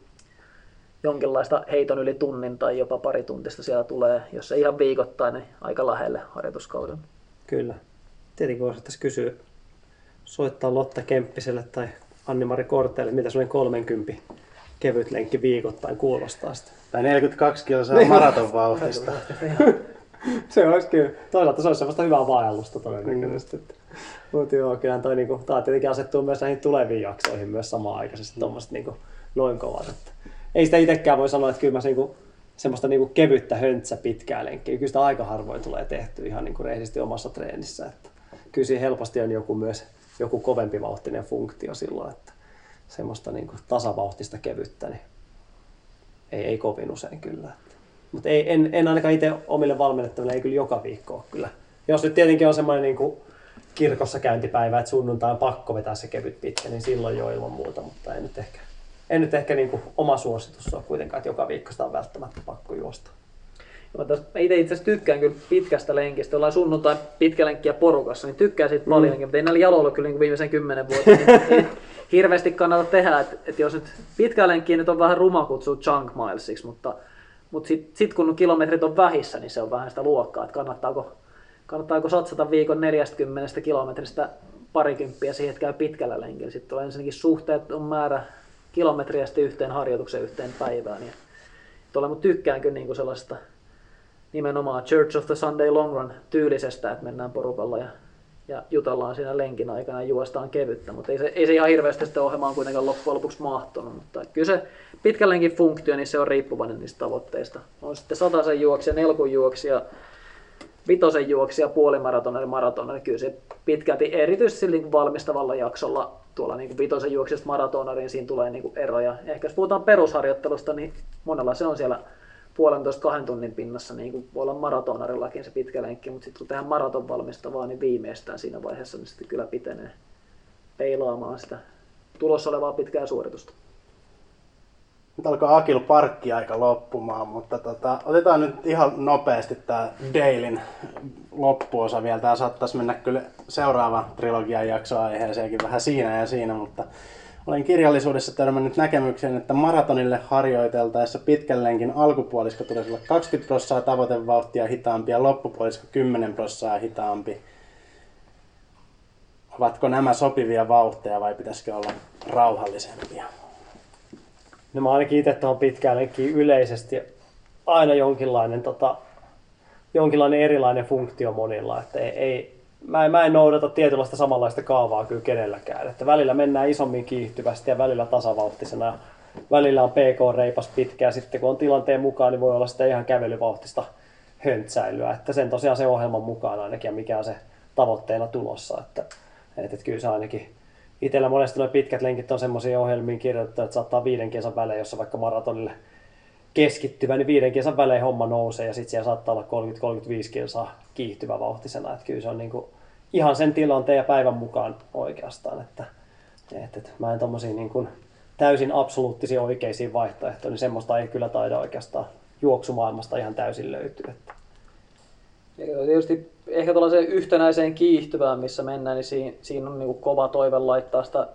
Jonkinlaista heiton yli tunnin tai jopa pari tuntista siellä tulee, jos ei ihan viikoittain, niin aika lähelle harjoituskauden. Kyllä. Tietenkin voisi tässä kysyä, soittaa Lotta Kemppiselle tai Anni-Mari Korteelle, mitä sellainen 30 kevyt lenkki viikoittain kuulostaa sitä. Tai 42 kilsaa niin. maratonvauhtista. [laughs] se olisi kyllä, toisaalta se olisi sellaista hyvää vaellusta todennäköisesti. Mm. Mutta joo, kyllähän toi, niinku, tää tietenkin asettuu myös näihin tuleviin jaksoihin myös samaan aikaisesti mm. tuommoiset niinku, noin kovat. Että ei sitä itsekään voi sanoa, että kyllä mä niinku, semmoista niinku kevyttä höntsä pitkää lenkkiä, kyllä sitä aika harvoin tulee tehty ihan niinku rehellisesti omassa treenissä. Että kyllä siinä helposti on joku myös joku kovempi vauhtinen funktio silloin, että semmoista niinku tasavauhtista kevyttä, niin ei, ei kovin usein kyllä. Mutta en, en ainakaan itse omille valmennettaville, ei kyllä joka viikko kyllä. Jos nyt tietenkin on semmoinen niin kirkossa käyntipäivä, että sunnuntai on pakko vetää se kevyt pitkä, niin silloin jo ilman muuta, mutta ei nyt ehkä, en nyt ehkä niin kuin oma suositus ole kuitenkaan, että joka viikko sitä on välttämättä pakko juosta. Mä, itse itse asiassa tykkään kyllä pitkästä lenkistä. Ollaan sunnuntai pitkä lenkkiä porukassa, niin tykkään siitä mm. paljonkin, mutta ei näillä jaloilla kyllä niin kuin viimeisen kymmenen vuotta niin [laughs] hirveästi kannata tehdä. Että, että jos nyt pitkä lenkkiä nyt on vähän ruma kutsua chunk milesiksi, mutta, mutta sitten sit kun kilometrit on vähissä, niin se on vähän sitä luokkaa, että kannattaako, kannattaako satsata viikon 40 kilometristä parikymppiä siihen, että käy pitkällä lenkillä. Sitten tulee ensinnäkin suhteet on määrä kilometriä sitten yhteen harjoituksen yhteen päivään. Ja tuolla, mutta tykkään kyllä niin kuin sellaista nimenomaan Church of the Sunday Long Run tyylisestä, että mennään porukalla ja, ja jutellaan siinä lenkin aikana ja juostaan kevyttä, mutta ei se, ei se ihan hirveästi sitä ohjelmaan kuitenkaan loppujen lopuksi mahtunut, mutta kyllä se pitkän lenkin funktio, niin se on riippuvainen niistä tavoitteista. On sitten sataisen juoksija, nelkun juoksija, vitosen juoksija, puolimaratonari, maratonari, kyllä se pitkälti erityisesti niin valmistavalla jaksolla tuolla niin vitosen juoksijasta maratonariin siinä tulee niin eroja. Ehkä jos puhutaan perusharjoittelusta, niin monella se on siellä puolentoista kahden tunnin pinnassa, niin kuin voi olla maratonarillakin se pitkä lenkki, mutta sitten kun tehdään maraton valmistavaa, niin viimeistään siinä vaiheessa niin sitten kyllä pitenee peilaamaan sitä tulossa olevaa pitkää suoritusta. Nyt alkaa Akil parkki aika loppumaan, mutta tota, otetaan nyt ihan nopeasti tämä Dailin loppuosa vielä. Tämä saattaisi mennä kyllä seuraava trilogian jakso aiheeseenkin vähän siinä ja siinä, mutta olen kirjallisuudessa törmännyt näkemykseen, että maratonille harjoiteltaessa pitkän lenkin alkupuolisko tulee olla 20 prosenttia tavoitevauhtia hitaampi ja loppupuolisko 10 prosenttia hitaampi. Ovatko nämä sopivia vauhteja vai pitäisikö olla rauhallisempia? No mä ainakin itse tuohon pitkään lenkkiin yleisesti aina jonkinlainen, tota, jonkinlainen erilainen funktio monilla. Että ei, ei, mä, en, mä en noudata tietynlaista samanlaista kaavaa kyllä kenelläkään. Että välillä mennään isommin kiihtyvästi ja välillä tasavauhtisena. Välillä on PK-reipas pitkä ja sitten kun on tilanteen mukaan, niin voi olla sitä ihan kävelyvauhtista höntsäilyä. Että sen tosiaan se ohjelman mukaan ainakin ja mikä on se tavoitteena tulossa. Että, että, kyllä se ainakin itsellä monesti nuo pitkät lenkit on semmoisia ohjelmiin kirjoitettu, että saattaa viiden kesän välein, jossa vaikka maratonille keskittyvä, niin viiden kesän välein homma nousee ja sitten siellä saattaa olla 30-35 kilsaa kiihtyvä vauhtisena. Että kyllä se on niinku ihan sen tilanteen ja päivän mukaan oikeastaan. Että, että, mä en tommosia niin täysin absoluuttisia oikeisiin vaihtoehtoja, niin semmoista ei kyllä taida oikeastaan juoksumaailmasta ihan täysin löytyä. Että. Ja tietysti ehkä tuollaiseen yhtenäiseen kiihtyvään, missä mennään, niin siinä, siinä on niin kova toive laittaa sitä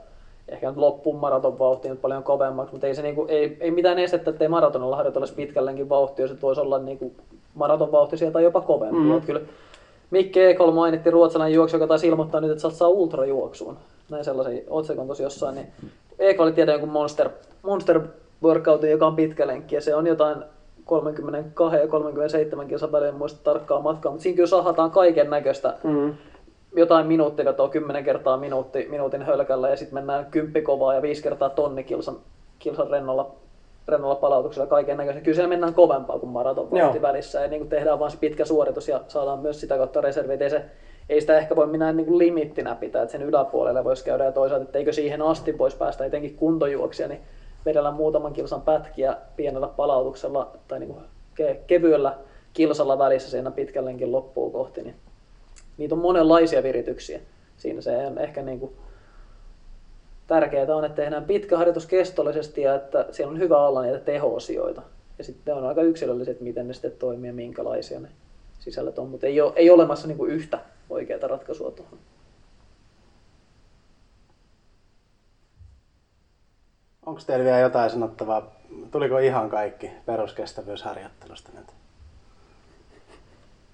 ehkä nyt loppuun maraton vauhtia nyt paljon kovemmaksi, mutta ei, se niinku, ei, ei mitään estettä, että ei maratonilla harjoitella pitkällenkin vauhtia, jos voisi olla niinku maraton vauhtisia tai jopa kovempi. Mm. Kyllä Mikke Ekol mainitti ruotsalainen juoksu, joka taisi ilmoittaa nyt, että saa ultrajuoksuun. Näin sellaisen otsikon tosi jossain. Niin Ekol tiedä jonkun monster, monster workoutin, joka on pitkä lenkki ja se on jotain 32 ja 37 kilsan välillä, en muista tarkkaa matkaa, mutta siinä kyllä sahataan kaiken näköistä Mm. jotain minuuttivetoa 10 kertaa minuutti, minuutin hölkällä ja sitten mennään kymppikovaa ja viisi kertaa tonni kilsan, kilsan rennolla, rennolla palautuksella kaiken näköistä. Kyllä siellä mennään kovempaa kuin maratonvauhti Joo. välissä ja niin kuin tehdään vain se pitkä suoritus ja saadaan myös sitä kautta reserviä. Ei, se, ei sitä ehkä voi minä niin kuin limittinä pitää, että sen yläpuolelle voisi käydä ja toisaalta, että eikö siihen asti voisi päästä etenkin kuntojuoksia, niin vedellä muutaman kilsan pätkiä pienellä palautuksella tai niin kuin ke- kevyellä kilsalla välissä siinä pitkällenkin loppuun kohti, niin niitä on monenlaisia virityksiä. Siinä se on ehkä niin kuin tärkeää on, että tehdään pitkä harjoitus kestollisesti ja että siellä on hyvä olla niitä teho-osioita. Ja sitten on aika yksilölliset, miten ne sitten toimii ja minkälaisia ne sisällöt on, mutta ei ole, ei ole olemassa niin kuin yhtä oikeaa ratkaisua tuohon. Onko teillä vielä jotain sanottavaa? Tuliko ihan kaikki peruskestävyysharjoittelusta nyt?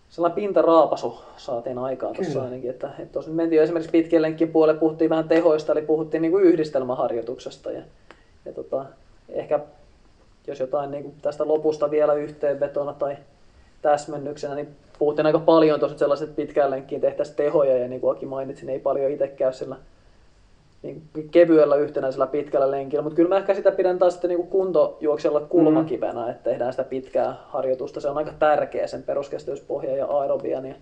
Sellainen pintaraapasu saatiin aikaan tuossa ainakin, että, että tuossa nyt mentiin jo esimerkiksi pitkien lenkkien puolelle, puhuttiin vähän tehoista, eli puhuttiin niin kuin yhdistelmäharjoituksesta ja, ja tota, ehkä jos jotain niin kuin tästä lopusta vielä yhteenvetona tai täsmennyksenä, niin puhuttiin aika paljon tuossa sellaiset pitkään lenkkiin tehtäisiin tehoja ja niin kuin Aki mainitsi, niin ei paljon itse käy sillä niin kevyellä yhtenäisellä pitkällä lenkillä, mutta kyllä mä ehkä sitä pidän taas sitten niin kuntojuoksella kulmakivenä, että tehdään sitä pitkää harjoitusta. Se on aika tärkeä sen peruskestävyyspohja ja aerobian ja,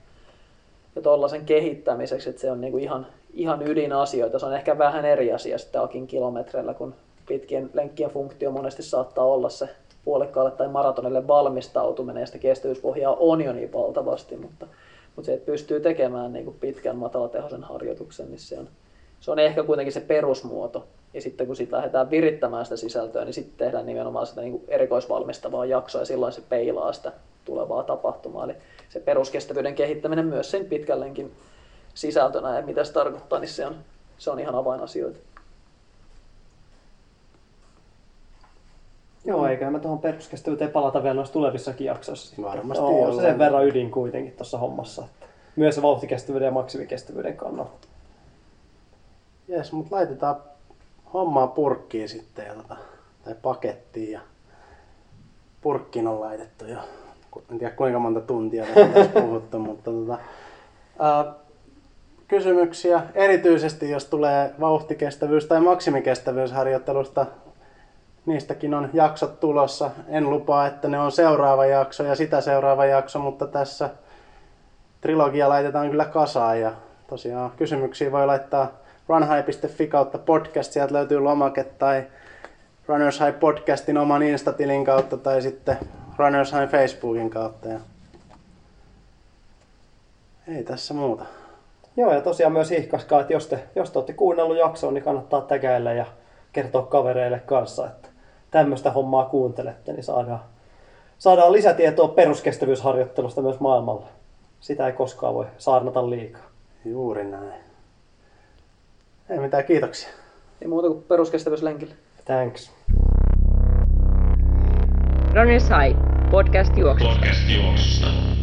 ja tuollaisen kehittämiseksi, että se on niin kuin ihan, ihan ydinasioita. Se on ehkä vähän eri asia sitten Akin kilometreillä, kun pitkien lenkkien funktio monesti saattaa olla se puolikkaalle tai maratonille valmistautuminen ja sitä kestävyyspohjaa on jo niin valtavasti, mutta, mutta se, että pystyy tekemään niin kuin pitkän matalatehoisen harjoituksen, niin se on, se on ehkä kuitenkin se perusmuoto. Ja sitten kun sitten lähdetään virittämään sitä sisältöä, niin sitten tehdään nimenomaan sitä niin kuin erikoisvalmistavaa jaksoa ja silloin se peilaa sitä tulevaa tapahtumaa. Eli se peruskestävyyden kehittäminen myös sen pitkällenkin sisältönä ja mitä se tarkoittaa, niin se on, se on ihan avainasioita. Joo, eikä me tuohon peruskestävyyteen palata vielä noissa tulevissakin jaksoissa. Varmasti on sen verran ydin kuitenkin tuossa hommassa. Että myös vauhtikestävyyden ja maksimikestävyyden kannalta. Jes, mutta laitetaan hommaa purkkiin sitten ja tota, tai pakettiin ja purkkiin on laitettu jo. En tiedä kuinka monta tuntia tästä on tässä puhuttu, [laughs] mutta tota, ää, kysymyksiä erityisesti jos tulee vauhtikestävyys- tai maksimikestävyysharjoittelusta. Niistäkin on jaksot tulossa. En lupaa, että ne on seuraava jakso ja sitä seuraava jakso, mutta tässä trilogia laitetaan kyllä kasaan ja tosiaan kysymyksiä voi laittaa runhigh.fi kautta podcast, sieltä löytyy lomake tai Runners High podcastin oman Instatilin kautta tai sitten Runners High Facebookin kautta. Ja... Ei tässä muuta. Joo, ja tosiaan myös ihkaskaa, että jos te, jos te olette kuunnellut jaksoa, niin kannattaa tägäillä ja kertoa kavereille kanssa, että tämmöistä hommaa kuuntelette, niin saadaan, saadaan lisätietoa peruskestävyysharjoittelusta myös maailmalla. Sitä ei koskaan voi saarnata liikaa. Juuri näin. Ei mitään, kiitoksia. Ei muuta kuin peruskestävyyslenkille. Thanks. Runners High, podcast juoksusta. Podcast juoksusta.